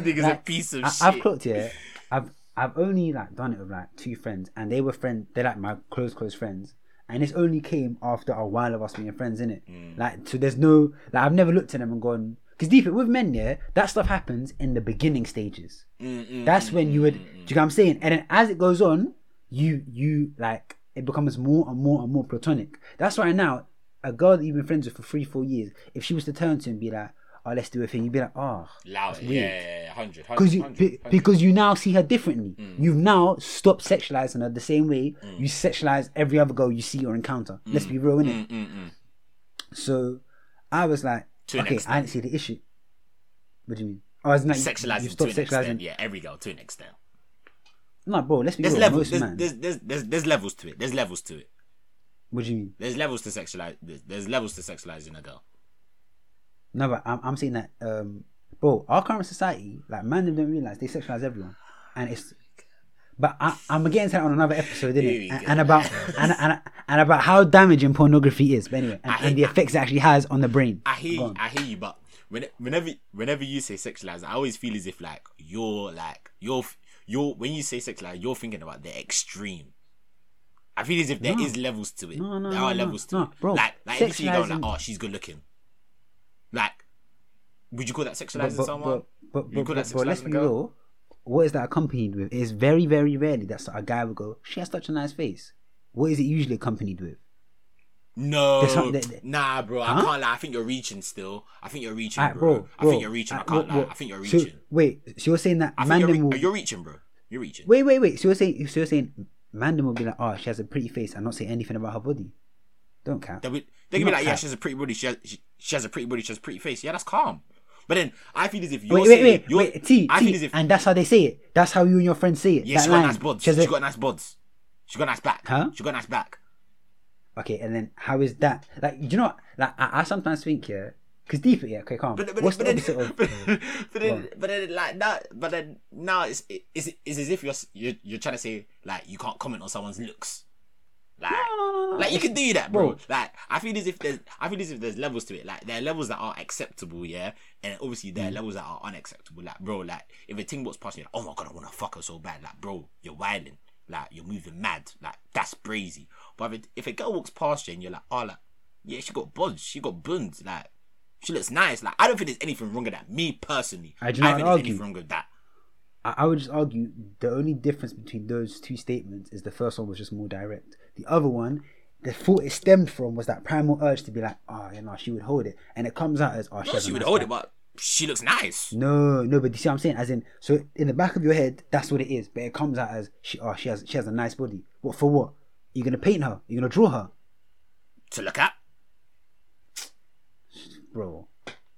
nigga's a piece of I, shit. I've clocked it. I've I've only like done it with like two friends, and they were friends. They're like my close close friends, and this only came after a while of us being friends, in it. Mm. Like so, there's no like I've never looked at them and gone because deep with men, yeah, that stuff happens in the beginning stages. Mm, mm, That's when you would. Do you get what I'm saying? And then as it goes on, you you like it becomes more and more and more platonic. That's why now a girl that you've been friends with for three four years, if she was to turn to and be like, "Oh, let's do a thing," you'd be like, "Oh." Loud. That's Yeah, weird. yeah, yeah, 100. because you 100, be- 100. because you now see her differently. Mm. You've now stopped sexualizing her the same way you sexualize every other girl you see or encounter. Let's be real, innit? Mm, mm, mm. So I was like, To okay. I didn't see the issue. What do you mean? Oh, it's not Sexualizing You to stopped an extent. sexualizing. Yeah, every girl to an extent. No, bro. Let's be There's real. levels. There's, there's, there's, there's, there's levels to it. There's levels to it. What do you mean? There's levels to sexualize. There's, there's levels to sexualizing a girl. No, but I'm, I'm saying that, um, bro. Our current society, like, man, they don't realize they sexualize everyone. and it's. But I, I'm getting to that on another episode, innit? we And, and about and, and and about how damaging pornography is. But anyway, and, hate- and the effects it actually has on the brain. I hear you. I hear you, but when, whenever whenever you say sexualize, I always feel as if like you're like you're you're when you say sexualize, you're thinking about the extreme. I feel as if there is No. levels to it. No, no, there no, are no, levels to no, it. bro. Like like if you see you going like, oh, she's good looking. Like, would you call that sexualizing but, someone? but, but, but, but, let's be real. What is that accompanied with? It's very, very rarely that a guy will go, "She has such a nice face." What is it usually accompanied with? No, some- there- there- nah, bro. I can't lie. I think you're reaching still. I think you're reaching, Alright, bro. bro, I bro. think you're reaching. I can't what- lie. I think you're so- reaching. wait, so you're saying that I think you're, Mandem re- will you're reaching, bro. You're reaching. wait, wait, wait. So you're saying, so you're saying Mandem will be like, "Oh, she has a pretty face," and not say anything about her body. Don't cap. They, would, they can be like, yeah, she has a pretty body. She has, she, she has a pretty body. She has a pretty face. Yeah, that's calm. But then I feel as if you're Wait, wait, wait, you're, wait. T, I feel as if and that's how they say it. That's how you and your friends say it. yeah, that she got nice buds. She got nice buds. She got nice back. Huh? She got nice back. Okay, and then how is that? Like, do you know? What? Like, I, I sometimes think, yeah, because deep, yeah. Okay, calm. But, but, What's but, the then, of? but, but then, but then, like now, but then now it's it's, it's as if you're, you're you're trying to say like you can't comment on someone's looks. Like, No, no, no, like you can do that, bro. Bro. Like I feel as if there's I feel as if there's levels to it. Like there are levels that are acceptable, yeah, and obviously there are Mm. levels that are unacceptable. Like bro, like if a thing walks past you, like, oh my god, I want to fuck her so bad. Like bro, you're wilding. Like you're moving mad. Like that's brazy. But if, it, if a girl walks past you and you're like, oh, like yeah, she got buds, she got buns, like she looks nice. Like I don't think there's anything wrong with that. Me personally, I do not think there's anything wrong with that. I would just argue the only difference between those two statements is the first one was just more direct. The other one, the thought it stemmed from was that primal urge to be like, oh, you know, she would hold it, and it comes out as, oh, she, No, has she would nice hold it, but she looks nice. No, no, but you see what I'm saying? As in, so in the back of your head, that's what it is. But it comes out as she, oh, she has, she has a nice body. What for? What? You're gonna paint her? You're gonna draw her, To look at. bro?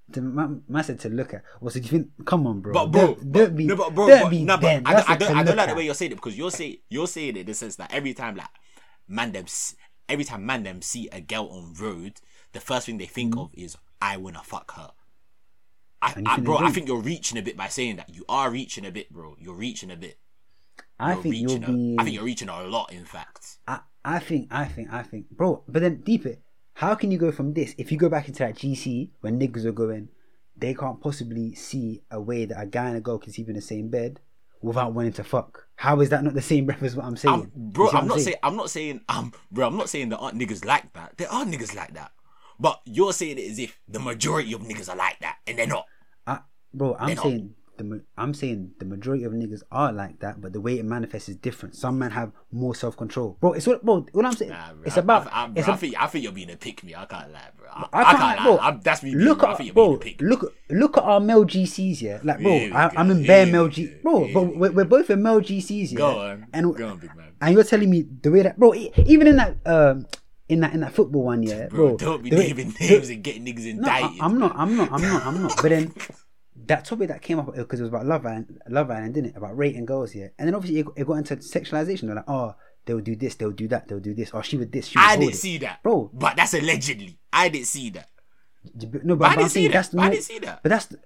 The man, man said to look at. Well, so do you think? Come on, bro. But bro, don't, don't be, no, but bro, don't but, be no, but. I, That's don't- I a I don't like the way you're saying it because you're saying you're saying it in the sense that every time like man them every time man them see a girl on road, the first thing they think of is I wanna fuck her. I, Mm-hmm. You I bro, I think you're reaching a bit by saying that. You are reaching a bit, bro. You're reaching a bit. I You're think you'll reaching be. I think you're reaching a lot, in fact. I, I think, I think, I think, bro. But then deeper. How can you go from this if you go back into that GC when niggas are going, they can't possibly see a way that a guy and a girl can sleep in the same bed without wanting to fuck. How is that not the same breath as what I'm saying? I'm, bro, what I'm not saying I'm not saying um bro, I'm not saying there aren't niggas like that. There are niggas like that. But you're saying it as if the majority of niggas are like that, and they're not. I, bro, I'm They're saying the I'm saying the majority of niggas are like that, but the way it manifests is different. Some men have more self control, bro. It's what, bro. What I'm saying, Nah, bro, it's I- about. I, I, bro, it's I a- think I think you're being a pick me. I can't lie, bro. I, I can't, can't, bro. lie. I'm, that's me. Being, Look bro. I at think bro, being a look look at our male GCs, yeah. Like, bro, I, I'm in bare male G, bro. But we we're, we're both in male GCs, yeah. Go on, and go on, big man. and you're telling me the way that, bro, even in that um in that in that football one, yeah, Bro, bro. don't be naming names and getting niggas indicted. No, I. I'm not. I'm not. I'm not. I'm not. But then that topic that came up uh, because it was about Love Island, Love Island, didn't it? About rating girls here, and then obviously it, it got into sexualization. They're like, oh, they'll do this, they'll do that, they'll do this, or she would this, she would I didn't it. see that, Bro. But that's allegedly. I didn't see that. No, but, I but I'm didn't see that. that's I didn't see that. But that's the,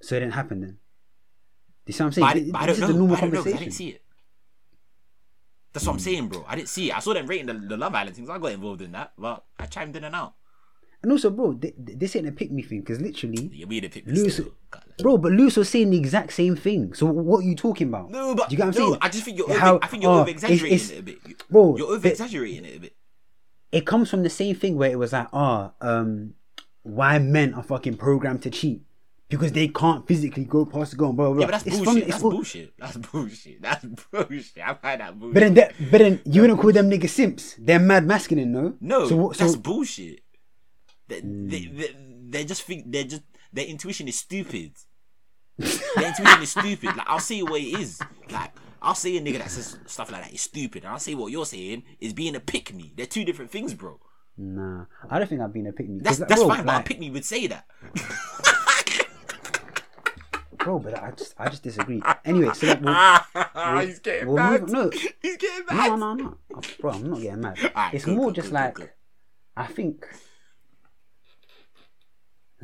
so it didn't happen then. Do you see what I'm saying? But I, but I don't is the know. normal I don't know I didn't see it. That's what I'm saying, bro. I didn't see it. I saw them rating the, the Love Island things. I got involved in that, but I chimed in and out. And also, bro, th- th- this ain't a pick me thing because literally, You're being a pick me Lewis, still. Can't lie. bro, but Lewis was saying the exact same thing. So what are you talking about? No, but Do you get what I'm no, saying? I just think you're How- over, I think you're oh, over exaggerating it a bit. You- bro, you're over exaggerating it a bit. it comes from the same thing where it was like, ah, um, why men are fucking programmed to cheat because they can't physically go past the goal. Blah, blah, blah. Yeah, but that's bullshit. from- that's all- bullshit. That's bullshit. That's bullshit. I find that bullshit. But then, that, but then you wouldn't call them niggas simps. They're mad masculine, no? no, So, so that's bullshit. They, Hmm. they, they, they just think they're just their intuition is stupid. their intuition is stupid. Like I'll say what it is. Like I'll say a nigga that says stuff like that is stupid, and I'll say what you're saying is being a pick me. They're two different things, bro. nah, I don't think I've been a pick me. That's that's fine, but a pick me would say that. bro, but I just, I just disagree. Anyway, so like, we'll, He's getting we'll mad. move- no. He's getting mad. no, no, no, Oh, bro, I'm not getting mad. Alright, it's good, more good, just good, like. I think,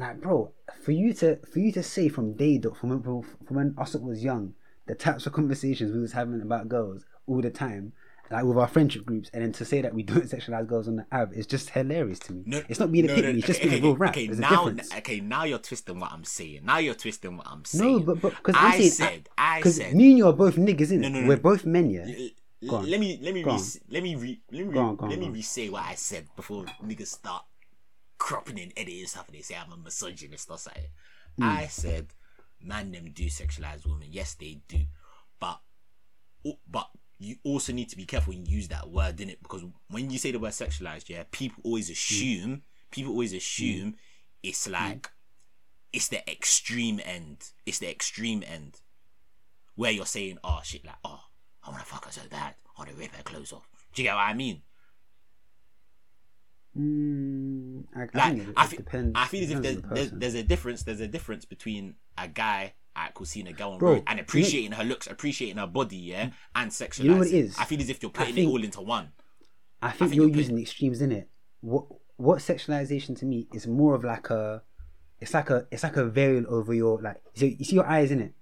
like, bro, for you to, for you to say from day dot, from when, from when us was young, the types of conversations we was having about girls all the time, like with our friendship groups, and then to say that we don't sexualize girls on the app is just hilarious to me. No, it's not being a no, me, it's just okay, being a real rap. Okay, There's now, okay, now you're twisting what I'm saying. Now you're twisting what I'm saying. No, but but because I saying said, I said, me and you are both niggas, innit? No, no, no, We're both men, yeah. L- let me let me re- let me re- let me re- on, go on, let me re-say what I said before niggas start cropping and editing stuff and they say I'm a misogynist or something. Hmm. I said, man, them do sexualize women. Yes, they do, but but you also need to be careful when you use that word in it because when you say the word sexualized, yeah, people always Hmm. assume people always assume it's like it's the extreme end. It's the extreme end where you're saying, oh shit, like, oh, I wanna fuck her so bad, I wanna rip her clothes off. Do you get what I mean? Mm, I, I Like, think it, I, it fe- depends. I feel as if there's, the there's, there's a difference. There's a difference between a guy at cool seeing girl on Bro, road and you appreciating her looks, appreciating her body, yeah, and sexualizing. You know what it is? I feel as if you're putting think- it all into one. I think, think you're you're using the extremes in it. What what sexualization to me is more of like a, it's like a it's like a variant over your like so you see your eyes in it,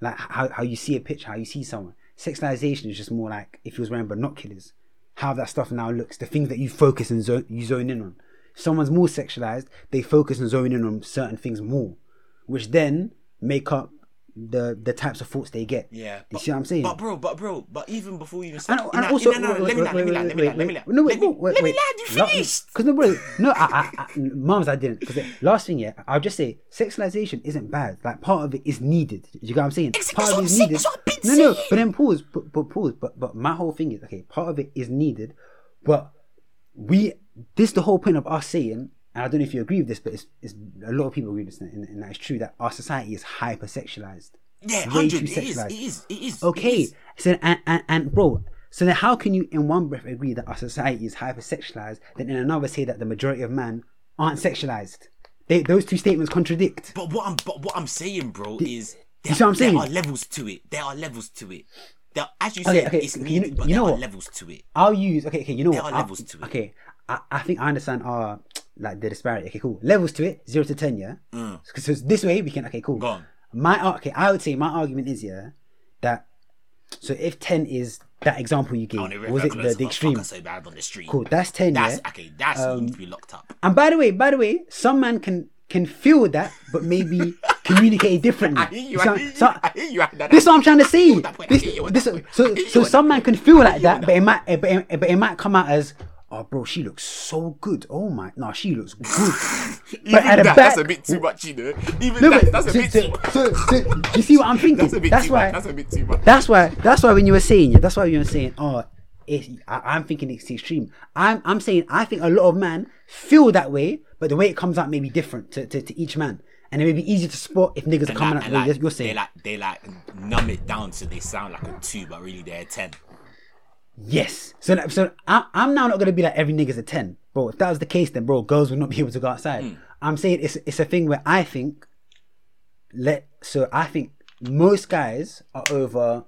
like how how you see a picture, how you see someone. Sexualization is just more like if you was wearing binoculars, how that stuff now looks, the things that you focus and zone, you zone in on. Someone's more sexualized, they focus and zone in on certain things more, which then make up the the types of thoughts they get. Yeah, you but, see what I'm saying? But bro, but bro, but even before you even start, and you know- also, no, no, wait, let me land, let me land, let me land, let me land. no, wait, Let me- wait, let me land, you finished. Because no, bro, no, I, I, I, mums, I didn't. Because last thing, yeah, I'll just say sexualization isn't bad. Like part of it is needed. You get what I'm saying? Exactly, part of it is needed. that's what I've been no, no, but then pause, but, but pause. But but my whole thing is okay. Part of it is needed, but we. This the whole point of us saying. And I don't know if you agree with this, but it's, it's a lot of people agree with this, and, and that it's true that our society is hypersexualized. Yeah, way too It is. sexualized. It is. It is. it Okay, is. so and, and and bro, so then how can you in one breath agree that our society is hypersexualized, then in another say that the majority of men aren't sexualized? They, those two statements contradict. But what I'm but what I'm saying, bro, is there, you see what I'm saying? there are levels to it. There are levels to it. There, as you Okay, said, okay, it's you know- but you there know are what? levels to it. I'll use okay, okay. You know There what? are I- levels to it. Okay, I, I think I understand our like the disparity. Okay, cool. Levels to it, zero to ten, yeah. Mm. So this way we can. Okay, cool. Go on. My okay, I would say my argument is yeah that so if ten is that example you gave, I want to rip was it the, the extreme? so bad on the street. Cool, that's ten. That's yeah. okay. That's you need to be locked up. And by the way, by the way, some man can can feel that, but maybe communicate differently. I hear you. So- I hear you. so- I hear you. I- this is what I'm trying to say. that point, I This, hear you on this, so you so some man can feel like that, but it might, but it, but it might come out as, oh, bro, she looks so good. Oh my, no, she looks good. Even but at the that, back, that's a bit too much, you know. Even no, that, that's a so, bit so, too much. so, so, you see what I'm thinking? That's a bit that's too why. much. That's a bit too much. That's why. That's why when you were saying yeah, that's why you were saying, oh, it's, I, I'm thinking it's extreme. I'm I'm saying I think a lot of men feel that way, but the way it comes out may be different to, to, to each man, and it may be easy to spot if niggas are And coming like- out like, you're they saying. like they like numb it down so they sound like a two, but really they're a ten. Yes. So so I, I'm now not gonna be like every nigga's a ten, bro. If that was the case, then bro, girls would not be able to go outside. Hmm. I'm saying it's it's a thing where I think let so I think most guys are over.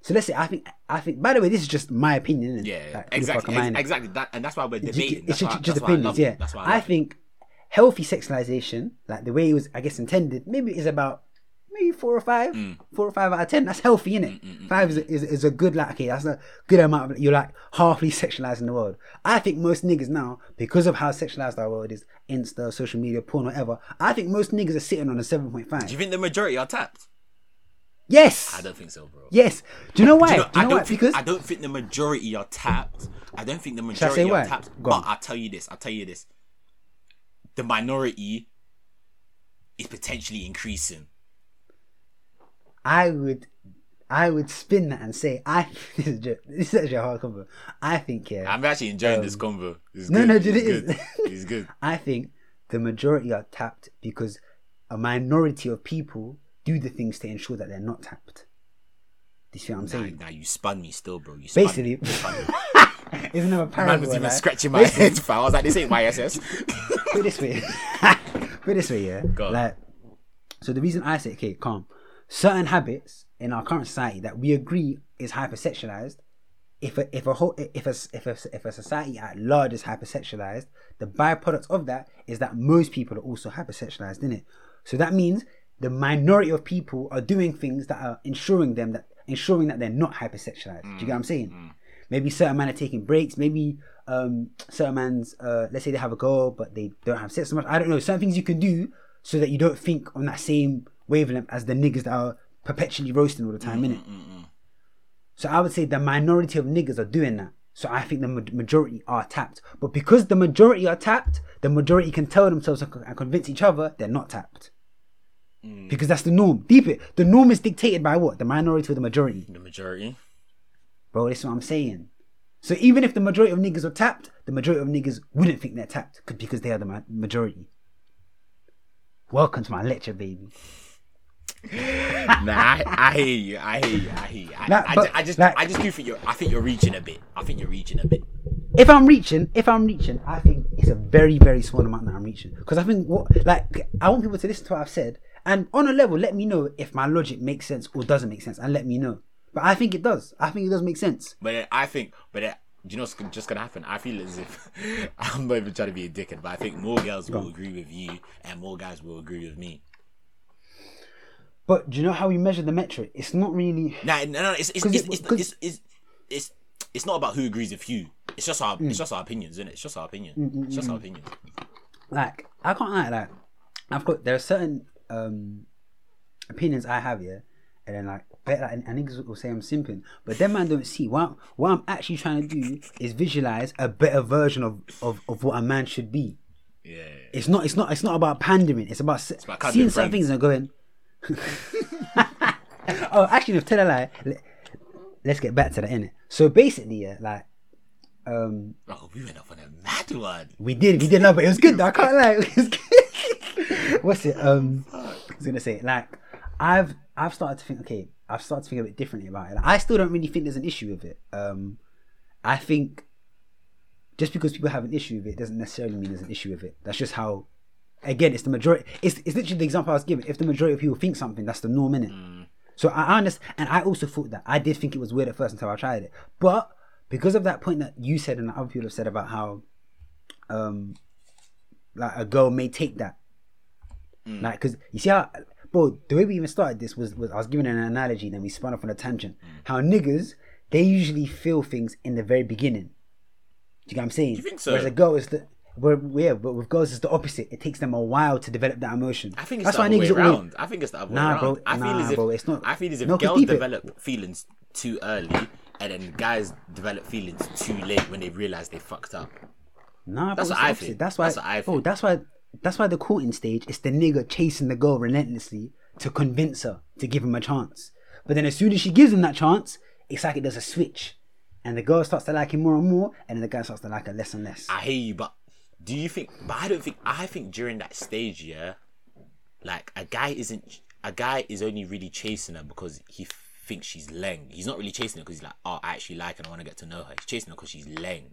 So let's say I think I think. By the way, this is just my opinion. Yeah, Like, who the fuck exactly, ex- exactly. That, and that's why we're debating. It's just, why, just that's why I opinions, yeah. That's why I, I think healthy sexualization, like the way it was, I guess, intended, maybe is about maybe four or five, Mm. four or five out of ten. That's healthy, innit? Mm, mm, mm, five is a, is, is a good like okay, that's a good amount of you're like halfly sexualizing the world. I think most niggas now, because of how sexualized our world is, Insta, social media, porn, whatever. I think most niggas are sitting on a seven point five. Do you think the majority are tapped? Yes, I don't think so, bro. yes. Do you know why? Do Do you you know, know, I don't why? think, Because I don't think the majority are tapped. I don't think the majority are why? tapped. Go but on. I'll tell you this. I'll tell you this. The minority is potentially increasing. I would, I would spin that and say I. This is, just, this is actually a hard combo. I think yeah. I'm actually enjoying this convo. It's Um, No, good. no, it's it is. good. It's good. I think the majority are tapped because a minority of people do the things to ensure that they're not tapped. Do you see what I'm saying? now you spun me still, bro. You spun Basically, me. You spun me. isn't there a Man was even like- scratching my head. I was like, this ain't my SS. Put this way. Put this way, yeah. Go. Like, so the reason I say, okay, calm. Certain habits in our current society that we agree is hypersexualized. If a if a whole if a if a if a society at large is hypersexualized, the byproduct of that is that most people are also hypersexualized in it. So that means the minority of people are doing things that are ensuring them that ensuring that they're not hypersexualized. Do you get what I'm saying? Maybe certain men are taking breaks. Maybe um, certain men's, uh, let's say they have a girl, but they don't have sex so much. I don't know. Certain things you can do so that you don't think on that same wavelength as the niggas that are perpetually roasting all the time, innit? Mm, mm, mm, so I would say the minority of niggas are doing that. So I think the majority are tapped. But because the majority are tapped, the majority can tell themselves and convince each other they're not tapped. Because that's the norm. Deep it. The norm is dictated by what? The minority or the majority. The majority. Bro, that's what I'm saying. So even if the majority of niggas are tapped, the majority of niggas wouldn't think they're tapped because they are the majority. Welcome to my lecture, baby. nah, I, I hear you. I hear you. I hear you. I, Nah, I, but, ju- I just, like- I just do think you're. I think you're reaching a bit. I think you're reaching a bit. If I'm reaching, if I'm reaching, I think it's a very, very small amount that I'm reaching. Because I think what, like, I want people to listen to what I've said, and on a level, let me know if my logic makes sense or doesn't make sense, and let me know. But I think it does. I think it does make sense. But I think, but uh, do you know what's just gonna happen? I feel as if I'm not even trying to be a dickhead, but I think more girls will agree with you, and more guys will agree with me. But do you know how we measure the metric? It's not really. Nah, no, no, it's it's it's, it- it's, it's, it's, it's, it's not about who agrees with you. It's just our, Mm. it's just our opinions, isn't it? It's just our opinion. It's just our opinion. like I can't lie like I've got there are certain um opinions I have here and then like bet like, and, and niggas will say I'm simping but them man don't see what what I'm actually trying to do is visualize a better version of, of, of what a man should be Yeah. it's not it's not it's not about pandering it's about, s about seeing friends. things and going oh actually no tell a lie let, let's get back to that innit so basically yeah like um Oh, we went off on a mad one. we did, we did know, but it was good though. I can't lie. It was good. What's it? Um, I was gonna say like I've I've started to think. Okay, I've started to think a bit differently about it. Like, I still don't really think there's an issue with it. Um, I think just because people have an issue with it doesn't necessarily mean there's an issue with it. That's just how. Again, it's the majority. It's, it's literally the example I was given. If the majority of people think something, that's the norm, innit? Mm. So I understand, and I also thought that I did think it was weird at first until I tried it. But because of that point that you said and other people have said about how, um, like a girl may take that, mm. like because you see how, bro, the way we even started this was was I was giving an analogy, then we spun off on a tangent. Mm. How niggas they usually feel things in the very beginning. Do you get what I'm saying? you think so? Whereas a girl is the where, yeah, but with girls it's the opposite. It takes them a while to develop that emotion. I think it's That's the why other way niggas are around. I think it's the other Nah, way around. bro. I feel Nah, as if bro, it's not- I feel as if No, girls deep it. develop feelings too early, and then guys develop feelings too late when they realize they fucked up. Nah, That's bro, what I it's the opposite. think. That's why. That's what I bro, think. that's why. That's why the courting stage is the nigga chasing the girl relentlessly to convince her to give him a chance. But then as soon as she gives him that chance, it's like it does a switch, and the girl starts to like him more and more, and then the guy starts to like her less and less. I hear you, but do you think? But I don't think. I think during that stage, yeah, like a guy isn't. A guy is only really chasing her because he thinks she's leng. He's not really chasing her because he's like, oh, I actually like her and I want to get to know her. He's chasing her because she's leng.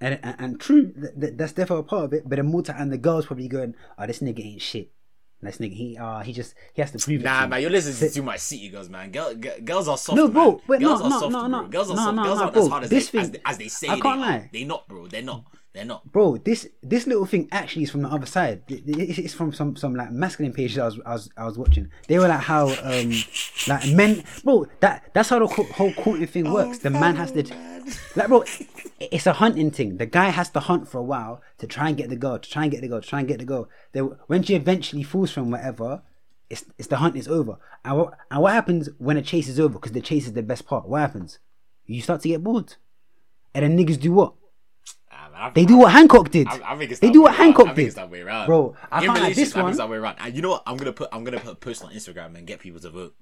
And, and, and true, th- th- that's definitely a part of it. But the more and the girl's probably going, "Oh, this nigga ain't shit. This nigga, he, uh, he just, he has to prove it." Nah, man, you're listening to too much city girls, man. Girl, g- girls are soft. No, bro, man. wait, girls no, are no, soft, no, bro. no. Girls are No, soft. no, girls no, aren't bro. as hard as This they, as, thing- as they say I they can't are. lie. They not, bro. They're not. They're not. bro this this little thing actually is from the other side. It- it- it's from some some like masculine pages I was, I was i was watching. They were like how um like men bro that that's how the whole courting thing works. The man has to like bro it's a hunting thing. The guy has to hunt for a while to try and get the girl to try and get the girl to try and get the girl. They, when she eventually falls from whatever it's, it's the hunt is over. And what, and what happens when a chase is over? Because the chase is the best part. What happens? You start to get bored. And then niggas do what I- they do what Hancock did. I, I think it's they do what. Hancock did. that way around, Bro, I in can't like this I think one. it's that way around. And you know what? I'm gonna put. I'm gonna put a post on Instagram and get people to vote.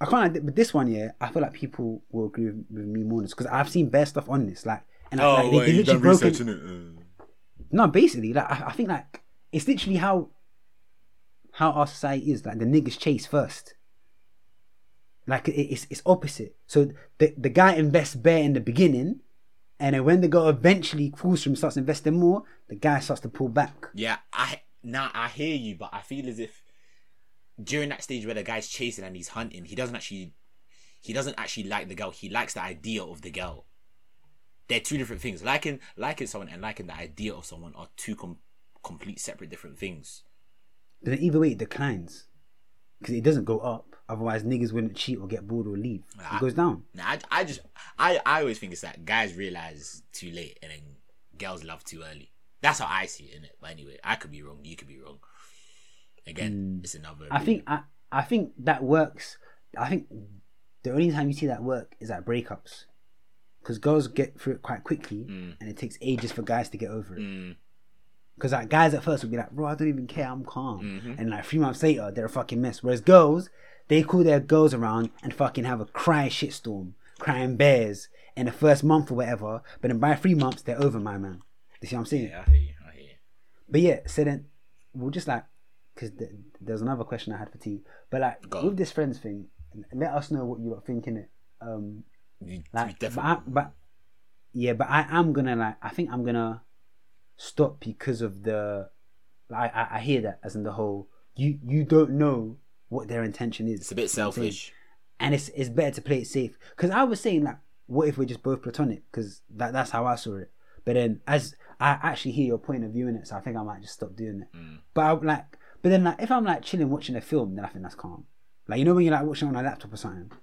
I can't. Like, but this one, yeah, I feel like people will agree with, with me more on this because I've seen bare stuff on this. Like, and I, like, they, they literally broken. it? Uh. No, basically, like I, I think like it's literally how how our society is. Like the niggas chase first. Like it, it's it's opposite. So the the guy invests bare in the beginning, and then when the girl eventually falls from starts investing more, the guy starts to pull back. Yeah, I now I hear you, but I feel as if during that stage where the guy's chasing and he's hunting, he doesn't actually he doesn't actually like the girl. He likes the idea of the girl. They're two different things. Liking liking someone and liking the idea of someone are two com- complete separate different things. But then either way, it declines. Because it doesn't go up. Otherwise, niggas wouldn't cheat or get bored or leave. Ah. It goes down. Nah, I, I just I, I always think it's that guys realize too late and then girls love too early. That's how I see it, innit? But anyway, I could be wrong. You could be wrong. Again, it's another. Mm. I think I, I think that works. I think the only time you see that work is at breakups, because girls get through it quite quickly, and it takes ages for guys to get over it. Mm, Because like guys at first would be like, bro, I don't even care, I'm calm, and like three months later they're a fucking mess. Whereas girls, they call their girls around and fucking have a cry shitstorm, crying bears in the first month or whatever. But then by three months they're over, my man. You see what I'm saying? yeah, I hear you. I hear you. But yeah, so then we'll just like, because th- there's another question I had for T. But like Go on. with this friends thing, let us know what you're thinking. It. Um, You, like, definitely. but, I, but yeah, but I am gonna like. I think I'm gonna stop because of the. Like, I I hear that as in the whole. You you don't know what their intention is. it's a bit You know what I'm saying? selfish. and it's it's better to play it safe. Because I was saying like, what if we're just both platonic? Because that that's how I saw it. But then as I actually hear your point of view in it, so I think I might just stop doing it. Mm. But I like, but then like if I'm like chilling watching a film, then I think that's calm. Like you know when you're like watching on a laptop or something.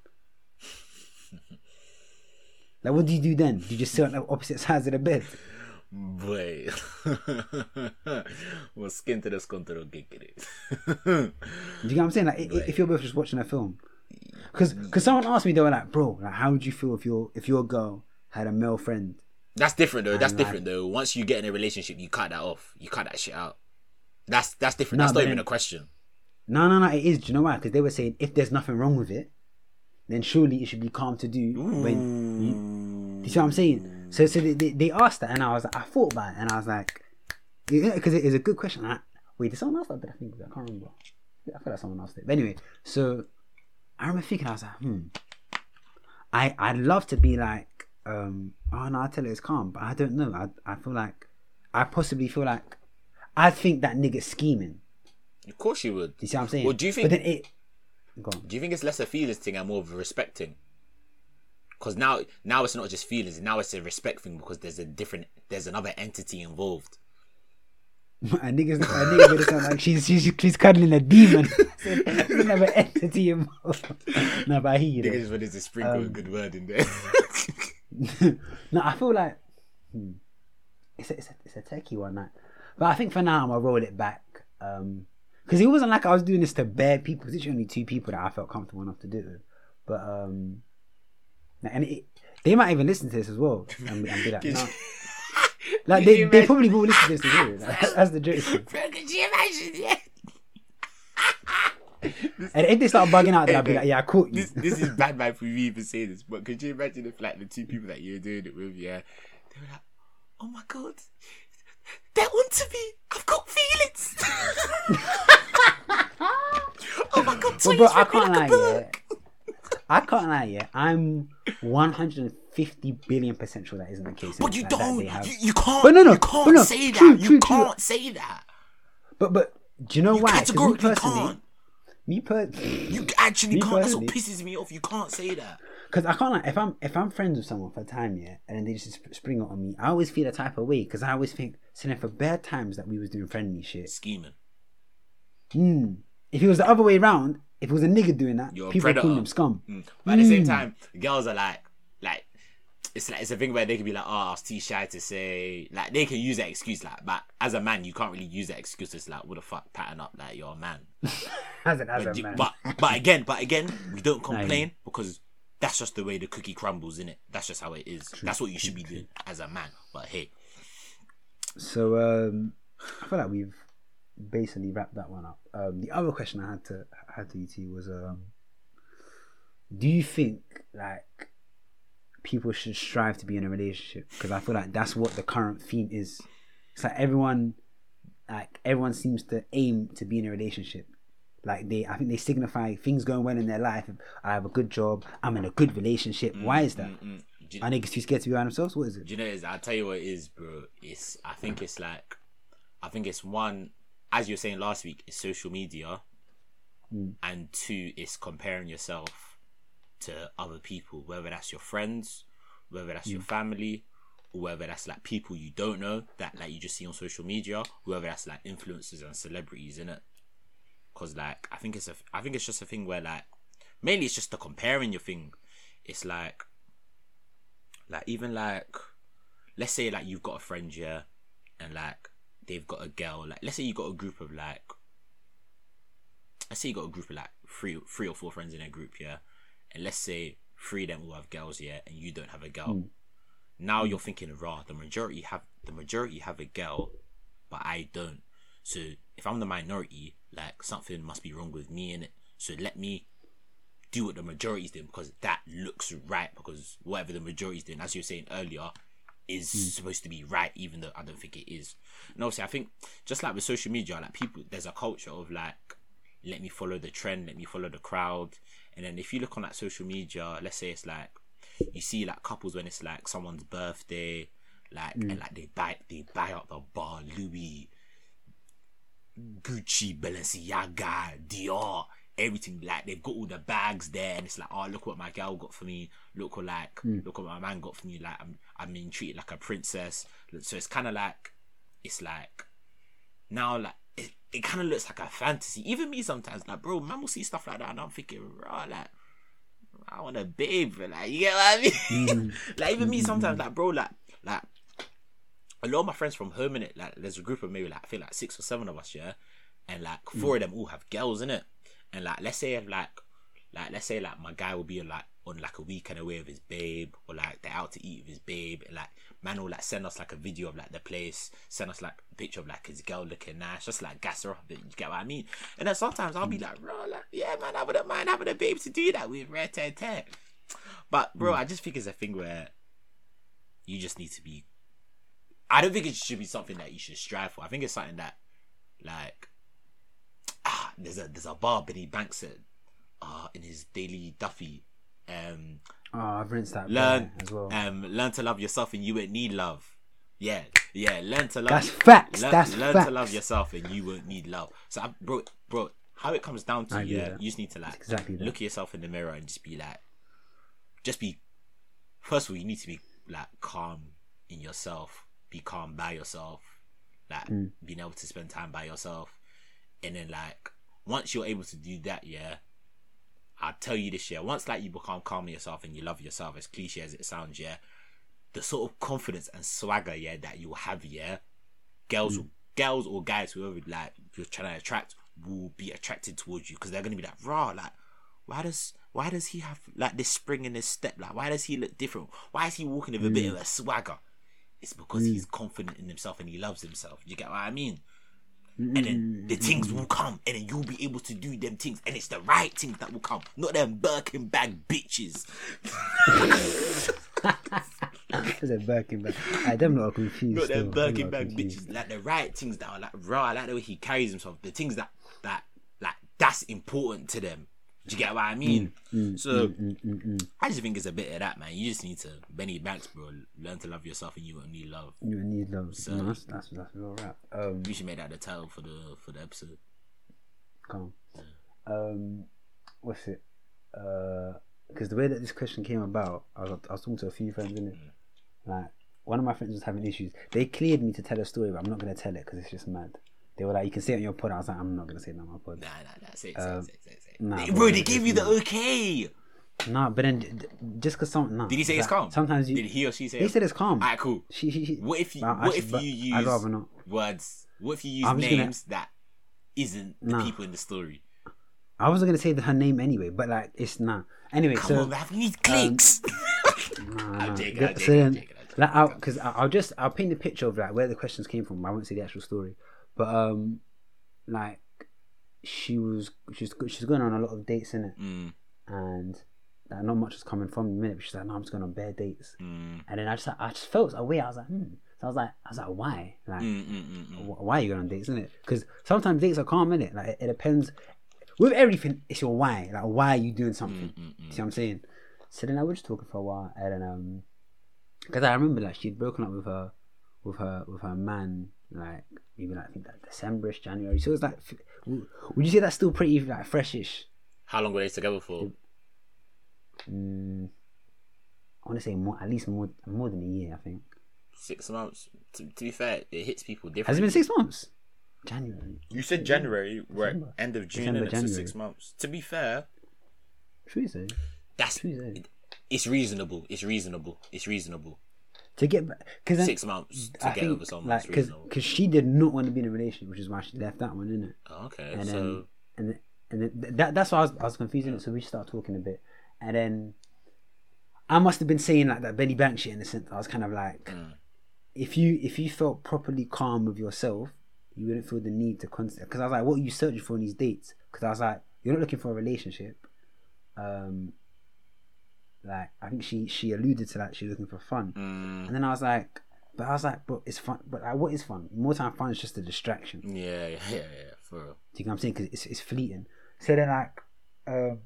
Like what do you do then? Do you just sit on the opposite sides of the bed? Boy. well, skin to the sconto get it. Do you get what I'm saying? Like i- if you're both just watching a film, because because someone asked me they were like, bro, like how would you feel if your if your girl had a male friend That's different though. That's like- different though. Once you get in a relationship, you cut that off. You cut that shit out. That's that's different. No, that's not even a question. No, no, no. It is. Do you know why? Because they were saying if there's nothing wrong with it, then surely it should be calm to do. When you, you see what I'm saying? So, so they, they, asked that, and I was like, I thought about it, and I was like, because it is a good question. I, wait, did someone else that? Did I think? I can't remember. I feel like someone else did. But anyway, so I remember thinking, I was like, hmm. I I'd love to be like, um, oh no, I tell it it's calm, but I don't know. I I feel like I possibly feel like I think that nigga's scheming. Of course you would. You see what I'm saying? Well, do you think- But then it. Do you think it's less a feelings thing and more of a respect thing? Because now, now it's not just feelings. Now it's a respect thing because there's a different, there's another entity involved. A nigga's a nigga made it sound like she's she's she's cuddling a demon. Another entity involved. No, but I hear you. Niggas just wanted to sprinkle a good word in there. no, I feel like hmm, it's a, it's a it's a techie one, like. But I think for now I'm gonna roll it back. Um, because it wasn't like I was doing this to bad people. It's only two people that I felt comfortable enough to do it. But um, and it, they might even listen to this as well and, and be like, no. like they, they probably will listen to this as well. Like, that's the joke. Bro, could you imagine? Yeah. And if they start bugging out, then I'll be like, yeah, I caught you. This, this is bad man for me even saying this, but could you imagine if like the two people that you're doing it with, yeah, they were like, oh my god, they want to be. I've got feelings. oh my god, Well, bro, I can't like lie. I can't lie, yeah. I'm 150 billion percent sure that isn't the case. But you that don't. have- You, you can't. But no, no, You can't no, say true, that. true, you true. can't say that. But but do you know You why? 'Cause me personally, can't. me per, You actually Me can't. That's what pisses me off. You can't say that. because I can't like if I'm if I'm friends with someone for a time, yeah, and they just spring it on me, I always feel a type of way because I always think, saying for bad times that we was doing friendly shit. Scheming. Hmm. If it was the other way around, if it was a nigga doing that, You're people predator. calling him scum. Mm. But at the Hmm. same time, girls are like, like, it's like it's a thing where they can be like, oh, I was too shy to say. Like they can use that excuse, like, but as a man, you can't really use that excuse. It's like, what the fuck, pattern up, like you're a man. As an as But, a man. but but again, but again, we don't complain because that's just the way the cookie crumbles, in it. That's just how it is. that's what you should be doing as a man. But hey, So um, I feel like we've basically wrapped that one up. Um, the other question I had to had to ET was, um, do you think like people should strive to be in a relationship? Because I feel like that's what the current theme is. It's like everyone, like everyone seems to aim to be in a relationship. Like they, I think they signify things going well in their life. I have a good job. I'm in a good relationship. Why is that? mm, you- Are niggas too scared to be by themselves? What is it? Do you know? Is I'll tell you what it is, bro. It's I think it's like, I think it's one, as you were saying last week, it's social media, Mm. and two, is comparing yourself to other people, whether that's your friends, whether that's your mm. family, or whether that's like people you don't know that like you just see on social media, whether that's like influencers and celebrities in it. because like I think it's a I think it's just a thing where like mainly it's just the comparing your thing. It's like like even like let's say like you've got a friend yeah, and like they've got a girl like let's say you got a group of like let's say you got a group of like three three or four friends in a group yeah, and let's say three of them all have girls yeah, and you don't have a girl. Hmm. Now hmm. you're thinking, raw. The majority have the majority have a girl, but I don't. So if I'm the minority, like something must be wrong with me in it. So let me do what the majority's doing because that looks right. Because whatever the majority's doing, as you were saying earlier, is hmm. supposed to be right, even though I don't think it is. And obviously, I think just like with social media, like people, there's a culture of like, let me follow the trend, let me follow the crowd. And then if you look on like social media, let's say it's like you see like couples when it's like someone's birthday, like and mm. like they buy they buy out the bar Louis, Gucci, Balenciaga, Dior, everything. Like they've got all the bags there, and it's like, oh, look what my girl got for me. Look what like, mm. look what my man got for me. Like I'm, I'm being treated like a princess. So it's kind of like, it's like, now like it, it kind of looks like a fantasy. Even me sometimes, like bro, man will see stuff like that, and I'm thinking, raw, like. I want a babe, like you get what I mean. Mm. like even me mm-hmm. sometimes, like bro, like like a lot of my friends from home in it, like there's a group of maybe like I think like six or seven of us, yeah, and like four mm. of them all have girls in it, and like let's say like like let's say like my guy will be like on like a weekend away with his babe, or like they're out to eat with his babe, and like man will like send us like a video of like the place, send us like a picture of like his girl looking nice, just like gas her up. You get what I mean? And then sometimes I'll be like, bro, like yeah, man, I wouldn't mind having a babe to do that with, rare tear tear. But bro, I just think it's a thing where you just need to be. I don't think it should be something that you should strive for. I think it's something that, like, ah, there's a there's a bar Benny Banks said, uh, in his Daily Duppy, um, Oh, I've rinsed that learn as well. um learn to love yourself and you won't need love. Yeah, yeah, learn to love. That's facts, Learn, that's learn to love yourself and you won't need love. So, I, bro, bro, how it comes down to I yeah, you just need to like exactly that. look at yourself in the mirror and just be like, just be. First of all, you need to be like calm in yourself. Be calm by yourself. Like Mm. being able to spend time by yourself, and then like once you're able to do that, yeah. I'll tell you this, year, Once like you become calm in yourself and you love yourself, as cliche as it sounds, yeah. The sort of confidence and swagger, yeah, that you'll have, yeah. Girls, mm. girls or guys, whoever like you're trying to attract, will be attracted towards you because they're gonna be like, raw, like, why does why does he have like this spring in his step? Like, why does he look different? Why is he walking with a bit of mm. a swagger? It's because mm. he's confident in himself and he loves himself. You get what I mean? And then the things will come, and then you'll be able to do them things, and it's the right things that will come, not them Birkin bag bitches. A Birkin bag. I them not confused. Not them Them Birkin bag bitches. Like the right things that are like raw. I like the way he carries himself. The things that that like that's important to them. Do you get what I mean? Mm, mm, so mm, mm, I just think it's a bit of that, man. You just need to Benny Banks, bro. Learn to love yourself, and you won't need love. You will need love. So- no, that's that's that's real rap. Um, We should make that the title for the for the episode. calm. Um, what's it? Uh, because the way that this question came about, I was, I was talking to a few friends in it. Like one of my friends was having issues. They cleared me to tell a story, but I'm not gonna tell it because it's just mad. They were like, "You can say it on your pod." I was like, "I'm not gonna say it on my pod." Nah, nah, nah. Say it, uh, say it, say it, say it, say it. nah, They- bro, they gave you the okay. Nah, but then just because some, nah. Did he say it's like, calm? Sometimes you. Did he or she say? He said it's calm. Alright, cool. She, she, she, What if you? Well, what actually, if you use I'd rather not. words? What if you use I'm gonna- names that isn't the Nah. people in the story? I wasn't gonna say the, her name anyway, but like it's nah. Anyway, Come so on, man. We need clicks. Um, nah, I'm nah. joking, The- I'm so joking, I'm joking, I'm joking. like, I'll, cause I'll just I'll paint the picture of like where the questions came from. I won't say the actual story, but um, like she was she's she's going on a lot of dates in it, mm, and like, not much was coming from the minute. But she's like, no, I'm just going on bare dates, mm, and then I just I just felt a way. I was like, hmm. So I was like, I was like, why? Like, mm, mm, mm, wh- why are you going on dates, isn't it? Because sometimes dates are calm, innit? Like it, it depends. With everything, it's your why. Like why are you doing something? See what I'm saying? So then I was just talking for a while, and then um, because I remember like she'd broken up with her, with her, with her man, like maybe like I think like Decemberish, January. So it's like, would you say that's still pretty like freshish? How long were they together for? Mm, I want to say more, at least more, more than a year. I think. Six months. To, to be fair, it hits people Has differently. it been six months? January. You said January, we're at December. end of June, December, and it's January. six months. To be fair, True say. that's True say. it's reasonable. It's reasonable. It's reasonable. To get back, because Six months to I get think over someone like is because she did not want to be in a relationship, which is why she left that one, isn't it? Oh, okay, And so then and then, and then that that's why I was, I was confusing it. So we start talking a bit, and then I must have been saying like that Benny Bank shit in a sense. I was kind of like, Mm. if you if you felt properly calm with yourself, you wouldn't feel the need to constant. Because I was like, what are you searching for in these dates? Because I was like, you're not looking for a relationship. Um, like I think she she alluded to that she's looking for fun, mm, and then I was like, but I was like, but it's fun. But like, what is fun? More time, fun is just a distraction. yeah, yeah, yeah, yeah, for real. Do you know what I'm saying? Because it's, it's fleeting. So then, like, um,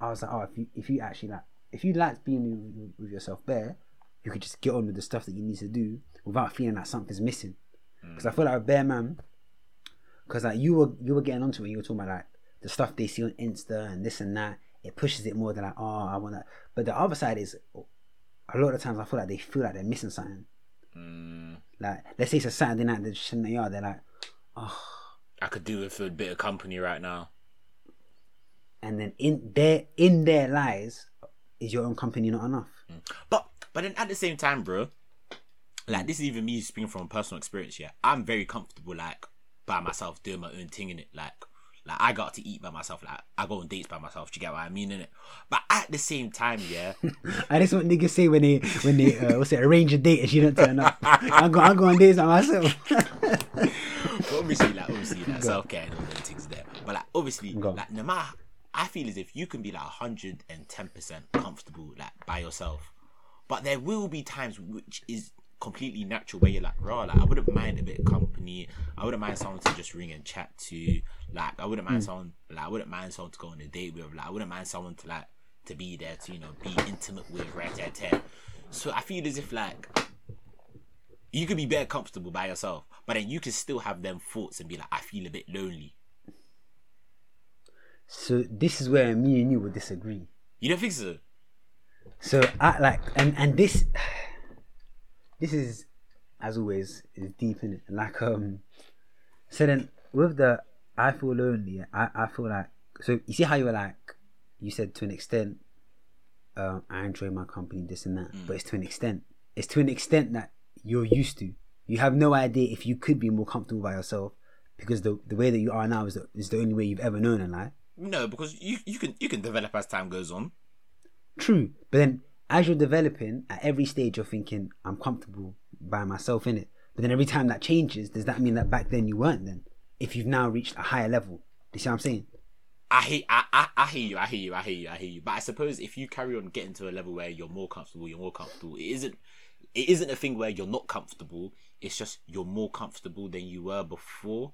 I was like, oh, if you if you actually like, if you like being with, with yourself bare, you could just get on with the stuff that you need to do without feeling like something's missing. Because I feel like a bare man, because like you were you were getting onto it, you were talking about like the stuff they see on Insta and this and that. It pushes it more than like, oh, I want that. But the other side is, a lot of times I feel like they feel like they're missing something. Mm, Like, let's say it's a Saturday night, they're just in the yard, they're like, oh, I could do with a bit of company right now. and then in their in their lies is your own company not enough But but then at the same time, bro, like this is even me speaking from personal experience. Yeah, I'm very comfortable like by myself doing my own thing in it. Like like I got to eat by myself. Like I go on dates by myself. Do you get what I mean in it? But at the same time, yeah, I just what niggas say when they when they uh, what's it arrange a date and she don't turn up I go I go on dates by myself but obviously like obviously like self care and all them things there. But like obviously Go. like no matter. I feel as if you can be like hundred and ten percent comfortable like by yourself, but there will be times which is completely natural where you're like, raw, like I wouldn't mind a bit of company. I wouldn't mind someone to just ring and chat to. Like I wouldn't mind hmm. someone like I wouldn't mind someone to go on a date with. Like I wouldn't mind someone to like to be there to you know be intimate with, right? Right, right. So I feel as if like you could be better comfortable by yourself, but then you can still have them thoughts and be like, I feel a bit lonely. so this is where me and you would disagree You don't think so? so I like and and this this is as always is deep in it? Like um so then with the I feel lonely I, I feel like so you see how you were like you said to an extent um, I enjoy my company this and that but it's to an extent it's to an extent that you're used to. You have no idea if you could be more comfortable by yourself because the the way that you are now is the, is the only way you've ever known in life No, because you you can you can develop as time goes on. True, but then as you're developing, at every stage you're thinking, "I'm comfortable by myself in it." But then every time that changes, does that mean that back then you weren't? Then, if you've now reached a higher level, do you see what I'm saying? I hear, I, I, I hear you, I hear you, I hear you, I hear you. But I suppose if you carry on getting to a level where you're more comfortable, you're more comfortable. It isn't, it isn't a thing where you're not comfortable. It's just you're more comfortable than you were before.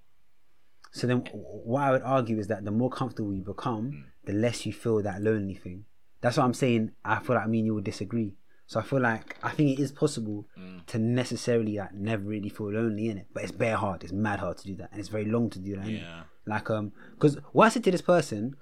So then, what I would argue is that the more comfortable you become, mm. the less you feel that lonely thing. That's what I'm saying. I feel like me and you would disagree. So I feel like I think it is possible to necessarily like never really feel lonely in it, but it's bare hard. It's mad hard to do that, and it's very long to do that. Yeah. Like um, because what I said to this person,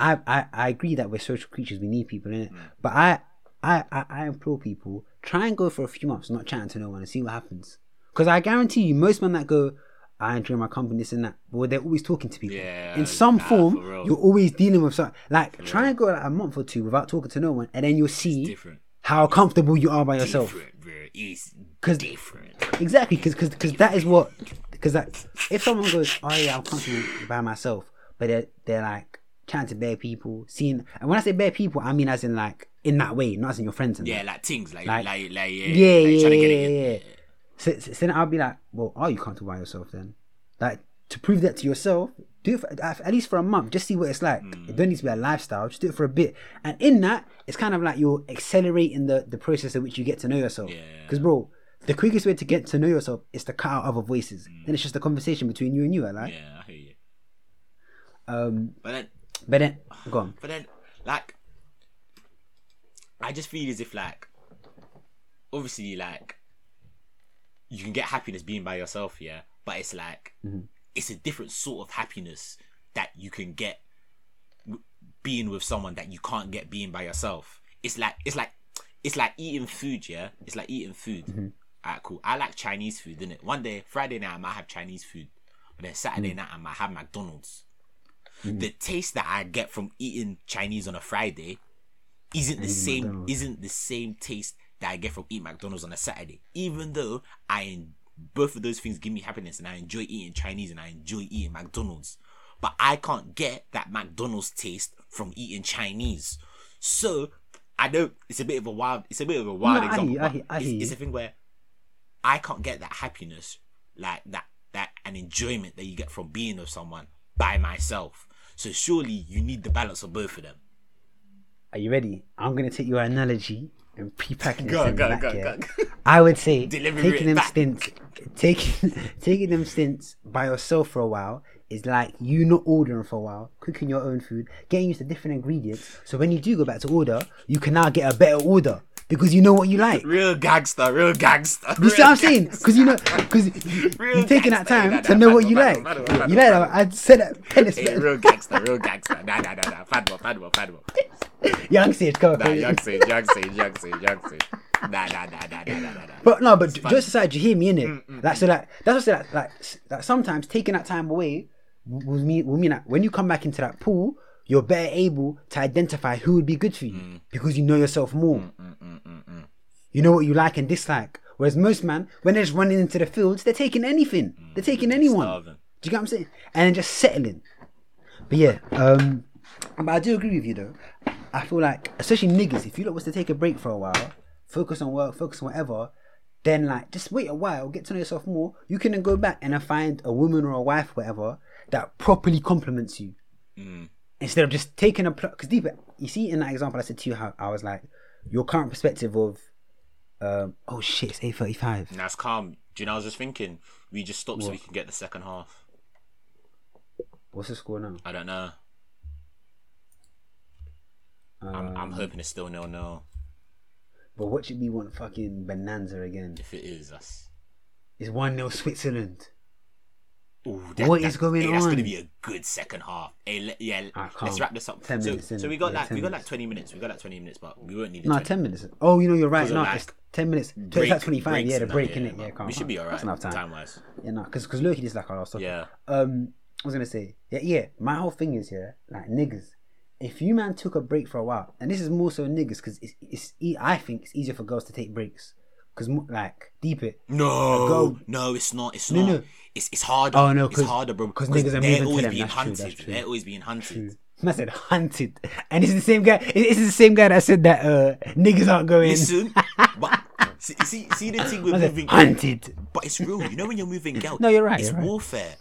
I I, I agree that we're social creatures. We need people in it, but I, I I I implore people try and go for a few months not chatting to no one and see what happens. Because I guarantee you, most men that go. I enjoy my company, this and that. But they're always talking to people. Yeah, In some nah, form, real. you're always dealing with something. Like, try and go like a month or two without talking to no one, and then you'll see how comfortable you are by yourself. Different, bro. It's 'Cause- different. Exactly, because because that is what because that if someone goes, oh yeah, I'm comfortable by myself, but they're they're like chatting to bare people, seeing, and when I say bare people, I mean as in like in that way, not as in your friends. And Yeah, that. like things like Like- like like, yeah, yeah, like yeah, trying to yeah, get yeah, it in. yeah. So, so, then I'll be like, well, are you comfortable by yourself then? Like to prove that to yourself, do it for, at least for a month, just see what it's like. Hmm. It don't need to be a lifestyle, just do it for a bit, and in that, it's kind of like you're accelerating the the process in which you get to know yourself. Yeah. Because bro, the quickest way to get to know yourself is to cut out other voices. Hmm. Then it's just a conversation between you and you. I like. Yeah, I hear you. Um, But then but then go on. But then, like, I just feel as if, like, obviously, like, you can get happiness being by yourself, yeah. But it's like, mm-hmm. it's a different sort of happiness that you can get being with someone that you can't get being by yourself. It's like, it's like, it's like eating food, yeah. It's like eating food. Mm-hmm. Alright, cool. I like Chinese food, didn't it? One day, Friday night, I might have Chinese food. but then Saturday Mm. night I might have McDonald's. The taste that I get from eating Chinese on a Friday isn't the same McDonald's. isn't the same taste that I get from eating McDonald's on a Saturday. Even though I both of those things give me happiness and I enjoy eating Chinese and I enjoy eating McDonald's. But I can't get that McDonald's taste from eating Chinese. So I know it's a bit of a wild it's a bit of a wild No, example. I hear- I it's, it's a thing where I can't get that happiness like that that an enjoyment that you get from being with someone by myself. So surely you need the balance of both of them. Are you ready? I'm gonna take your analogy and pre-packing Go, it go, go, go. I would say taking them back. stints, taking taking them stints by yourself for a while is like you not ordering for a while, cooking your own food, getting used to different ingredients. So when you do go back to order, you can now get a better order because you know what you like. Real gangster, real gangster. You see what I'm saying? Because you know, because you're taking that time Nah, to know what you like. nah, nah, nah, You nah, like that? I'd say that. Hey, real gangster, real gangster. Nah, nah, nah, nah. Fadmo, Fadmo, Fadmo. young sage, come on. Nah, young sage, young sage, young sage, young sage. Nah, nah, nah, nah, nah, nah, nah, nah. But no, but just aside, you hear me in it. Mm, Like so, like that's what I say. Like, like, like sometimes taking that time away will mean will mean that when you come back into that pool, you're better able to identify who would be good for you Mm. because you know yourself more. You know what you like and dislike. Whereas most man, when they're just running into the fields, they're taking anything. They're taking anyone. Mm. Starving. Do you get what I'm saying? And then just settling. But yeah, um, but I do agree with you though. I feel like, especially niggas, if you lot was to take a break for a while, focus on work, focus on whatever, then like just wait a while, get to know yourself more. You can then go back and find a woman or a wife, whatever, that properly compliments you. Instead of just taking a because deeper you see in that example I said to you how I was like your current perspective of um oh shit it's eight thirty five it's calm. Do you know, I was just thinking, we just stop so we can get the second half. what's the score now? I don't know. I'm, I'm hoping it's still nil nil. But what should we want fucking bonanza again? If it is, that's. It's one 0 Switzerland. Ooh, What is going hey, That's gonna be a good second half. Hey, yeah, Ah, let's wrap this up. 10 so, so we got Yeah, like we got like twenty minutes. We got like twenty minutes, but we won't need. No, 20. ten minutes. Oh, you know you're right. No, like, it's ten minutes. It's Break- like twenty five. Yeah, the break yeah, in it. Yeah, calm. We should be alright. That's enough time. Time wise. Yeah, no, because because Loki this is like our last topic. Yeah. Um, I was gonna say, yeah, yeah. My whole thing is yeah, like niggas. If you man took a break for a while, and this is more so niggas, because it's, it's I think it's easier for girls to take breaks, because like deep it. No, Go- no, it's not. It's No, not. no. It's it's harder. Oh, no, it's 'cause- harder, bro. 'cause Because niggas are moving to always them, being that's true, hunted. that's true. They're always being hunted. I said hunted, and it's the same guy. It's the same guy that said that uh, niggas aren't going. Listen, but see, see, see the thing with moving. hunted. But it's real. You know when you're moving girls. No, you're right, It's you're right. warfare.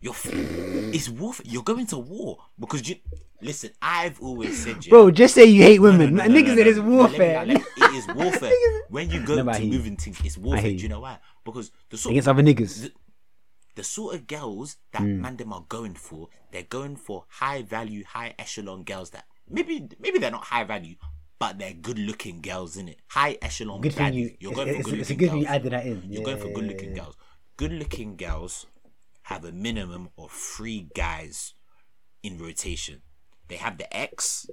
You're. f- It's warfare. You're going to war because you. Listen, I've always said, Bro, just say you hate women. No, no, no, niggas no, no, let me- warfare. let me- It is warfare. when you go No, to hear moving things, it's warfare. hear Do you. you know why? Because the sort Against other niggas. the, the sort of girls that Hmm. man them are going for, they're going for high value, high echelon girls that maybe maybe they're not high value, but they're good looking girls in it. High echelon Good value. you. You're It's, going for it's, good it's a looking good thing you girls. added that in. You're going for good looking yeah. girls. Good looking girls have a minimum of three guys in rotation. They have the X,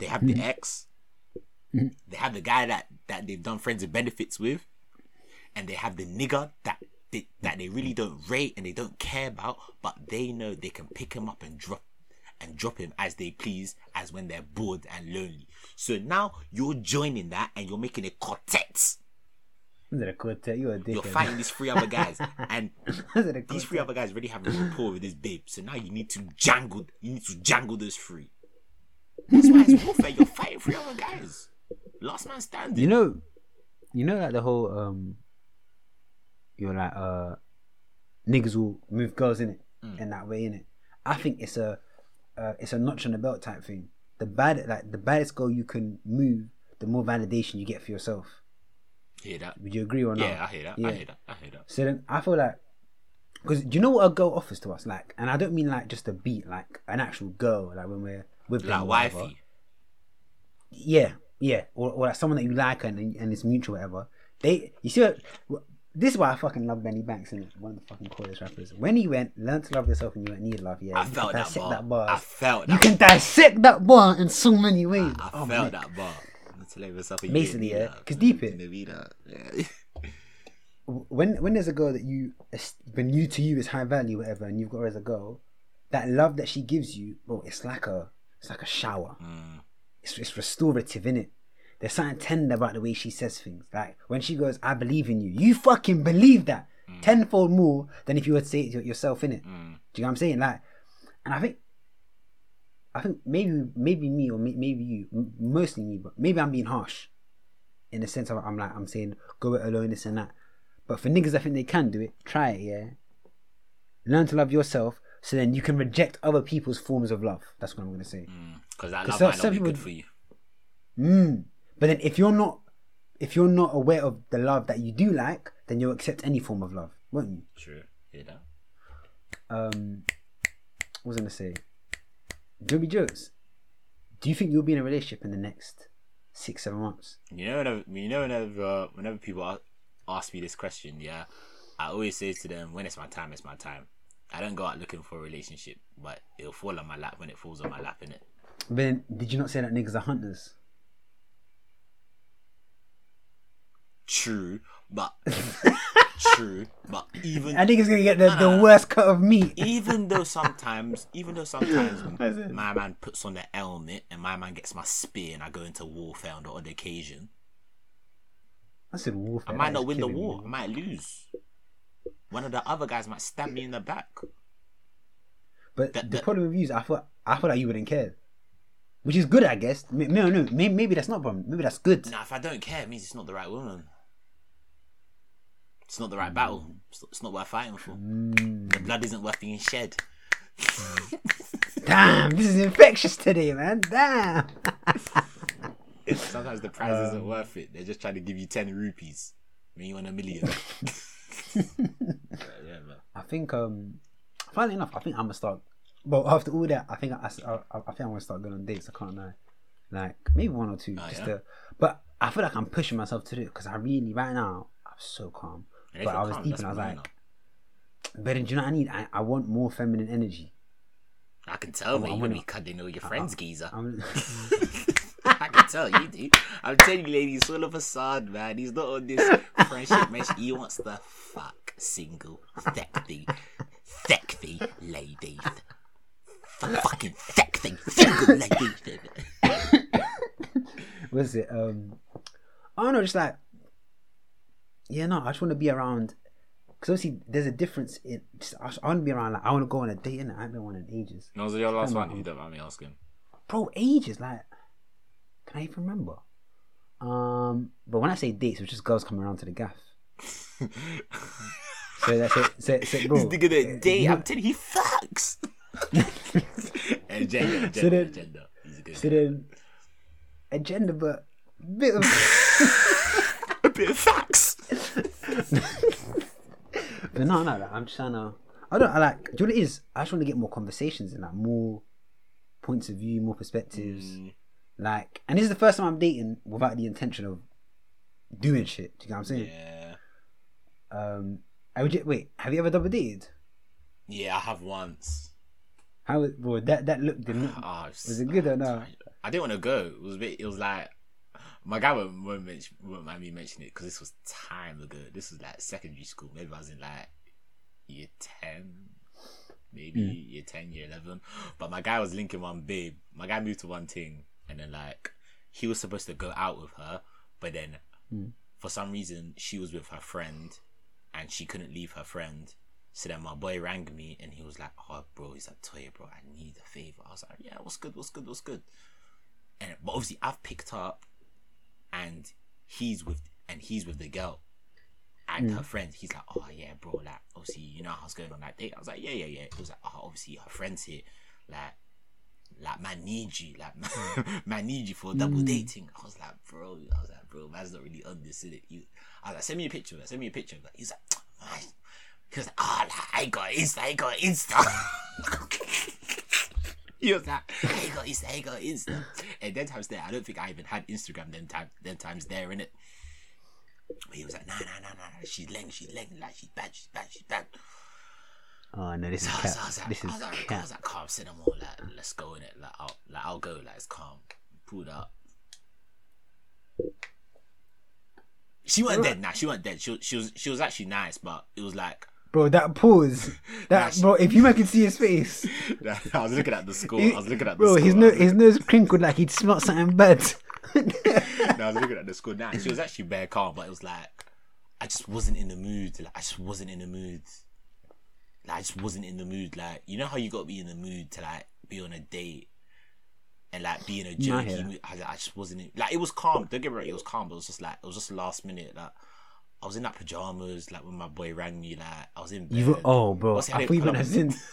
they have the X, they have the guy that, that they've done friends and benefits with, and they have the nigger that they, that they really don't rate and they don't care about, but they know they can pick him up and drop and drop him as they please as when they're bored and lonely. So now you're joining that and you're making a quartet. A quartet? You a. You're fighting these three other guys, and Was it a these three other guys already have a rapport with this babe. So now you need to jangle. You need to jangle those three. That's why it's warfare. You're fighting three other guys. Last man standing. You know, you know, like the whole um, you're like uh, niggas will move girls in it Mm. in that way in it. I think it's a uh, it's a notch on the belt type thing. The bad like the baddest girl you can move, the more validation you get for yourself. hear that? Would you agree or not? Yeah, I hear that. Yeah. I hear that. I hear that. So then I feel like, because do you know what a girl offers to us? Like, and I don't mean like just a beat, like an actual girl, like when we're with them. Like whatever. wifey. Yeah, yeah, or, or like someone that you like and and it's mutual, whatever. They, you see, what, this is why I fucking love Benny Banks and one of the fucking coolest rappers. When he went, learn to love yourself and you won't need love. Yeah, I you felt that bar. that bar. I felt you can dissect that bar in so many ways. I Oh, felt man. that bar. Let's let myself a Basically, yeah, because deep it. Nina, Yeah. when when there's a girl that you when you to you is high value, whatever, and you've got her as a girl, that love that she gives you, bro, it's like a it's like a shower. Mm. It's it's restorative, innit? There's something tender about the way she says things. Like when she goes, "I believe in you," you fucking believe that tenfold more than if you were to say it yourself, innit? Mm. Do you know what I'm saying? Like, and I think, I think maybe maybe me or may- maybe you, m- mostly me, but maybe I'm being harsh, in the sense of I'm like I'm saying go it alone, this and that. But for niggas, I think they can do it. Try it, yeah. Learn to love yourself, so then you can reject other people's forms of love. That's what I'm gonna say. Because that 'Cause love might not be good for you. Mm. But then if you're not, if you're not aware of the love that you do like, then you'll accept any form of love, won't you? True. Hear that? um what was I gonna say? Joby jokes. Do you think you'll be in a relationship in the next six, seven months? You know, whenever, you know, whenever, whenever people ask me this question, yeah, I always say to them, when it's my time, it's my time. I don't go out looking for a relationship, but it'll fall on my lap when it falls on my lap, innit? Then did you not say that niggas are hunters? True, but true, but even I think it's gonna get the, the worst cut of meat. even though sometimes, even though sometimes my man puts on the helmet and my man gets my spear and I go into warfare on the odd occasion, I said warfare. I might not win the killing me. war. I might lose. One of the other guys might stab me in the back. But That- the that- problem with you is I thought I thought that you wouldn't care. Which is good I guess. No, no, maybe, maybe that's not a problem. Maybe that's good. Now, if I don't care, it means it's not the right woman. It's not the right battle. It's not, it's not worth fighting for. Mm. The blood isn't worth being shed. Damn, this is infectious today, man. Damn. Sometimes the prize isn't Um, worth it. They're just trying to give you 10 rupees. When you want a million. yeah, man. I think um funnily enough, I think I'm gonna start but after all that I think I, I, I think I'm gonna start going on dates, I can't lie. Like maybe one or two. Oh, just yeah? to, but I feel like I'm pushing myself to do it because I really right now I'm so calm. If But I was calm, deep and I was like, but do you know what I need? I, I want more feminine energy. I can tell, man. I'm You're gonna- gonna be cuddling all your friends, geezer. I'm, can tell you dude. I'm telling you, ladies, full of facade, man. He's not on this friendship mesh. He wants the fuck single, sexy, sexy ladies. F- fucking sexy, single ladies. was it? Um, I don't know, just like, yeah, no, I just want to be around. Because obviously, there's a difference in. Just, I, I want to be around. Like, I want to go on a date, and I haven't been on one in ages. No, was your last one, one? You don't mind me asking. bro, ages. Like, can I even remember? Um, but when I say dates, it was just girls coming around to the gaff. So that's it. So, so, bro, This nigga that date, you- I'm telling you, he fucks. agenda, agenda, So then- agenda. He's a good So then, agenda, but bit of. a bit of facts. but no, no, like, I'm just trying to. I don't. I like. Do you know what it is? I just want to get more conversations and like more points of view, more perspectives. Mm. Like, and this is the first time I'm dating without the intention of doing shit. Do you know what I'm saying? Yeah. Um, I would. Wait, have you ever double dated? Yeah, I have once. How? Bro, that that look did not. Oh, Was it good or no? I didn't want to go. It was a bit. It was like my guy won't won't, mention, won't mind me mentioning it because this was time ago. This was like secondary school. Maybe I was in like year ten, maybe year ten, year eleven. But my guy was linking one babe. My guy moved to one thing, and then like he was supposed to go out with her, but then Mm. for some reason she was with her friend, and she couldn't leave her friend. So then my boy rang me and he was like, "Oh, bro, he's like, Toya, bro, I need a favor." I was like, "Yeah, what's good? What's good? What's good?" And but obviously I've picked up, and he's with and he's with the girl, and her friend. He's like, "Oh yeah, bro, like obviously you know how's going on that date." I was like, "Yeah, yeah, yeah." It was like, "Oh, obviously her friends here, like." Like man need you, like man, hmm. man need you for double hmm. dating. I was like, bro, I was like, bro, man's not really on this, is it? You, I was like, send me a picture, of it, send me a picture. of it. He's like, man, he was like, oh, like, I got Insta, I got Insta. he was like, I got Insta, I got Insta. And then times there, I don't think I even had Instagram then time, then times there in it. But he was like, nah, nah, nah, nah, she's laying, she's laying, like she's bad, she's bad, she's bad. Oh no, this is So I was, I was cat. like, This I is was like, I cat. was like, calm, all, like, let's go in it, like, I'll, like, I'll go, like, it's calm, pulled up. She wasn't dead. Nah, she wasn't dead. She was, she was she was actually nice, but it was like Bro, that pause. That Nah, bro, if you man could see his face. I was looking at the score. I was looking at the bro, score. his nose his nose crinkled like he'd smelt something bad. No, I was looking at the score. Nah, she was actually bare calm, but it was like I just wasn't in the mood. Like I just wasn't in the mood. I just wasn't in the mood. Like you know how you got to be in the mood to like be on a date and like be in a jerky mood. I, I just wasn't in. Like it was calm. Don't get me wrong, it was calm, but it was just like it was just last minute. Like I was in like pajamas. Like when my boy rang me, like I was in bed. You oh bro, What's I the thought you meant in.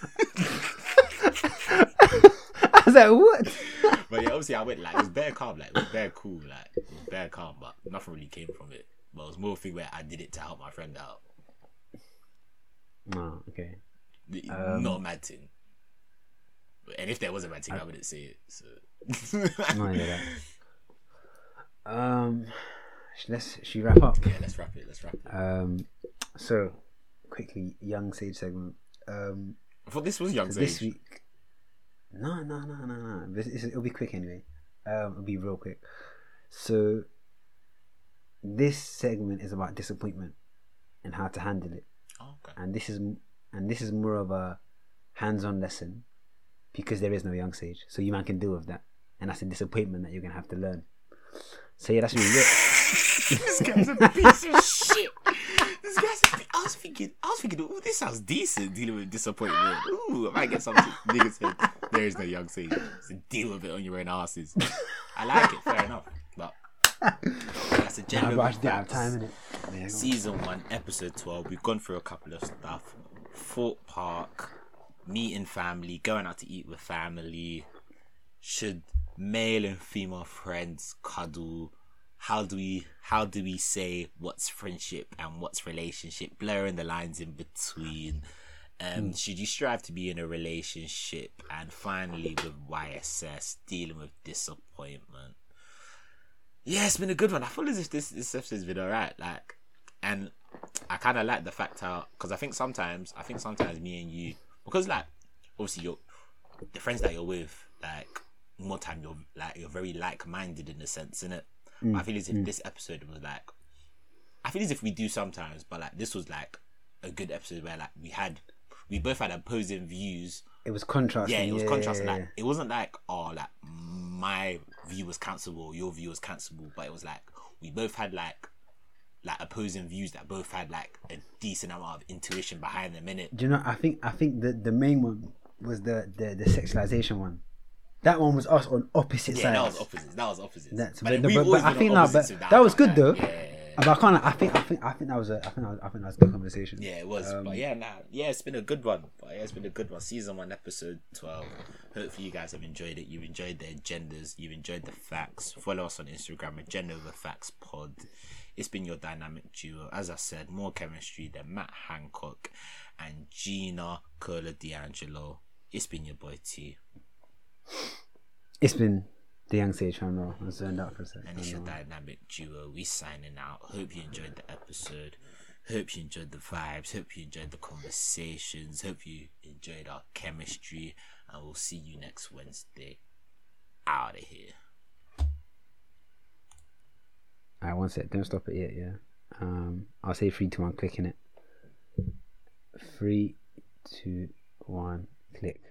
I was like, what? But yeah, obviously I went like it was bare calm, like it was bare cool, like it was bare calm, but nothing really came from it. But it was more a thing where I did it to help my friend out. No, okay. Not a mad thing. And if there was a mad thing, I, wouldn't say it. So No, yeah, that. Um, let's should wrap up? yeah, let's wrap it. Let's wrap it. Um, so quickly, young sage segment. Um, I thought this was young so this Sage. week. No, no, no, no, no. This, it'll be quick anyway. Um, it'll be real quick. So this segment is about disappointment and how to handle it. Oh, okay. and this is and this is more of a hands-on lesson because there is no young sage, so you man can deal with that, and that's a disappointment that you're gonna have to learn. So yeah, that's really it. this guy's a piece of shit. This guy's. A, I was thinking. I was thinking. Ooh, this sounds decent. Dealing with disappointment. Ooh, I might get something. Nigga said there is no young sage. So deal with it on your own asses. I like it. Fair enough. But that's a Nah, general. bro, I didn't have time in it. Yeah, Season one, episode twelve. We've gone through a couple of stuff. Thorpe Park, meeting family, going out to eat with family. Should male and female friends cuddle? How do we how do we say what's friendship and what's relationship? Blurring the lines in between. Um, Should you strive to be in a relationship? And finally, with YSS, dealing with disappointment. Yeah, it's been a good one. I feel as if this this episode's been alright. Like, and I kind of like the fact how because I think sometimes I think sometimes me and you because like obviously you're the friends that you're with like more time you're like you're very like minded in a sense, innit? But I mm, feel as if mm. this episode was like I feel as if we do sometimes, but like this was like a good episode where like we had we both had opposing views It was contrasting. yeah, it was yeah, contrasting. yeah, Like it wasn't like oh, like my view was cancelable, your view was cancelable, but it was like we both had like like opposing views that both had like a decent amount of intuition behind them in it. Do you know? I think I think the the main one was the the, the sexualization one. That one was us on opposite Yeah, sides. that was opposites. That was opposites. That's but, but, but, but I think no, but with that was good though. Yeah. But I can't. I think. I think. I think that was a. I think. That was, I think that was a good conversation. Yeah, it was. but um, yeah, nah, yeah, it's been a good one. But yeah, it's been a good one. Season one, episode twelve. Hopefully, you guys have enjoyed it. You've enjoyed the agendas. You've enjoyed the facts. Follow us on Instagram, Agenda Over Facts Pod. It's been your dynamic duo. As I said, more chemistry than Matt Hancock and Gina Coladangelo. It's been your boy T, It's been the young sage fan. I zoned out for a second. and it's your dynamic duo. We signing out. Hope you enjoyed the episode. Hope you enjoyed the vibes. Hope you enjoyed the conversations. Hope you enjoyed our chemistry. And we'll see you next Wednesday. Out of here. Alright, one sec. Don't stop it yet. Yeah. Um, I'll say three, two, one. Click in it. Three, two, one. Click.